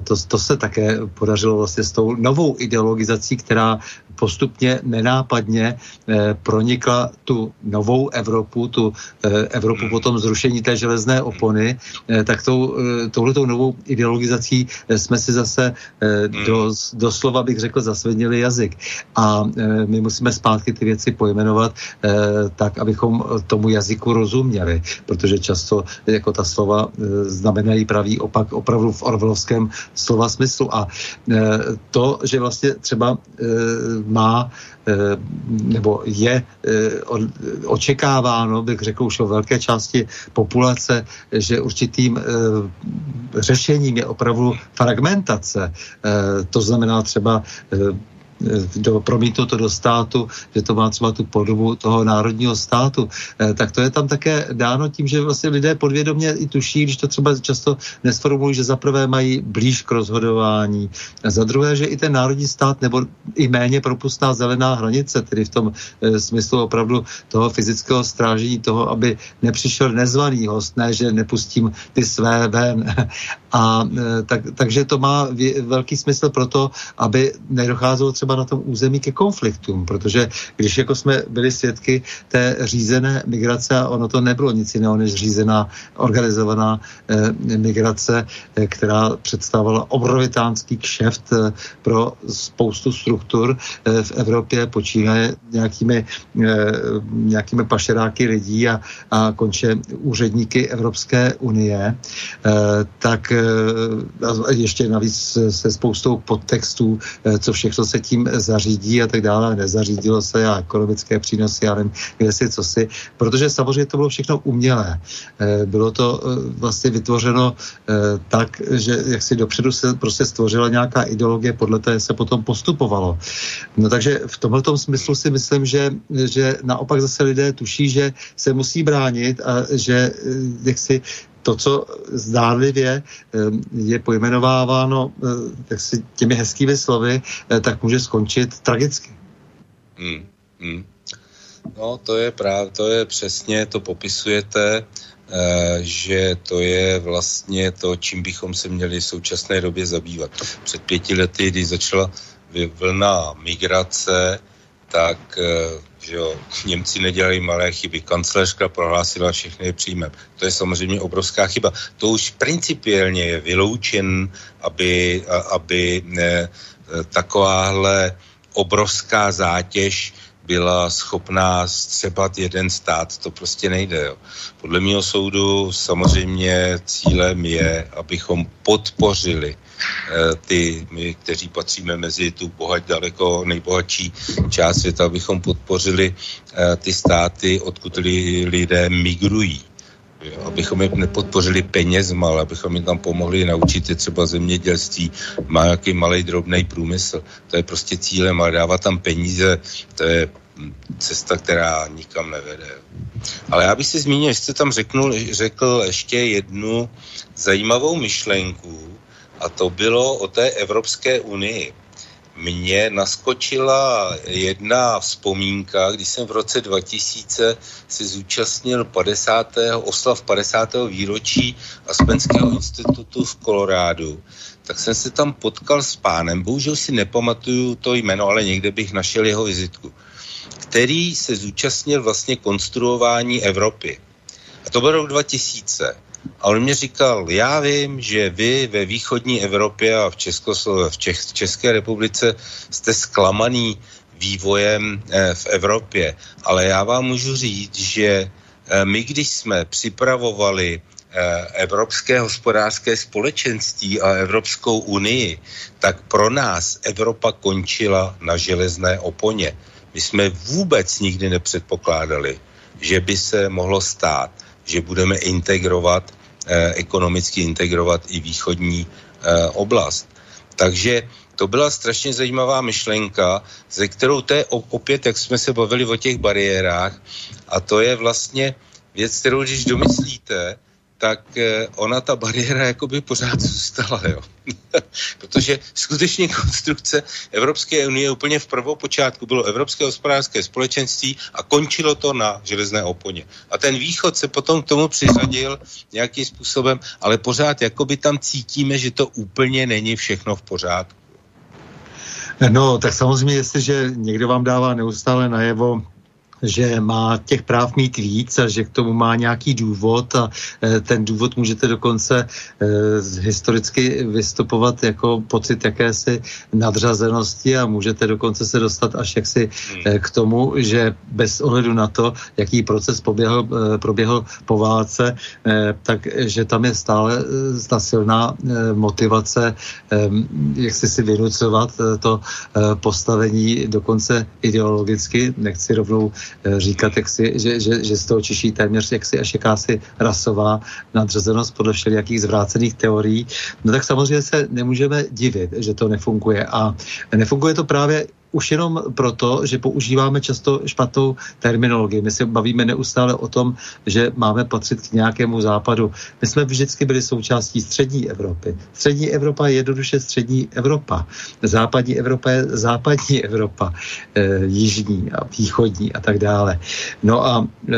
Speaker 1: To, to se také podařilo vlastně s tou novou ideologizací, která postupně nenápadně eh, pronikla tu novou Evropu, tu eh, Evropu hmm. potom zrušení té železné opony, eh, tak tou, touhletou novou ideologizací jsme si zase hmm. do, doslova bych řekl zasvednili jazyk. A my musíme zpátky ty věci pojmenovat tak, abychom tomu jazyku rozuměli, protože často jako ta slova znamenají pravý opak opravdu v orvlovském slova smyslu. A to, že vlastně třeba má eh, nebo je eh, očekáváno, bych řekl už o velké části populace, že určitým eh, řešením je opravdu fragmentace. To znamená třeba do, promítnuto do státu, že to má třeba tu podobu toho národního státu, tak to je tam také dáno tím, že vlastně lidé podvědomě i tuší, když to třeba často nesformulují, že zaprvé mají blíž k rozhodování, a za druhé, že i ten národní stát nebo i méně propustná zelená hranice, tedy v tom e, smyslu opravdu toho fyzického strážení toho, aby nepřišel nezvaný host, ne, že nepustím ty své ven. A e, tak, takže to má velký smysl pro to, aby nedocházelo třeba na tom území ke konfliktům, protože když jako jsme byli svědky té řízené migrace, a ono to nebylo nic jiného než řízená organizovaná e, migrace, e, která představovala obrovitánský kšeft e, pro spoustu struktur e, v Evropě, počínaje nějakými, e, nějakými pašeráky lidí a, a konče úředníky Evropské unie, eh, tak eh, ještě navíc se spoustou podtextů, eh, co všechno se tím zařídí a tak dále, nezařídilo se a ekonomické přínosy, já nevím, kde si, co si, protože samozřejmě to bylo všechno umělé. Bylo to vlastně vytvořeno tak, že jak si dopředu se prostě stvořila nějaká ideologie, podle té se potom postupovalo. No takže v tomto smyslu si myslím, že, že naopak zase lidé tuší, že se musí bránit a že eh, jak si to, co zdánlivě eh, je pojmenováváno eh, si těmi hezkými slovy, tak může skončit tragicky.
Speaker 2: Hmm, hmm. No, to je právě, to je přesně, to popisujete, že to je vlastně to, čím bychom se měli v současné době zabývat. Před pěti lety, když začala vlna migrace, tak že jo, Němci nedělali malé chyby. Kancléřka prohlásila všechny příjmem. To je samozřejmě obrovská chyba. To už principiálně je vyloučen, aby, aby ne, takováhle obrovská zátěž byla schopná střebat jeden stát. To prostě nejde. Jo. Podle mého soudu samozřejmě cílem je, abychom podpořili Eh, ty, my, kteří patříme mezi tu bohať, daleko nejbohatší část světa, abychom podpořili eh, ty státy, odkud li, lidé migrují. Abychom je nepodpořili penězma, ale abychom jim tam pomohli naučit je třeba zemědělství, má nějaký malý drobný průmysl. To je prostě cílem, ale dávat tam peníze, to je cesta, která nikam nevede. Ale já bych si zmínil, jste tam řeknul, řekl ještě jednu zajímavou myšlenku, a to bylo o té Evropské unii. Mně naskočila jedna vzpomínka, když jsem v roce 2000 si zúčastnil 50. oslav 50. výročí Aspenského institutu v Kolorádu, tak jsem se tam potkal s pánem, bohužel si nepamatuju to jméno, ale někde bych našel jeho vizitku, který se zúčastnil vlastně konstruování Evropy. A to byl rok 2000. A on mě říkal, já vím, že vy ve východní Evropě a v, Českoslo- v, Čech, v České republice jste zklamaný vývojem eh, v Evropě, ale já vám můžu říct, že eh, my, když jsme připravovali eh, Evropské hospodářské společenství a Evropskou unii, tak pro nás Evropa končila na železné oponě. My jsme vůbec nikdy nepředpokládali, že by se mohlo stát, že budeme integrovat, eh, ekonomicky integrovat i východní eh, oblast. Takže to byla strašně zajímavá myšlenka, ze kterou to je opět, jak jsme se bavili o těch bariérách, a to je vlastně věc, kterou když domyslíte, tak eh, ona ta bariéra jakoby pořád zůstala, jo. Protože skutečně konstrukce Evropské unie úplně v prvopočátku bylo Evropské hospodářské společenství a končilo to na železné oponě. A ten východ se potom k tomu přiřadil nějakým způsobem, ale pořád jakoby tam cítíme, že to úplně není všechno v pořádku.
Speaker 1: No, tak samozřejmě, jestliže někdo vám dává neustále najevo, že má těch práv mít víc a že k tomu má nějaký důvod a e, ten důvod můžete dokonce e, historicky vystupovat jako pocit jakési nadřazenosti a můžete dokonce se dostat až jaksi e, k tomu, že bez ohledu na to, jaký proces poběhl, proběhl po válce, takže tam je stále ta silná motivace, jak si si vynucovat to postavení dokonce ideologicky, nechci rovnou říkat, jak si, že, že, že z toho čiší téměř jaksi až jakási rasová nadřazenost podle všelijakých zvrácených teorií, no tak samozřejmě se nemůžeme divit, že to nefunguje. A nefunguje to právě už jenom proto, že používáme často špatnou terminologii. My se bavíme neustále o tom, že máme patřit k nějakému západu. My jsme vždycky byli součástí střední Evropy. Střední Evropa je jednoduše střední Evropa. Západní Evropa je západní Evropa, e, jižní a východní a tak dále. No a e,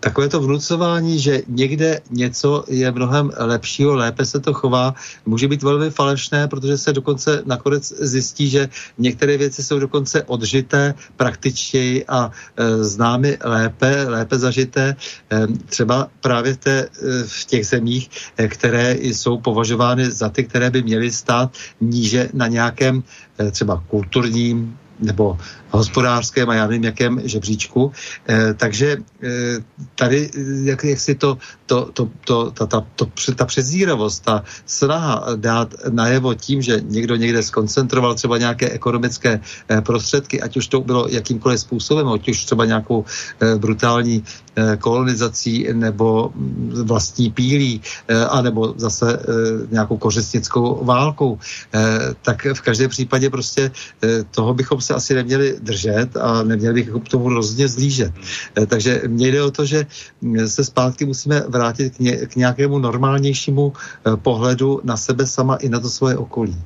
Speaker 1: takové to vnucování, že někde něco je mnohem lepšího, lépe se to chová, může být velmi falešné, protože se dokonce nakonec zjistí, že některé věci jsou dokonce odžité praktičtěji a e, známy lépe, lépe zažité, e, třeba právě té, e, v těch zemích, e, které jsou považovány za ty, které by měly stát níže na nějakém e, třeba kulturním nebo hospodářském a já nevím jakém žebříčku. Eh, takže eh, tady jak, jak si to, to, to, to, ta, ta, to, ta přezíravost, ta snaha dát najevo tím, že někdo někde skoncentroval třeba nějaké ekonomické eh, prostředky, ať už to bylo jakýmkoliv způsobem, ať už třeba nějakou eh, brutální eh, kolonizací nebo mm, vlastní pílí, anebo zase nějakou kořestnickou válkou, tak v každém případě prostě toho bychom se asi neměli držet a neměli bychom k tomu rozhodně zlížet. Eh, takže mně jde o to, že mm, se zpátky musíme vrátit k, ně, k nějakému normálnějšímu eh, pohledu na sebe sama i na to svoje okolí.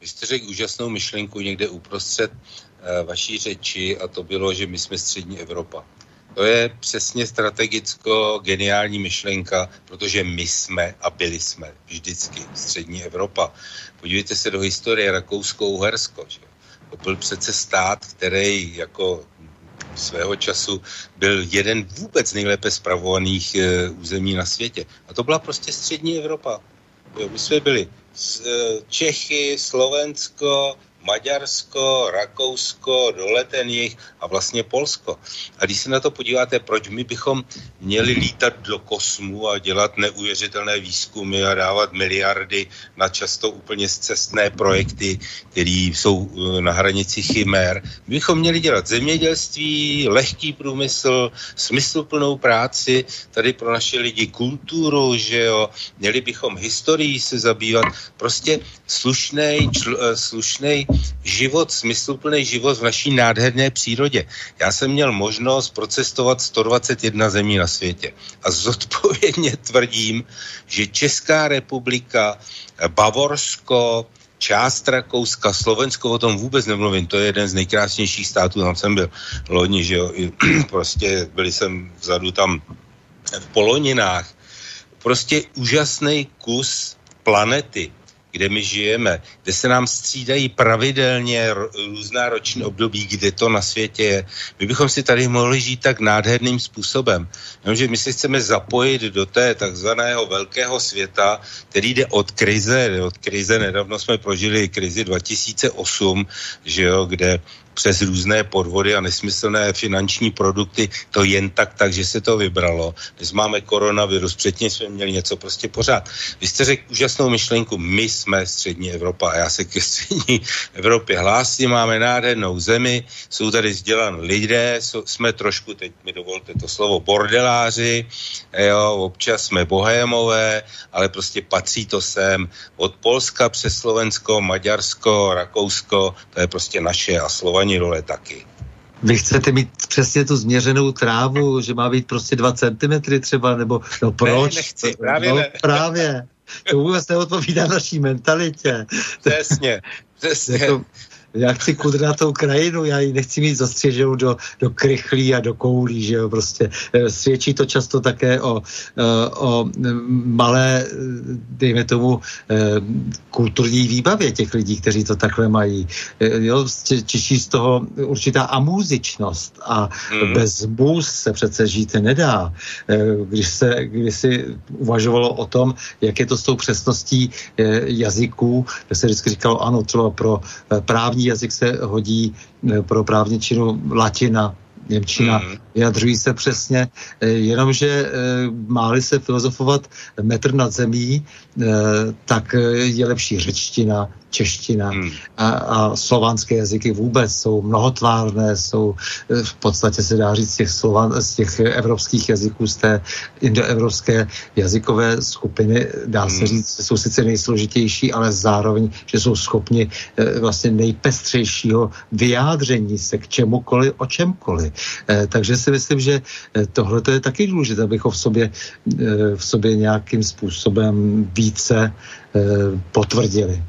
Speaker 2: Vy jste řekl úžasnou myšlenku někde uprostřed uh, vaší řeči a to bylo, že my jsme střední Evropa. To je přesně strategicko geniální myšlenka, protože my jsme a byli jsme vždycky střední Evropa. Podívejte se do historie Rakousko-Uhersko. To byl přece stát, který jako svého času byl jeden vůbec nejlépe spravovaných e, území na světě. A to byla prostě střední Evropa. Jo, my jsme byli z, e, Čechy, Slovensko, Maďarsko, Rakousko, dole ten jich a vlastně Polsko. A když se na to podíváte, proč my bychom měli lítat do kosmu a dělat neuvěřitelné výzkumy a dávat miliardy na často úplně zcestné projekty, které jsou eh, na hranici chimér. My bychom měli dělat zemědělství, lehký průmysl, smysluplnou práci, tady pro naše lidi kulturu, že jo, měli bychom historii se zabývat, prostě slušnej, čl, eh, slušnej život, smysluplný život v naší nádherné přírodě. Já jsem měl možnost procestovat 121 zemí na světě. A zodpovědně tvrdím, že Česká republika, Bavorsko, část Rakouska, Slovensko, o tom vůbec nemluvím, to je jeden z nejkrásnějších států, tam jsem byl loni, že jo, prostě byli jsem vzadu tam v Poloninách, prostě úžasný kus planety kde my žijeme, kde se nám střídají pravidelně různá roční období, kde to na světě je. My bychom si tady mohli žít tak nádherným způsobem. Jenomže my se chceme zapojit do té takzvaného velkého světa, který jde od krize, od krize, nedávno jsme prožili krizi 2008, že jo, kde přes různé podvody a nesmyslné finanční produkty to jen tak, tak, že se to vybralo. Dnes máme koronavirus, předtím jsme měli něco prostě pořád. Vy jste řekl úžasnou myšlenku, my jsme střední Evropa a já se ke střední Evropě hlásím, máme nádhernou zemi, jsou tady vzdělaní lidé, jsme trošku, teď mi dovolte to slovo, bordeláři, jo, občas jsme bohémové, ale prostě patří to sem od Polska přes Slovensko, Maďarsko, Rakousko, to je prostě naše a Slovaně ani role taky.
Speaker 1: Vy chcete mít přesně tu změřenou trávu, že má být prostě dva centimetry třeba, nebo no proč?
Speaker 2: Ne, nechci, právě
Speaker 1: no,
Speaker 2: ne.
Speaker 1: právě. To vůbec neodpovídá naší mentalitě.
Speaker 2: Přesně, přesně. Jako,
Speaker 1: já chci kudratou krajinu, já ji nechci mít zastřeženou do, do krychlí a do koulí, že jo, prostě eh, svědčí to často také o, eh, o malé, eh, dejme tomu, kulturní výbavě těch lidí, kteří to takhle mají. Jo, čiší z toho určitá amúzičnost a mm. bez bůz se přece žít nedá. Když se když si uvažovalo o tom, jak je to s tou přesností jazyků, tak se vždycky říkalo, ano, třeba pro právní jazyk se hodí eh, pro právničinu latina, Němčina. Mm. Vyjadřují se přesně, eh, jenomže máli se filozofovat metr nad zemí, tak je lepší řečtina, čeština hmm. a, a slovanské jazyky vůbec jsou mnohotvárné, jsou eh, v podstatě se dá říct z těch, slovan, z těch evropských jazyků, z té indoevropské jazykové skupiny, dá hmm. se říct, jsou sice nejsložitější, ale zároveň, že jsou schopni eh, vlastně nejpestřejšího vyjádření se k čemukoliv, o čemkoliv. Eh, takže si myslím, že tohle je taky důležité, abychom v sobě, v sobě nějakým způsobem více potvrdili.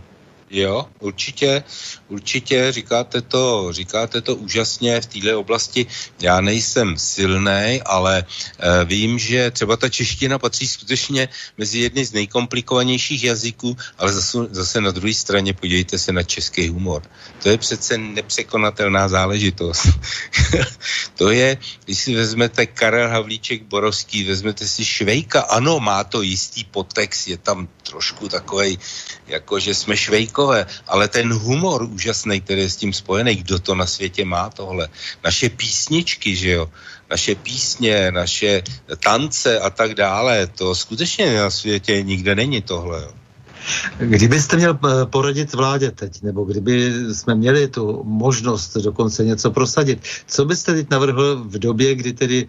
Speaker 2: Jo, určitě, určitě říkáte to, říkáte to úžasně v této oblasti. Já nejsem silný, ale e, vím, že třeba ta čeština patří skutečně mezi jedny z nejkomplikovanějších jazyků, ale zase, zase na druhé straně podívejte se na český humor. To je přece nepřekonatelná záležitost. to je, když si vezmete Karel Havlíček Borovský, vezmete si Švejka, ano, má to jistý potext, je tam trošku takový, jako že jsme švejkové, ale ten humor úžasný, který je s tím spojený, kdo to na světě má tohle. Naše písničky, že jo, naše písně, naše tance a tak dále, to skutečně na světě nikde není tohle. Jo.
Speaker 1: Kdybyste měl eh, poradit vládě teď, nebo kdyby jsme měli tu možnost dokonce něco prosadit, co byste teď navrhl v době, kdy tedy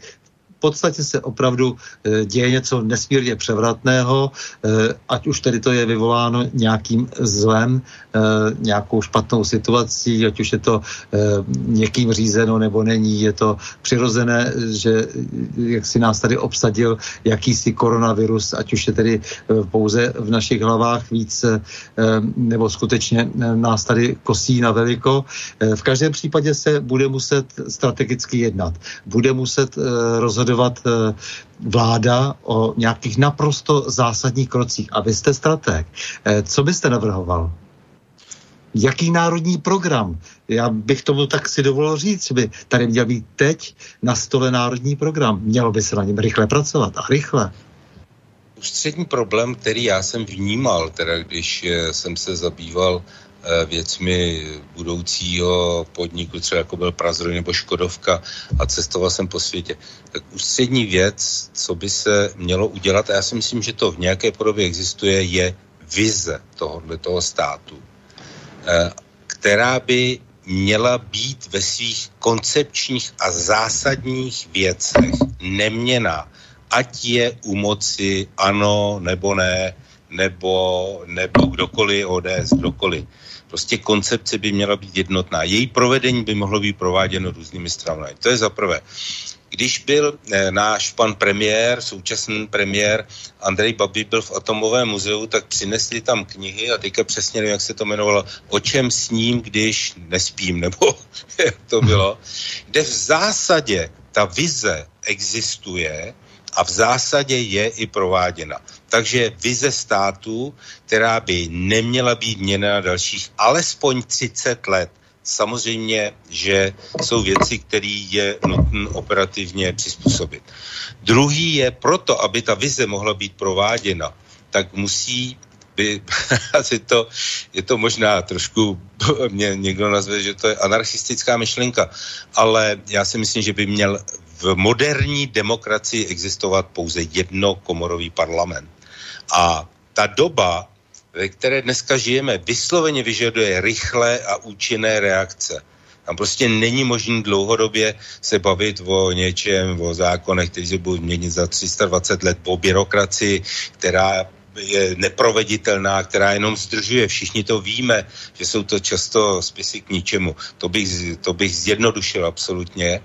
Speaker 1: podstatě se opravdu e, děje něco nesmírně převratného, e, ať už tedy to je vyvoláno nějakým zlem, e, nějakou špatnou situací, ať už je to někým řízeno nebo není, je to přirozené, že jak si nás tady obsadil jakýsi koronavirus, ať už je tedy pouze v našich hlavách víc, nebo skutečně nás tady kosí na veliko. V každém případě se bude muset strategicky jednat. Bude muset rozhodovat rozhodovat eh, vláda o nějakých naprosto zásadních krocích. A vy jste strateg. Eh, co byste navrhoval? Jaký národní program? Já bych tomu tak si dovolil říct, že by tady měl být teď na stole národní program. Mělo by se na něm rychle pracovat a rychle.
Speaker 2: Ústřední problém, který já jsem vnímal, teda když eh, jsem se zabýval věcmi budoucího podniku, třeba jako byl Prazroj nebo Škodovka a cestoval jsem po světě. Tak ústřední věc, co by se mělo udělat, a já si myslím, že to v nějaké podobě existuje, je vize tohohle toho státu, eh, která by měla být ve svých koncepčních a zásadních věcech neměná. Ať je u moci ano nebo ne, nebo, nebo kdokoliv ODS, kdokoliv. Prostě koncepce by měla být jednotná. Její provedení by mohlo být prováděno různými stranami. To je za prvé. Když byl eh, náš pan premiér, současný premiér Andrej Babi byl v Atomovém muzeu, tak přinesli tam knihy a teďka přesně nevím, jak se to jmenovalo, o čem s ním, když nespím, nebo jak to bylo, kde v zásadě ta vize existuje a v zásadě je i prováděna. Takže vize státu, která by neměla být měna na dalších alespoň 30 let. Samozřejmě, že jsou věci, které je nutné operativně přizpůsobit. Druhý je proto, aby ta vize mohla být prováděna, tak musí by, asi to, je to možná trošku, mě někdo nazve, že to je anarchistická myšlenka, ale já si myslím, že by měl v moderní demokracii existovat pouze jednokomorový parlament. A ta doba, ve které dneska žijeme, vysloveně vyžaduje rychlé a účinné reakce. Tam prostě není možné dlouhodobě se bavit o něčem, o zákonech, který se budou měnit za 320 let, o byrokracii, která je neproveditelná, která jenom zdržuje. Všichni to víme, že jsou to často spisy k ničemu. To bych, to bych zjednodušil absolutně.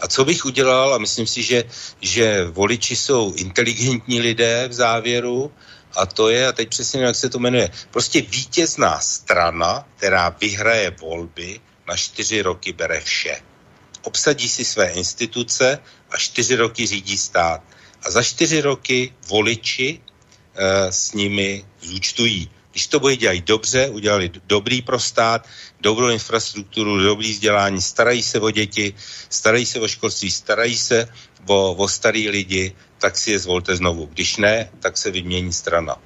Speaker 2: A co bych udělal, a myslím si, že, že voliči jsou inteligentní lidé v závěru, a to je, a teď přesně jak se to jmenuje, prostě vítězná strana, která vyhraje volby, na čtyři roky bere vše. Obsadí si své instituce a čtyři roky řídí stát. A za čtyři roky voliči s nimi zúčtují. Když to bude dělat dobře, udělali dobrý pro stát, dobrou infrastrukturu, dobrý vzdělání, starají se o děti, starají se o školství, starají se o, o starý lidi, tak si je zvolte znovu. Když ne, tak se vymění strana.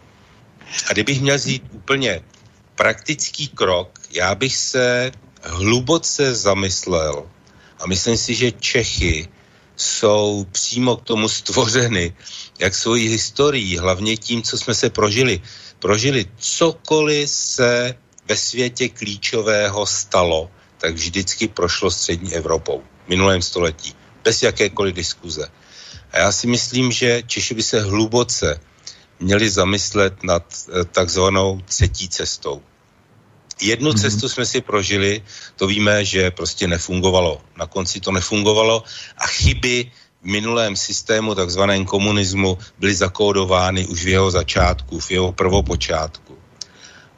Speaker 2: A kdybych měl vzít úplně praktický krok, já bych se hluboce zamyslel A myslím si, že Čechy jsou přímo k tomu stvořeny, jak svojí historií, hlavně tím, co jsme se prožili. Prožili cokoliv se ve světě klíčového stalo, tak vždycky prošlo střední Evropou v minulém století, bez jakékoliv diskuze. A já si myslím, že Češi by se hluboce měli zamyslet nad eh, takzvanou třetí cestou. Jednu mm-hmm. cestu jsme si prožili, to víme, že prostě nefungovalo. Na konci to nefungovalo a chyby v minulém systému, takzvaném komunismu, byly zakódovány už v jeho začátku, v jeho prvopočátku.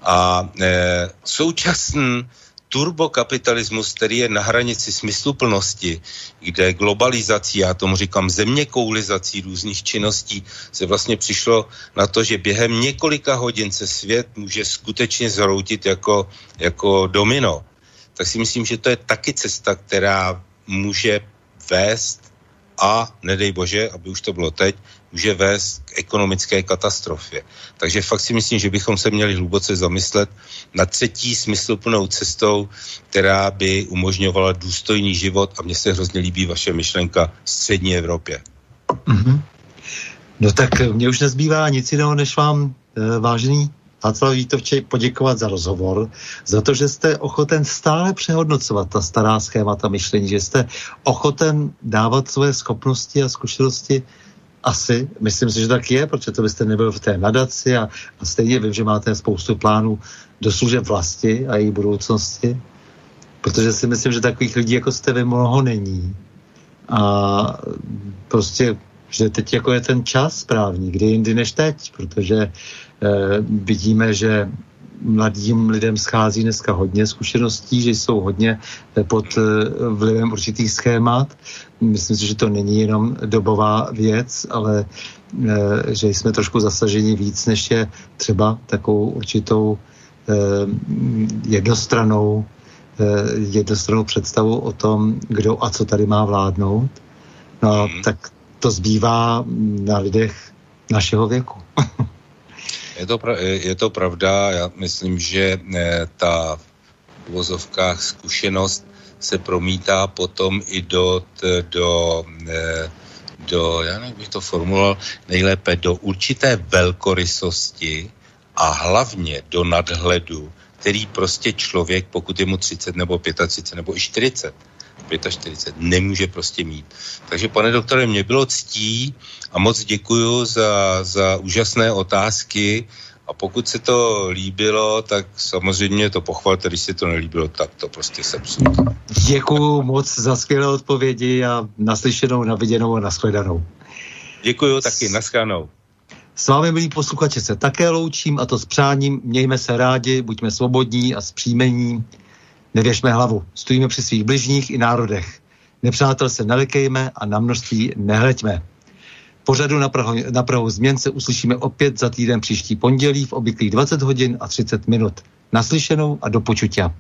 Speaker 2: A e, současný turbokapitalismus, který je na hranici smysluplnosti, kde globalizací, já tomu říkám země koulizací různých činností, se vlastně přišlo na to, že během několika hodin se svět může skutečně zhroutit jako, jako domino. Tak si myslím, že to je taky cesta, která může vést a, nedej bože, aby už to bylo teď, může vést k ekonomické katastrofě. Takže fakt si myslím, že bychom se měli hluboce zamyslet na třetí smysluplnou cestou, která by umožňovala důstojný život a mně se hrozně líbí vaše myšlenka střední Evropě. Mm-hmm.
Speaker 1: No tak mě už nezbývá nic jiného, než vám, e, vážený Václav Vítovče, poděkovat za rozhovor, za to, že jste ochoten stále přehodnocovat ta stará schémata myšlení, že jste ochoten dávat svoje schopnosti a zkušenosti asi, myslím si, že tak je, protože to byste nebyl v té nadaci a, a stejně vím, že máte spoustu plánů do služeb vlasti a její budoucnosti, protože si myslím, že takových lidí, jako jste vy, mnoho není. A prostě, že teď jako je ten čas správný, kdy jindy než teď, protože eh, vidíme, že mladým lidem schází dneska hodně zkušeností, že jsou hodně eh, pod eh, vlivem určitých schémat. Myslím si, že to není jenom dobová věc, ale eh, že jsme trošku zasaženi víc, než je třeba takovou určitou jednostranou, jednostranou představu o tom, kdo a co tady má vládnout. No a mhm. tak to zbývá na lidech našeho věku.
Speaker 2: Je to, je to pravda, já myslím, že eh, ta v uvozovkách zkušenost se promítá potom i do, do, eh, do já nevím, bych to formuloval nejlépe, do určité velkorysosti a hlavně do nadhledu, který prostě člověk, pokud je mu 30 nebo 35 nebo i 40, 45 nemůže prostě mít. Takže pane doktore, mě bylo ctí a moc děkuju za, za úžasné otázky a pokud se to líbilo, tak samozřejmě to pochvalte, když se to nelíbilo, tak to prostě sepsu.
Speaker 1: Děkuju moc za skvělé odpovědi a naslyšenou, naviděnou a nashledanou.
Speaker 2: Děkuju taky, naschledanou.
Speaker 1: S vámi, milí posluchači, se také loučím a to s přáním. Mějme se rádi, buďme svobodní a zpříjmení. Nevěšme hlavu, stojíme při svých bližních i národech. Nepřátel se nelekejme a na množství nehleďme. Pořadu na Prahu, na Prahu změn se uslyšíme opět za týden příští pondělí v obvyklých 20 hodin a 30 minut. Naslyšenou a do počutia.